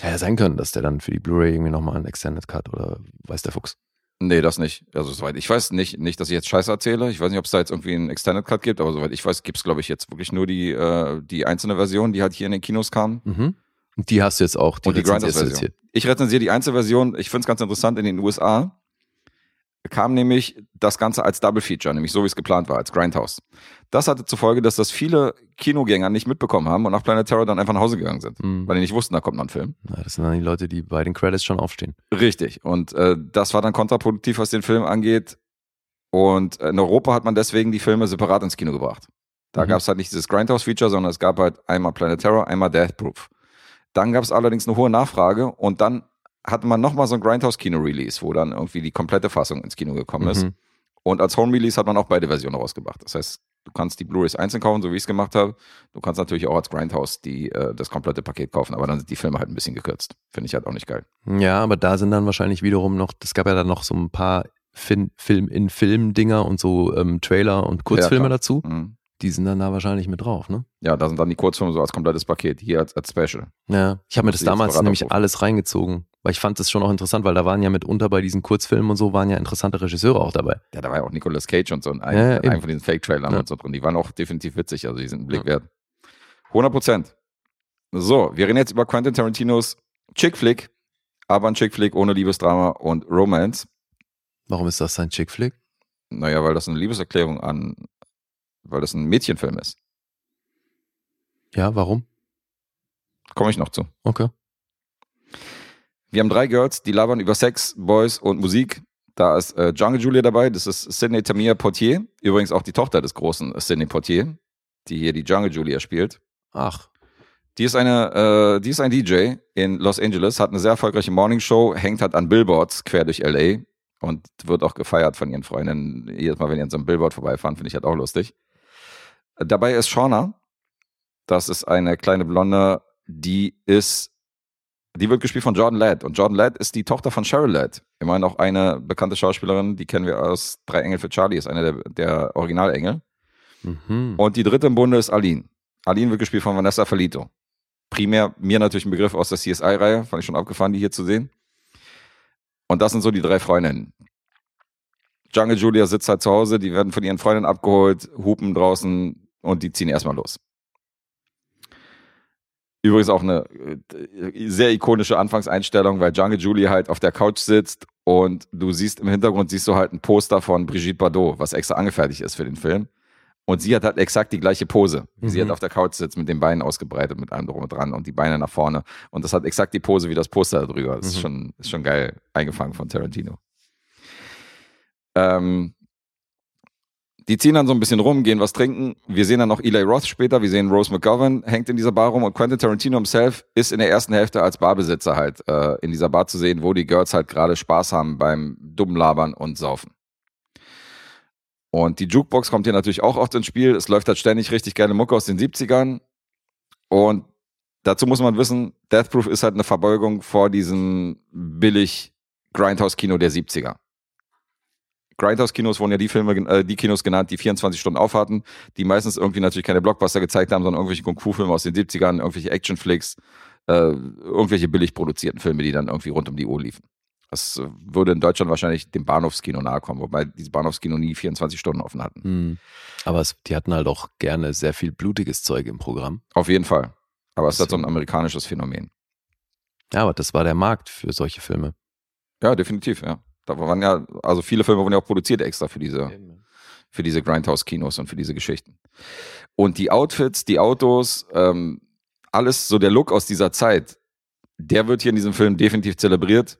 Hätte ja sein können, dass der dann für die Blu-ray irgendwie nochmal einen Extended Cut oder weiß der Fuchs. Nee, das nicht. Also soweit ich weiß nicht, nicht, dass ich jetzt Scheiße erzähle. Ich weiß nicht, ob es da jetzt irgendwie einen Extended Cut gibt, aber soweit ich weiß, gibt's glaube ich, jetzt wirklich nur die, äh, die einzelne Version, die halt hier in den Kinos kam. Mhm. Und die hast du jetzt auch, die, Und die hier. Ich rezensiere die Einzelversion. Ich finde es ganz interessant. In den USA kam nämlich das Ganze als Double Feature, nämlich so wie es geplant war, als Grindhouse. Das hatte zur Folge, dass das viele Kinogänger nicht mitbekommen haben und nach Planet Terror dann einfach nach Hause gegangen sind, Mhm. weil die nicht wussten, da kommt noch ein Film. Ja, das sind dann die Leute, die bei den Credits schon aufstehen. Richtig. Und äh, das war dann kontraproduktiv, was den Film angeht. Und in Europa hat man deswegen die Filme separat ins Kino gebracht. Da Mhm. gab es halt nicht dieses Grindhouse-Feature, sondern es gab halt einmal Planet Terror, einmal Death Proof. Dann gab es allerdings eine hohe Nachfrage und dann hatte man nochmal so ein Grindhouse-Kino-Release, wo dann irgendwie die komplette Fassung ins Kino gekommen ist. Mhm. Und als Home-Release hat man auch beide Versionen rausgebracht. Das heißt, du kannst die Blu-rays einzeln kaufen, so wie ich es gemacht habe. Du kannst natürlich auch als Grindhouse die, äh, das komplette Paket kaufen, aber dann sind die Filme halt ein bisschen gekürzt. Finde ich halt auch nicht geil. Ja, aber da sind dann wahrscheinlich wiederum noch, es gab ja dann noch so ein paar fin Film in Film-Dinger und so ähm, Trailer und Kurzfilme klar. dazu. Mhm. Die sind dann da wahrscheinlich mit drauf, ne? Ja, da sind dann die Kurzfilme so als komplettes Paket, hier als, als Special. Ja, ich habe mir das damals nämlich alles reingezogen, weil ich fand das schon auch interessant, weil da waren ja mitunter bei diesen Kurzfilmen und so waren ja interessante Regisseure auch dabei. Ja, da war ja auch Nicolas Cage und so ein, Ja, ja, ein, eben. von diesen Fake-Trailern Ja. und so drin. Die waren auch definitiv witzig, also die sind einen Blick wert. 100 Prozent. So, wir reden jetzt über Quentin Tarantinos Chick-Flick, aber ein Chick-Flick ohne Liebesdrama und Romance. Warum ist das sein Chick-Flick? Naja, weil das eine Liebeserklärung an, weil das ein Mädchenfilm ist. Ja, warum? Komme ich noch zu. Okay. Wir haben drei Girls, die labern über Sex, Boys und Musik. Da ist äh, Jungle Julia dabei, das ist Sydney Tamia Portier, übrigens auch die Tochter des großen Sydney Portier, die hier die Jungle Julia spielt. Ach, Die ist eine, äh, die ist ein DJ in Los Angeles, hat eine sehr erfolgreiche Morningshow, hängt halt an Billboards quer durch LA und wird auch gefeiert von ihren Freundinnen. Jedes Mal, wenn die an so einem Billboard vorbeifahren, finde ich halt auch lustig. Dabei ist Shauna, das ist eine kleine Blonde, die ist, die wird gespielt von Jordan Ladd. Und Jordan Ladd ist die Tochter von Cheryl Ladd. Immerhin auch eine bekannte Schauspielerin, die kennen wir aus Drei Engel für Charlie, ist eine der, der Originalengel. Mhm. Und die dritte im Bunde ist Aline. Aline wird gespielt von Vanessa Felito. Primär mir natürlich ein Begriff aus der CSI-Reihe, fand ich schon abgefahren, die hier zu sehen. Und das sind so die drei Freundinnen. Jungle Julia sitzt halt zu Hause, die werden von ihren Freundinnen abgeholt, hupen draußen und die ziehen erstmal los. Übrigens auch eine äh, sehr ikonische Anfangseinstellung, weil Jungle Julie halt auf der Couch sitzt und du siehst im Hintergrund siehst du halt ein Poster von Brigitte Bardot, was extra angefertigt ist für den Film. Und sie hat halt exakt die gleiche Pose. Sie Mhm. halt auf der Couch sitzt mit den Beinen ausgebreitet, mit allem drum und dran und die Beine nach vorne. Und das hat exakt die Pose wie das Poster da drüber. Das ist, Mhm. schon, ist schon geil eingefangen von Tarantino. Ähm, die ziehen dann so ein bisschen rum, gehen was trinken. Wir sehen dann noch Eli Roth später. Wir sehen Rose McGovern hängt in dieser Bar rum und Quentin Tarantino himself ist in der ersten Hälfte als Barbesitzer halt äh, in dieser Bar zu sehen, wo die Girls halt gerade Spaß haben beim dummen Labern und Saufen. Und die Jukebox kommt hier natürlich auch oft ins Spiel. Es läuft halt ständig richtig geile Mucke aus den 70ern. Und dazu muss man wissen, Death Proof ist halt eine Verbeugung vor diesem billig Grindhouse-Kino der 70er. Grindhouse-Kinos wurden ja die Filme, äh, die Kinos genannt, die 24 Stunden aufhatten, die meistens irgendwie natürlich keine Blockbuster gezeigt haben, sondern irgendwelche Kung-Fu-Filme aus den 70ern, irgendwelche Action-Flicks, äh, irgendwelche billig produzierten Filme, die dann irgendwie rund um die Uhr liefen. Das äh, würde in Deutschland wahrscheinlich dem Bahnhofskino nahe kommen, wobei diese Bahnhofskino nie 24 Stunden offen hatten. Mhm. Aber es, die hatten halt auch gerne sehr viel blutiges Zeug im Programm. Auf jeden Fall. Aber es ist halt so ein amerikanisches Phänomen. Ja, aber das war der Markt für solche Filme. Ja, definitiv, ja. Da waren ja, also viele Filme wurden ja auch produziert extra für diese, für diese Grindhouse-Kinos und für diese Geschichten. Und die Outfits, die Autos, ähm, alles so der Look aus dieser Zeit, der wird hier in diesem Film definitiv zelebriert.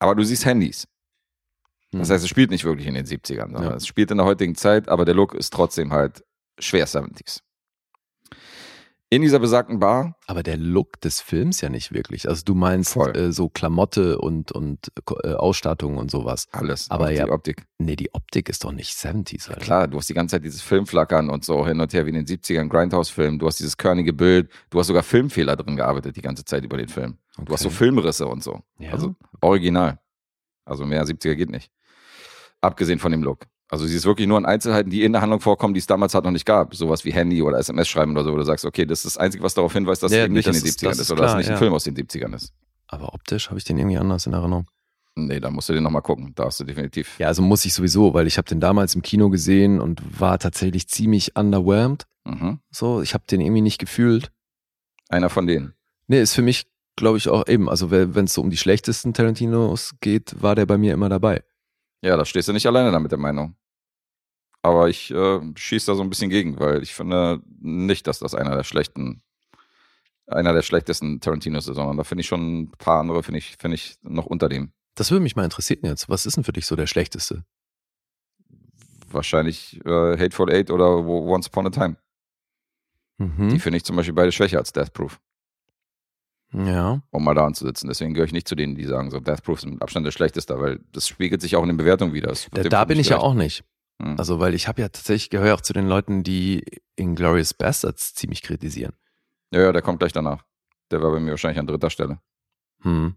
Aber du siehst Handys. Das Mhm. heißt, es spielt nicht wirklich in den 70ern, sondern Ja. es spielt in der heutigen Zeit, aber der Look ist trotzdem halt schwer 70s. In dieser besagten Bar, Aber der Look des Films ja nicht wirklich. Also du meinst äh, so Klamotte und, und äh, Ausstattung und sowas. alles, Aber ja. die Optik. Nee, die Optik ist doch nicht 70s, Alter. Klar, du hast die ganze Zeit dieses Filmflackern und so hin und her wie in den 70ern Grindhouse-Filmen. Du hast dieses körnige Bild. Du hast sogar Filmfehler drin gearbeitet die ganze Zeit über den Film. Du hast so Okay. Filmrisse und so. Ja. Also original. Also mehr 70er geht nicht. Abgesehen von dem Look. Also sie ist wirklich nur in Einzelheiten, die in der Handlung vorkommen, die es damals halt noch nicht gab. Sowas wie Handy oder SMS schreiben oder so, wo du sagst, okay, das ist das Einzige, was darauf hinweist, dass Ja, es eben nicht in den ist- 70ern das ist, ist oder dass es nicht ein ja. Film aus den 70ern ist. Aber optisch habe ich den irgendwie anders in Erinnerung. Nee, da musst du den nochmal gucken. Da hast du definitiv. Ja, also muss ich sowieso, weil ich habe den damals im Kino gesehen und war tatsächlich ziemlich underwhelmed. Mhm. So, ich habe den irgendwie nicht gefühlt. Einer von denen. Nee, ist für mich, glaube ich, auch eben, also wenn es so um die schlechtesten Tarantinos geht, war der bei mir immer dabei. Ja, da stehst du nicht alleine da mit der Meinung. Aber ich äh, schieße da so ein bisschen gegen, weil ich finde nicht, dass das einer der schlechten, einer der schlechtesten Tarantinos ist, sondern da finde ich schon ein paar andere, finde ich, finde ich noch unter dem. Das würde mich mal interessieren jetzt. Was ist denn für dich so der schlechteste? Wahrscheinlich äh, Hateful Eight oder Once Upon a Time. Mhm. Die finde ich zum Beispiel beide schwächer als Death Proof, Ja. um mal da anzusitzen. Deswegen gehöre ich nicht zu denen, die sagen, so Death Proof ist mit Abstand der schlechteste, weil das spiegelt sich auch in den Bewertungen wieder. Da, da bin ich ja auch nicht. Hm. Also, weil ich habe ja tatsächlich gehöre auch zu den Leuten, die Inglourious Bastards ziemlich kritisieren. Ja, ja, der kommt gleich danach. Der war bei mir wahrscheinlich an dritter Stelle. Hm.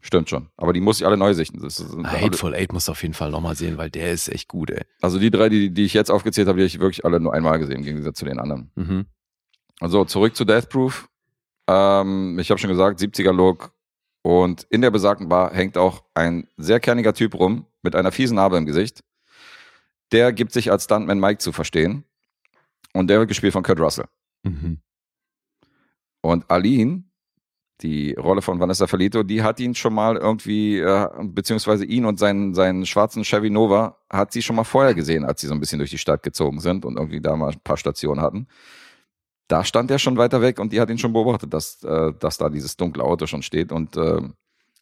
Stimmt schon. Aber die muss ich alle neu sichten. Das ist, Ah, Hateful Eight musst du auf jeden Fall nochmal sehen, weil der ist echt gut, ey. Also die drei, die, die ich jetzt aufgezählt habe, die habe ich wirklich alle nur einmal gesehen, im Gegensatz zu den anderen. Mhm. Also zurück zu Death Proof. Ähm, ich habe schon gesagt, 70er-Look. Und in der besagten Bar hängt auch ein sehr kerniger Typ rum, mit einer fiesen Narbe im Gesicht. Der gibt sich als Stuntman Mike zu verstehen. Und der wird gespielt von Kurt Russell. Mhm. Und Aline, die Rolle von Vanessa Felito, die hat ihn schon mal irgendwie, äh, beziehungsweise ihn und seinen, seinen schwarzen Chevy Nova, hat sie schon mal vorher gesehen, als sie so ein bisschen durch die Stadt gezogen sind und irgendwie da mal ein paar Stationen hatten. Da stand er schon weiter weg und die hat ihn schon beobachtet, dass, äh, dass da dieses dunkle Auto schon steht. Und äh,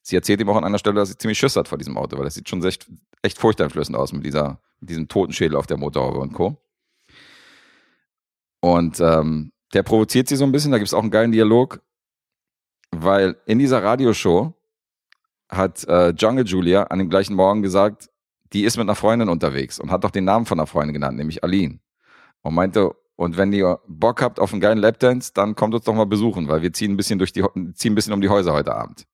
sie erzählt ihm auch an einer Stelle, dass sie ziemlich Schiss hat vor diesem Auto, weil das sieht schon echt, echt furchteinflößend aus mit, dieser, mit diesem toten Schädel auf der Motorhaube und Co. Und ähm, der provoziert sie so ein bisschen, da gibt es auch einen geilen Dialog, weil in dieser Radioshow hat äh, Jungle Julia an dem gleichen Morgen gesagt, die ist mit einer Freundin unterwegs und hat doch den Namen von einer Freundin genannt, nämlich Aline. Und meinte, und wenn ihr Bock habt auf einen geilen Lapdance, dann kommt uns doch mal besuchen, weil wir ziehen ein bisschen durch die ziehen ein bisschen um die Häuser heute Abend.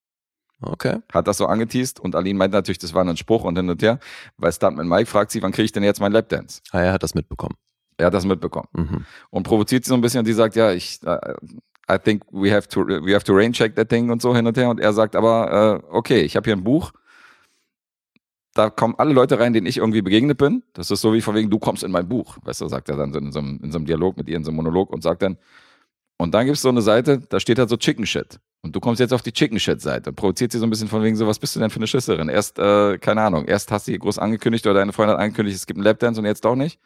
Okay. Hat das so angeteased und Aline meinte natürlich, das war ein Spruch und hin und her, weil Stuntman Mike fragt sie, wann kriege ich denn jetzt meinen Lapdance? Ah, er hat das mitbekommen. Er hat das mitbekommen Mhm. und provoziert sie so ein bisschen und die sagt, ja, ich, äh, I think we have to, we have to rain check that thing und so hin und her und er sagt aber, äh, okay, ich habe hier ein Buch, da kommen alle Leute rein, denen ich irgendwie begegnet bin. Das ist so wie von wegen, du kommst in mein Buch, weißt du, sagt er dann in so einem, in so einem Dialog mit ihr, in so einem Monolog und sagt dann, und dann gibt es so eine Seite, da steht halt so Chicken Shit. Und du kommst jetzt auf die Chicken Shit Seite und provoziert sie so ein bisschen von wegen so, was bist du denn für eine Schisserin? Erst, äh, keine Ahnung, erst hast du hier groß angekündigt oder deine Freundin hat angekündigt, es gibt einen Lapdance und jetzt doch nicht.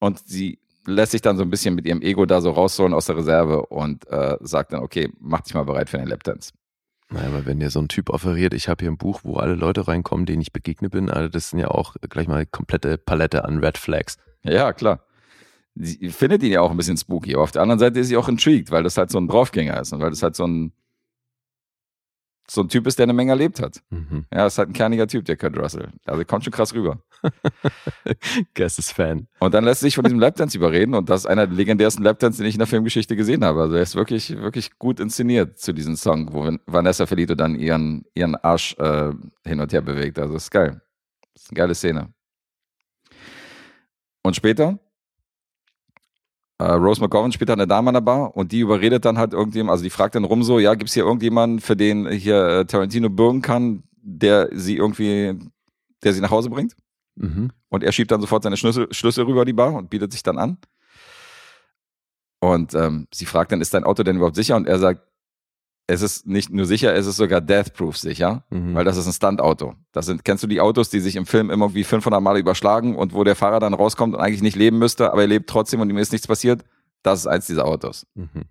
Und sie lässt sich dann so ein bisschen mit ihrem Ego da so rausholen aus der Reserve und äh, sagt dann, okay, mach dich mal bereit für den Lapdance. Naja, aber wenn dir so ein Typ offeriert, ich habe hier ein Buch, wo alle Leute reinkommen, denen ich begegnet bin, also das sind ja auch gleich mal eine komplette Palette an Red Flags. Ja, klar. Sie findet ihn ja auch ein bisschen spooky, aber auf der anderen Seite ist sie auch intrigued, weil das halt so ein Draufgänger ist und weil das halt so ein so ein Typ ist, der eine Menge erlebt hat. Mhm. Ja, ist halt ein kerniger Typ, der Kurt Russell. Also kommt schon krass rüber. Fan. Und dann lässt sich von diesem Lapdance überreden und das ist einer der legendärsten Lapdance, den ich in der Filmgeschichte gesehen habe. Also er ist wirklich, wirklich gut inszeniert zu diesem Song, wo Vanessa Felito dann ihren, ihren Arsch äh, hin und her bewegt. Also ist geil. Ist eine geile Szene. Und später, äh, Rose McGowan spielt dann eine Dame an der Bar und die überredet dann halt irgendjemand, also die fragt dann rum so, ja, gibt's hier irgendjemanden, für den hier äh, Tarantino bürgen kann, der sie irgendwie, der sie nach Hause bringt? Mhm. Und er schiebt dann sofort seine Schlüssel, Schlüssel rüber die Bar und bietet sich dann an. Und ähm, sie fragt dann, ist dein Auto denn überhaupt sicher? Und er sagt, es ist nicht nur sicher, es ist sogar death-proof sicher, Mhm. weil das ist ein Stunt-Auto. Das sind, kennst du die Autos, die sich im Film immer irgendwie 500 Mal überschlagen und wo der Fahrer dann rauskommt und eigentlich nicht leben müsste, aber er lebt trotzdem und ihm ist nichts passiert? Das ist eins dieser Autos. Mhm.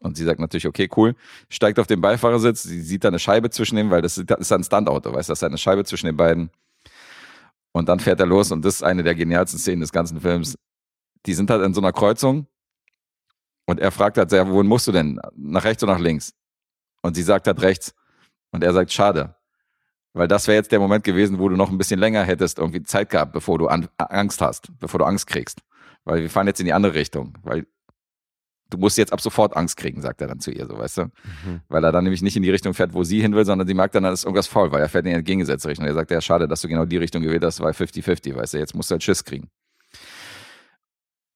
Und sie sagt natürlich, okay, cool. Steigt auf den Beifahrersitz, sie sieht da eine Scheibe zwischen dem, weil das ist das ist ein Stuntauto, weißt du, das ist eine Scheibe zwischen den beiden. Und dann fährt er los und das ist eine der genialsten Szenen des ganzen Films. Die sind halt in so einer Kreuzung und er fragt halt, sehr, wohin musst du denn? Nach rechts oder nach links? Und sie sagt halt rechts. Und er sagt, schade. Weil das wäre jetzt der Moment gewesen, wo du noch ein bisschen länger hättest irgendwie Zeit gehabt, bevor du an, Angst hast, bevor du Angst kriegst. Weil wir fahren jetzt in die andere Richtung. Weil du musst jetzt ab sofort Angst kriegen, sagt er dann zu ihr, so weißt du. Mhm. Weil er dann nämlich nicht in die Richtung fährt, wo sie hin will, sondern sie merkt dann, da ist irgendwas faul, weil er fährt in die entgegengesetzte Richtung. Er sagt, ja, schade, dass du genau die Richtung gewählt hast, weil 50-50, weißt du, jetzt musst du halt Schiss kriegen.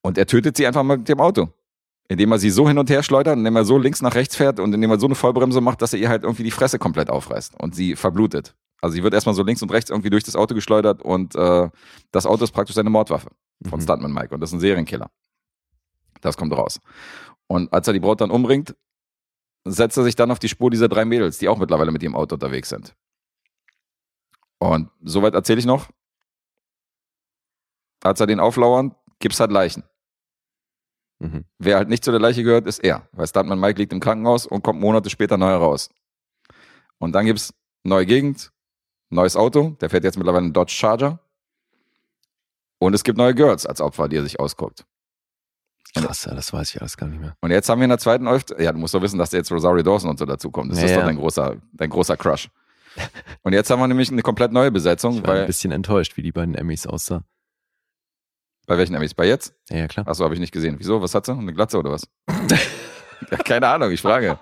Und er tötet sie einfach mal mit dem Auto. Indem er sie so hin und her schleudert, indem er so links nach rechts fährt und indem er so eine Vollbremse macht, dass er ihr halt irgendwie die Fresse komplett aufreißt und sie verblutet. Also sie wird erstmal so links und rechts irgendwie durch das Auto geschleudert und äh, das Auto ist praktisch seine Mordwaffe von Mhm. Stuntman Mike und das ist ein Serienkiller. Das kommt raus. Und als er die Braut dann umbringt, setzt er sich dann auf die Spur dieser drei Mädels, die auch mittlerweile mit ihrem Auto unterwegs sind. Und soweit erzähle ich noch. Als er den auflauern, gibt's halt Leichen. Mhm. Wer halt nicht zu der Leiche gehört, ist er. Weil Stuntman Mike liegt im Krankenhaus und kommt Monate später neu raus. Und dann gibt's neue Gegend, neues Auto. Der fährt jetzt mittlerweile einen Dodge Charger. Und es gibt neue Girls als Opfer, die er sich ausguckt. Krass, das weiß ich alles gar nicht mehr. Und jetzt haben wir in der zweiten Hälfte, ja, du musst doch wissen, dass da jetzt Rosario Dawson und so dazukommt. Das Ja, ist doch ja. dein großer, dein großer Crush. Und jetzt haben wir nämlich eine komplett neue Besetzung, Ich war ein weil, bisschen enttäuscht, wie die beiden Emmys aussah. bei welchen Emmys? Bei jetzt? Ja, ja, klar. Achso, habe ich nicht gesehen. Wieso? Was hat sie? Eine Glatze oder was? ja, keine Ahnung, ich frage.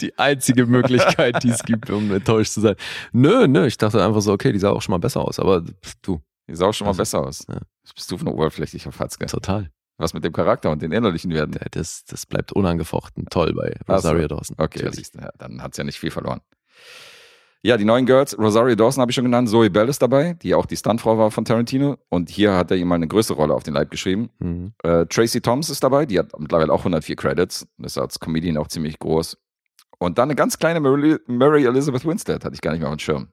Die einzige Möglichkeit, die es gibt, um enttäuscht zu sein. Nö, nö, ich dachte einfach so, okay, die sah auch schon mal besser aus, aber pff, du, Die sah auch schon mal Also, besser aus. ja. Bist du für eine oberflächliche Fatzke? total. Was mit dem Charakter und den innerlichen Werten? Ja, Das, das bleibt unangefochten toll bei Ach so. Rosario Dawson. Okay, du, ja, dann hat's ja nicht viel verloren. Ja, die neuen Girls, Rosario Dawson habe ich schon genannt, Zoe Bell ist dabei, die auch die Stuntfrau war von Tarantino und hier hat er ihm mal eine größere Rolle auf den Leib geschrieben. Mhm. Äh, Tracy Thomas ist dabei, die hat mittlerweile auch 104 Credits, ist als Comedian auch ziemlich groß. Und dann eine ganz kleine Mary, Mary Elizabeth Winstead, hatte ich gar nicht mehr auf dem Schirm.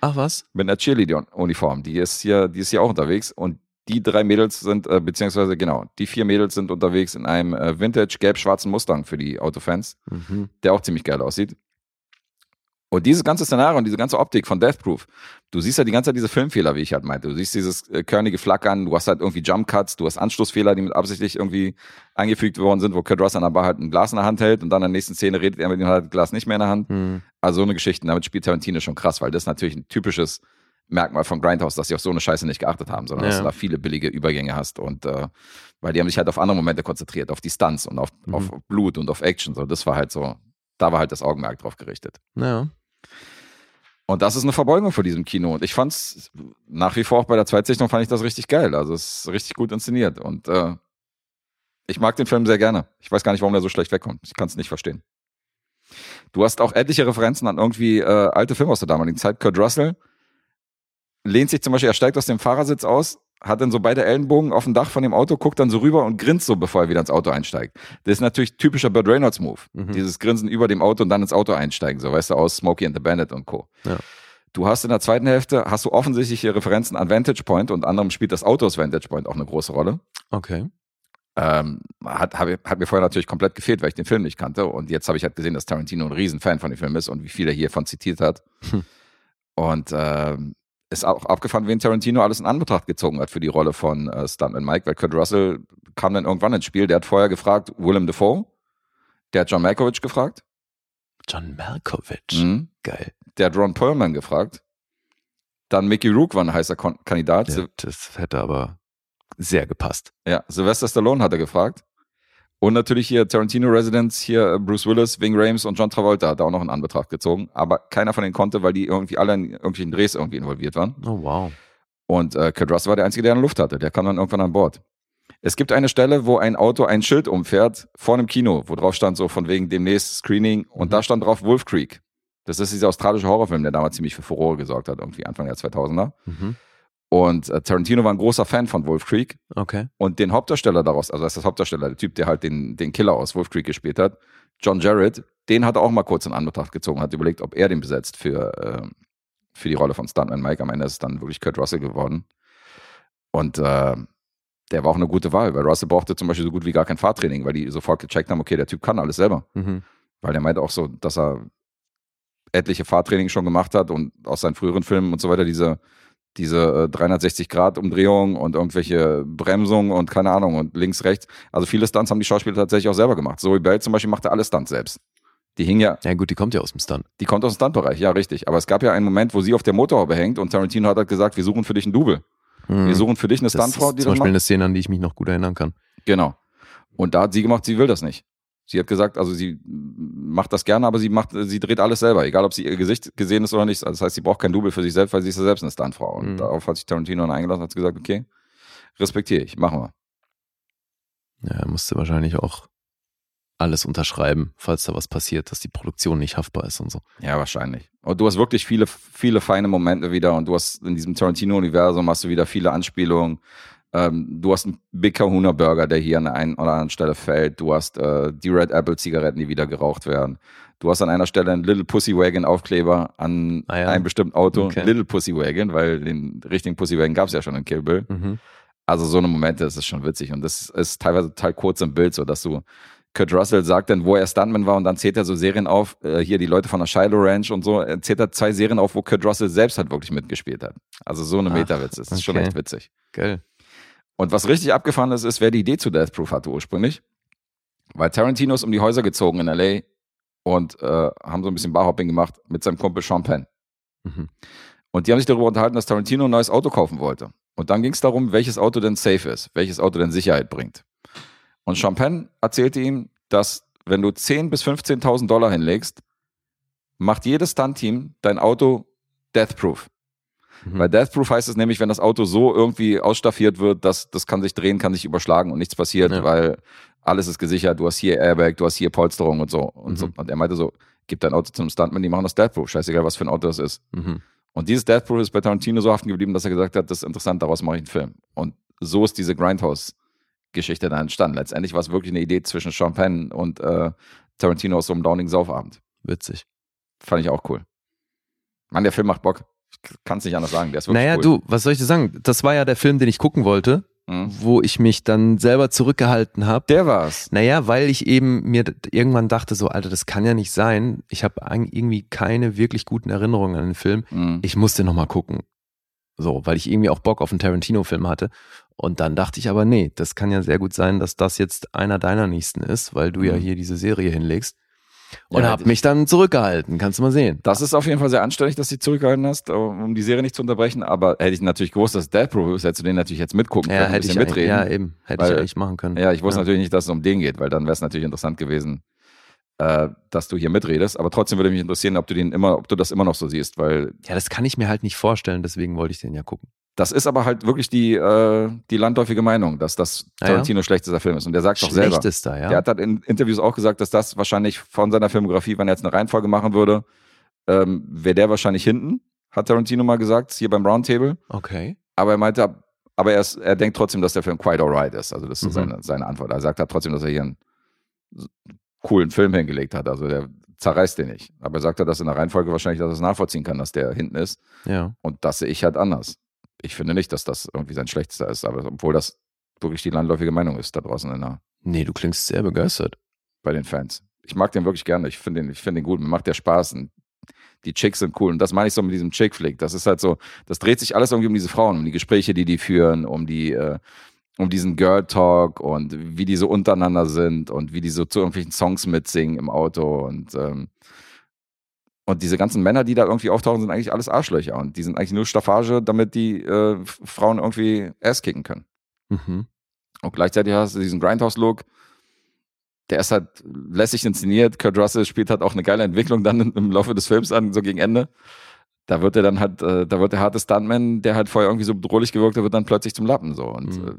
Ach was? Mit einer Cheerleader-Uniform, die ist hier, die ist hier auch unterwegs und die drei Mädels sind, äh, beziehungsweise genau, die vier Mädels sind unterwegs in einem äh, Vintage gelb-schwarzen Mustang für die Autofans Mhm. der auch ziemlich geil aussieht. Und dieses ganze Szenario und diese ganze Optik von Death Proof, du siehst ja die ganze Zeit diese Filmfehler, wie ich halt meinte. Du siehst dieses äh, körnige Flackern, du hast halt irgendwie Jump Cuts, du hast Anstoßfehler, die mit absichtlich irgendwie eingefügt worden sind, wo Kurt Russell aber halt ein Glas in der Hand hält und dann in der nächsten Szene redet er mit ihm halt das Glas nicht mehr in der Hand. Hm. Also so eine Geschichte. Damit spielt Tarantino schon krass, weil das ist natürlich ein typisches Merkmal von Grindhouse, dass sie auf so eine Scheiße nicht geachtet haben, sondern Ja. dass du da viele billige Übergänge hast und äh, weil die haben sich halt auf andere Momente konzentriert, auf die Stunts und auf, Mhm. auf Blut und auf Action. So, das war halt so, da war halt das Augenmerk drauf gerichtet. Naja. Und das ist eine Verbeugung für diesem Kino. Und ich fand's nach wie vor auch bei der Zweitsichtung fand ich das richtig geil. Also es ist richtig gut inszeniert. Und äh, ich mag den Film sehr gerne. Ich weiß gar nicht, warum der so schlecht wegkommt. Ich kann es nicht verstehen. Du hast auch etliche Referenzen an irgendwie äh, alte Filme aus der damaligen Zeit. Kurt Russell lehnt sich zum Beispiel, er steigt aus dem Fahrersitz aus, hat dann so beide Ellenbogen auf dem Dach von dem Auto, guckt dann so rüber und grinst so, bevor er wieder ins Auto einsteigt. Das ist natürlich typischer Burt Reynolds Move. Mhm. Dieses Grinsen über dem Auto und dann ins Auto einsteigen, so weißt du, aus Smokey and the Bandit und Co. Ja. Du hast in der zweiten Hälfte, hast du offensichtliche Referenzen an Vantage Point, unter anderem spielt das Auto aus Vantage Point auch eine große Rolle. Okay. Ähm, hat, hab, hat mir vorher natürlich komplett gefehlt, weil ich den Film nicht kannte. Und jetzt habe ich halt gesehen, dass Tarantino ein Riesenfan von dem Film ist und wie viel er hiervon zitiert hat. Hm. Und ähm, ist auch abgefahren, wen Tarantino alles in Anbetracht gezogen hat für die Rolle von äh, Stuntman Mike, weil Kurt Russell kam dann irgendwann ins Spiel. Der hat vorher gefragt, Willem Dafoe. Der hat John Malkovich gefragt. John Malkovich. Mhm. Geil. Der hat Ron Perlman gefragt. Dann Mickey Rourke war ein heißer Kon Kandidat. Ja, das hätte aber sehr gepasst. Ja, Sylvester Stallone hat er gefragt. Und natürlich hier Tarantino Residents, hier äh, Bruce Willis, Ving Rhames und John Travolta hat er auch noch in Anbetracht gezogen. Aber keiner von denen konnte, weil die irgendwie alle in irgendwelchen Drehs irgendwie involviert waren. Oh, wow. Und äh, Kurt Russell war der Einzige, der eine Luft hatte. Der kam dann irgendwann an Bord. Es gibt eine Stelle, wo ein Auto ein Schild umfährt vor einem Kino, wo drauf stand so von wegen demnächst Screening. Und Mhm. da stand drauf Wolf Creek. Das ist dieser australische Horrorfilm, der damals ziemlich für Furore gesorgt hat, irgendwie Anfang der 2000er. Mhm. Und äh, Tarantino war ein großer Fan von Wolf Creek. Okay. Und den Hauptdarsteller daraus, also das ist das Hauptdarsteller, der Typ, der halt den, den Killer aus Wolf Creek gespielt hat, John Jarrett, den hat er auch mal kurz in Anbetracht gezogen, hat überlegt, ob er den besetzt für, ähm, für die Rolle von Stuntman Mike. Am Ende ist es dann wirklich Kurt Russell geworden. Und äh, der war auch eine gute Wahl, weil Russell brauchte zum Beispiel so gut wie gar kein Fahrtraining, weil die sofort gecheckt haben, okay, der Typ kann alles selber. Mhm. Weil der meinte auch so, dass er etliche Fahrtraining schon gemacht hat und aus seinen früheren Filmen und so weiter diese, diese äh, 360-Grad-Umdrehung und irgendwelche Bremsungen und keine Ahnung und links, rechts. Also viele Stunts haben die Schauspieler tatsächlich auch selber gemacht. Zoe Bell zum Beispiel machte alle Stunts selbst. Die hing ja, Ja, gut, die kommt ja aus dem Stunt. die kommt aus dem Stuntbereich, ja, richtig. Aber es gab ja einen Moment, wo sie auf der Motorhaube hängt und Tarantino hat halt gesagt, wir suchen für dich einen Double. Wir suchen für dich eine Mhm. Stuntfrau, die zum das Beispiel macht. eine Szene, an die ich mich noch gut erinnern kann. Genau. Und da hat sie gemacht, sie will das nicht. Sie hat gesagt, also sie macht das gerne, aber sie macht, sie dreht alles selber, egal ob sie ihr Gesicht gesehen ist oder nicht. Also das heißt, sie braucht kein Double für sich selbst, weil sie ist ja selbst eine Stuntfrau. Und Mhm. darauf hat sich Tarantino dann eingelassen und hat gesagt, okay, respektiere ich, machen wir. Ja, er musste wahrscheinlich auch alles unterschreiben, falls da was passiert, dass die Produktion nicht haftbar ist und so. Ja, wahrscheinlich. Und du hast wirklich viele, viele feine Momente wieder und du hast in diesem Tarantino-Universum hast du wieder viele Anspielungen. Ähm, du hast einen Big Kahuna Burger, der hier an der einen oder anderen Stelle fällt. Du hast äh, die Red Apple Zigaretten, die wieder geraucht werden. Du hast an einer Stelle einen Little Pussy Wagon Aufkleber an Ah ja. einem bestimmten Auto. Okay. Little Pussy Wagon, weil den richtigen Pussy Wagon gab es ja schon in Kill Bill. Mhm. Also so eine Momente, das ist schon witzig. Und das ist teilweise total kurz im Bild, so dass du Kurt Russell sagt dann, wo er Stuntman war und dann zählt er so Serien auf, äh, hier die Leute von der Shiloh Ranch und so, er zählt er zwei Serien auf, wo Kurt Russell selbst halt wirklich mitgespielt hat. Also so eine Ach, Meta-Witz, das ist schon echt witzig. Geil. Und was richtig abgefahren ist, ist, wer die Idee zu Death Proof hatte ursprünglich. Weil Tarantino ist um die Häuser gezogen in L.A. und äh, haben so ein bisschen Barhopping gemacht mit seinem Kumpel Sean Penn. Mhm. Und die haben sich darüber unterhalten, dass Tarantino ein neues Auto kaufen wollte. Und dann ging es darum, welches Auto denn safe ist, welches Auto denn Sicherheit bringt. Und Champagne erzählte ihm, dass wenn du 10.000 bis 15.000 Dollar hinlegst, macht jedes Stunt-Team dein Auto death-proof. Mhm. Weil death-proof heißt es nämlich, wenn das Auto so irgendwie ausstaffiert wird, dass das kann sich drehen, kann sich überschlagen und nichts passiert, Ja. weil alles ist gesichert. Du hast hier Airbag, du hast hier Polsterung und so. Und, so. Mhm. und er meinte so, gib dein Auto zum Stuntman, die machen das death-proof. Scheißegal, was für ein Auto das ist. Mhm. Und dieses Death Proof ist bei Tarantino so haften geblieben, dass er gesagt hat, das ist interessant, daraus mache ich einen Film. Und so ist diese Grindhouse-Geschichte dann entstanden. Letztendlich war es wirklich eine Idee zwischen Sean Penn und äh, Tarantino aus so einem Downing-Saufabend. Witzig. Fand ich auch cool. Mann, der Film macht Bock. Ich kann es nicht anders sagen. Der ist wirklich Naja, cool. du, was soll ich dir sagen? Das war ja der Film, den ich gucken wollte. Mhm. wo ich mich dann selber zurückgehalten habe. Der war's. Naja, weil ich eben mir irgendwann dachte, so, Alter, das kann ja nicht sein. Ich habe irgendwie keine wirklich guten Erinnerungen an den Film. Mhm. Ich musste nochmal gucken. So, weil ich irgendwie auch Bock auf einen Tarantino-Film hatte. Und dann dachte ich aber, nee, das kann ja sehr gut sein, dass das jetzt einer deiner nächsten ist, weil du ja Mhm. hier diese Serie hinlegst. Und Ja, hab hätte ich- mich dann zurückgehalten, kannst du mal sehen. Das ist auf jeden Fall sehr anständig, dass du dich zurückgehalten hast, um die Serie nicht zu unterbrechen. Aber hätte ich natürlich gewusst, dass Death Proof ist, hättest du den natürlich jetzt mitgucken Ja, können, ein hätte ich bisschen eigentlich, mitreden. ja, eben, hätte ich Weil- eigentlich machen können. Ja, ich wusste Ja. natürlich nicht, dass es um den geht, weil dann wäre es natürlich interessant gewesen, äh, dass du hier mitredest. Aber trotzdem würde mich interessieren, ob du den immer, ob du das immer noch so siehst, weil Ja, das kann ich mir halt nicht vorstellen, deswegen wollte ich den ja gucken. Das ist aber halt wirklich die, äh, die landläufige Meinung, dass das Ah, ja? Tarantino schlechtester Film ist. Und der sagt doch selber. Schlechtester, ja. Der hat halt in Interviews auch gesagt, dass das wahrscheinlich von seiner Filmografie, wenn er jetzt eine Reihenfolge machen würde, ähm, wäre der wahrscheinlich hinten, hat Tarantino mal gesagt, hier beim Roundtable. Okay. Aber er meinte, aber er, ist, er denkt trotzdem, dass der Film quite alright ist. Also das ist Mhm. seine, seine Antwort. Er sagt halt trotzdem, dass er hier einen coolen Film hingelegt hat. Also der zerreißt den nicht. Aber er sagt halt, dass in der Reihenfolge wahrscheinlich, dass er es nachvollziehen kann, dass der hinten ist. Ja. Und das sehe ich halt anders. Ich finde nicht, dass das irgendwie sein schlechtester ist, aber obwohl das wirklich die landläufige Meinung ist da draußen in der, Nee, du klingst sehr begeistert. bei den Fans. Ich mag den wirklich gerne. Ich finde den, ich finde den gut. Mir macht der Spaß. Und die Chicks sind cool. Und das meine ich so mit diesem Chick-Flick. Das ist halt so, das dreht sich alles irgendwie um diese Frauen, um die Gespräche, die die führen, um die, äh, um diesen Girl-Talk und wie die so untereinander sind und wie die so zu irgendwelchen Songs mitsingen im Auto und, ähm, und diese ganzen Männer, die da irgendwie auftauchen, sind eigentlich alles Arschlöcher und die sind eigentlich nur Staffage, damit die äh, Frauen irgendwie Ass kicken können. Mhm. Und gleichzeitig hast du diesen Grindhouse-Look. Der ist halt lässig inszeniert. Kurt Russell spielt halt auch eine geile Entwicklung dann im Laufe des Films an, so gegen Ende. Da wird er dann halt, äh, da wird der harte Stuntman, der halt vorher irgendwie so bedrohlich gewirkt hat, wird dann plötzlich zum Lappen so und Mhm. äh,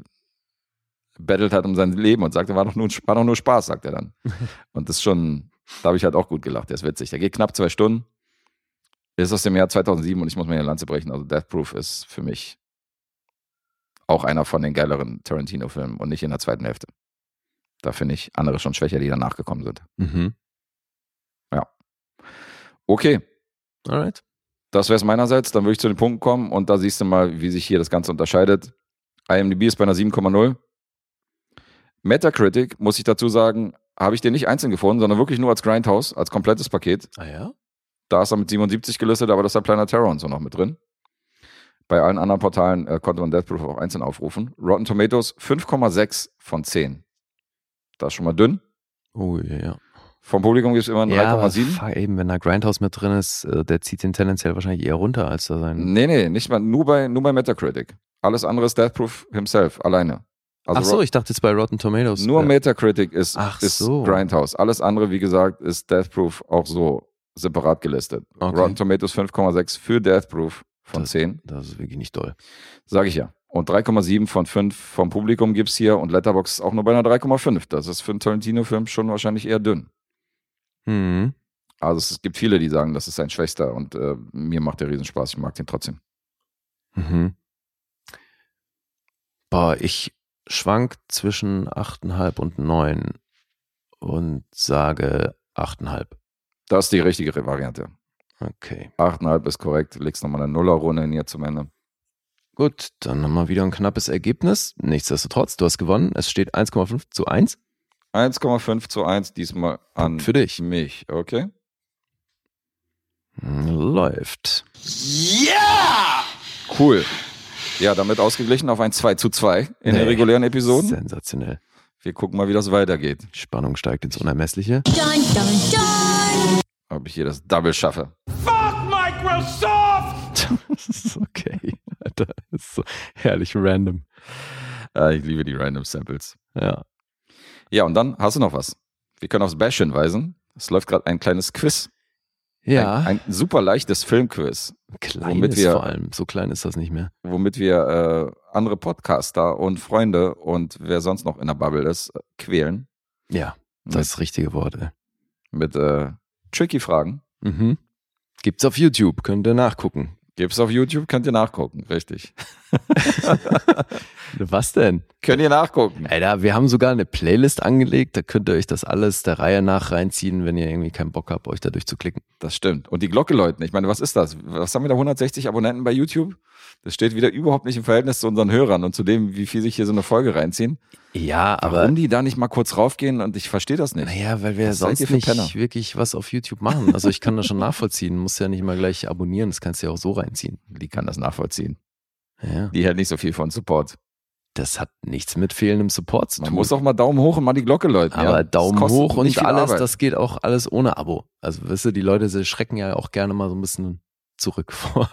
bettelt halt um sein Leben und sagt, war doch nur, war doch nur Spaß, sagt er dann. und das ist schon, da habe ich halt auch gut gelacht. Der ist witzig. Der geht knapp zwei Stunden. Ist aus dem Jahr 2007 und ich muss mir eine Lanze brechen. Also Death Proof ist für mich auch einer von den geileren Tarantino-Filmen und nicht in der zweiten Hälfte. Da finde ich andere schon schwächer, die danach gekommen sind. Mhm. Okay, Alright. das wäre es meinerseits. Dann würde ich zu den Punkten kommen und da siehst du mal, wie sich hier das Ganze unterscheidet. IMDb ist bei einer 7,0. Metacritic, muss ich dazu sagen, habe ich den nicht einzeln gefunden, sondern wirklich nur als Grindhouse, als komplettes Paket. Ah ja? Da ist er mit 77 gelistet, aber da ist der Planet Terror und so noch mit drin. Bei allen anderen Portalen äh, konnte man Death Proof auch einzeln aufrufen. Rotten Tomatoes 5,6 von 10. Das ist schon mal dünn. Oh ja, ja. Vom Publikum gibt es immer ein Ja, aber 3,7. fuck, eben, wenn da Grindhouse mit drin ist, äh, der zieht den tendenziell wahrscheinlich eher runter, als da sein. Nee, nee, nicht mal, nur bei, nur bei Metacritic. Alles andere ist Death Proof himself, alleine. Also Ach so, ich dachte jetzt bei Rotten Tomatoes. nur äh, Metacritic ist, Ach ist so. Grindhouse. Alles andere, wie gesagt, ist Death Proof auch so separat gelistet. Okay. Rotten Tomatoes 5,6 für Death Proof von Das- 10. Das ist wirklich nicht doll. Sage ich ja. Und 3,7 von 5 vom Publikum gibt es hier und Letterbox ist auch nur bei einer 3,5. Das ist für einen Tarantino-Film schon wahrscheinlich eher dünn. Mhm. Also es gibt viele, die sagen, das ist sein Schwächster und äh, mir macht der Riesenspaß. Ich mag den trotzdem. Mhm. Boah, ich schwank zwischen 8,5 und 9 und sage 8,5. Das ist die richtige Variante. Okay. 8,5 ist korrekt. Legst nochmal eine Nullerrunde hin hier zum Ende. Gut, dann haben wir wieder ein knappes Ergebnis. Nichtsdestotrotz, du hast gewonnen. Es steht 1,5 zu 1. 1,5 zu 1 diesmal an Für dich. mich. Okay. Läuft. Cool. Ja, damit ausgeglichen auf ein 2 zu 2 in den Nee. regulären Episoden. Sensationell. Wir gucken mal, wie das weitergeht. Die Spannung steigt ins Unermessliche. Dun, dun, dun. Ob ich hier das Double schaffe. Das ist okay. Alter, das ist so herrlich random. Ah, ich liebe die Random Samples. Ja. Ja, und dann hast du noch was. Wir können aufs Bash hinweisen. Es läuft gerade ein kleines Quiz. Ja, Ein, ein super leichtes Filmquiz, kleines womit wir- vor allem. So klein ist das nicht mehr. womit wir äh, andere Podcaster und Freunde und wer sonst noch in der Bubble ist, äh, quälen. Ja, das ist das richtige Wort. Ey. Mit äh, tricky Fragen. Mhm. Gibt's auf YouTube, könnt ihr nachgucken. Gibt's auf YouTube, könnt ihr nachgucken, richtig. Was denn? Könnt ihr nachgucken. Alter, wir haben sogar eine Playlist angelegt, da könnt ihr euch das alles der Reihe nach reinziehen, wenn ihr irgendwie keinen Bock habt, euch da durchzuklicken. Das stimmt. Und die Glocke läuten. Ich meine, was ist das? Was haben wir da 160 Abonnenten bei YouTube? Das steht wieder überhaupt nicht im Verhältnis zu unseren Hörern und zu dem, wie viel sich hier so eine Folge reinziehen. Ja, aber Warum die da nicht mal kurz raufgehen und ich verstehe das nicht. naja, weil wir Was sonst nicht Penner? wirklich was auf YouTube machen. Also ich kann das schon nachvollziehen, muss ja nicht mal gleich abonnieren, das kannst du ja auch so reinziehen. Die kann das nachvollziehen. Ja, Die hält nicht so viel von Support. das hat nichts mit fehlendem Support zu Man tun. muss auch mal Daumen hoch und mal die Glocke läuten. aber ja. Daumen hoch und alles, Arbeit. das geht auch alles ohne Abo. Also weißt du, die Leute sie schrecken ja auch gerne mal so ein bisschen zurück vor,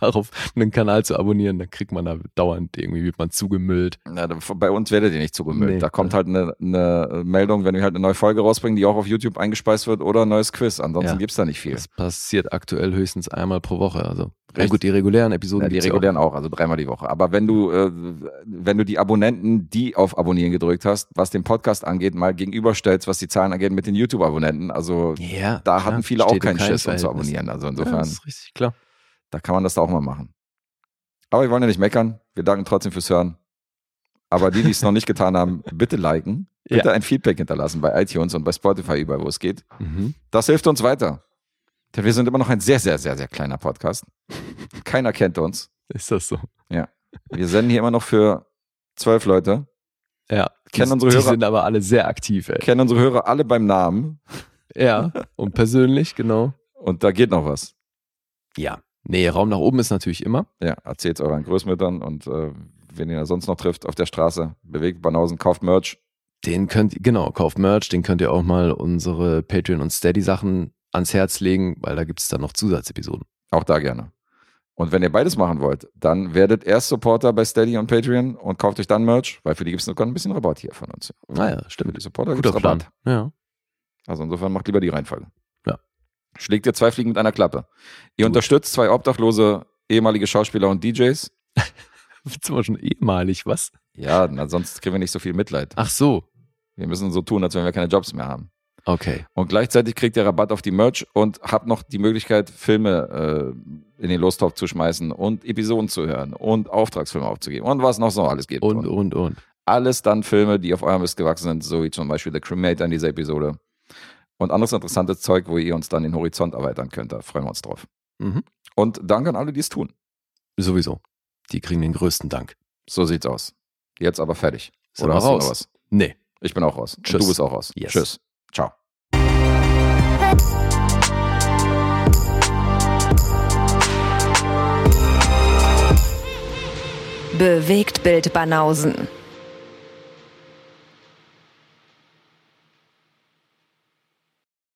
darauf einen Kanal zu abonnieren. Da kriegt man da dauernd irgendwie, wird man zugemüllt. Na, bei uns werdet ihr nicht zugemüllt. Nee. da kommt halt eine, eine Meldung, wenn wir halt eine neue Folge rausbringen, die auch auf YouTube eingespeist wird oder ein neues Quiz. Ansonsten Ja. gibt's da nicht viel. Das passiert aktuell höchstens einmal pro Woche. Also ja gut, die regulären Episoden Ja, die ja auch. regulären auch. also dreimal die Woche. Aber wenn du, äh, wenn du die Abonnenten, die auf Abonnieren gedrückt hast, was den Podcast angeht, mal gegenüberstellst, was die Zahlen angeht mit den YouTube-Abonnenten, also Ja, da hatten viele auch keinen keinem Schiss, uns zu abonnieren. Also insofern, das ist richtig klar. Da kann man das da auch mal machen. Aber wir wollen ja nicht meckern. Wir danken trotzdem fürs Hören. Aber die, die es noch nicht getan haben, bitte liken, bitte Ja. ein Feedback hinterlassen bei iTunes und bei Spotify überall, wo es geht. Mhm. Das hilft uns weiter. Denn wir sind immer noch ein sehr, sehr, sehr, sehr kleiner Podcast. Keiner kennt uns. Ist das so? Wir senden hier immer noch für zwölf Leute. Ja. Kennen die, unsere die Hörer- sind aber alle sehr aktiv, ey. Kennen unsere Hörer alle beim Namen. Ja, und persönlich, genau. Und da geht noch was. Ja. Nee, Raum nach oben ist natürlich immer. Ja, erzählt euren Großmüttern und äh, wen ihr sonst noch trifft auf der Straße. Bewegt Banausen, kauft Merch. Den könnt ihr, genau, kauft Merch, den könnt ihr auch mal unsere Patreon- und Steady-Sachen ans Herz legen, weil da gibt es dann noch Zusatzepisoden. Auch da gerne. Und wenn ihr beides machen wollt, dann werdet erst Supporter bei Steady und Patreon und kauft euch dann Merch, weil für die gibt es sogar ein bisschen Rabatt hier von uns. Naja, Für Ah stimmt. die Supporter gibt's Plan. Rabatt. Ja. Also insofern macht lieber die Reihenfolge. Schlägt ihr zwei Fliegen mit einer Klappe. Ihr Gut. unterstützt zwei obdachlose ehemalige Schauspieler und DJs. Wir schon ehemalig, was? Ja, na, sonst kriegen wir nicht so viel Mitleid. Ach so. Wir müssen so tun, als wenn wir keine Jobs mehr haben. Okay. Und gleichzeitig kriegt ihr Rabatt auf die Merch und habt noch die Möglichkeit, Filme äh, in den Lostopf zu schmeißen und Episoden zu hören und Auftragsfilme aufzugeben und was noch so alles gibt. Und, und, und. alles dann Filme, die auf eurem Mist gewachsen sind, so wie zum Beispiel The Cremator in dieser Episode. Und anderes interessantes Zeug, wo ihr uns dann den Horizont erweitern könnt. Da freuen wir uns drauf. Mhm. Und danke an alle, die es tun. Sowieso. Die kriegen den größten Dank. So sieht's aus. Jetzt aber fertig. Sind Oder wir hast du raus? noch was? Nee. Ich bin auch raus. Und Tschüss. du bist auch raus. Yes. Tschüss. Ciao. Bewegt Bild Banausen.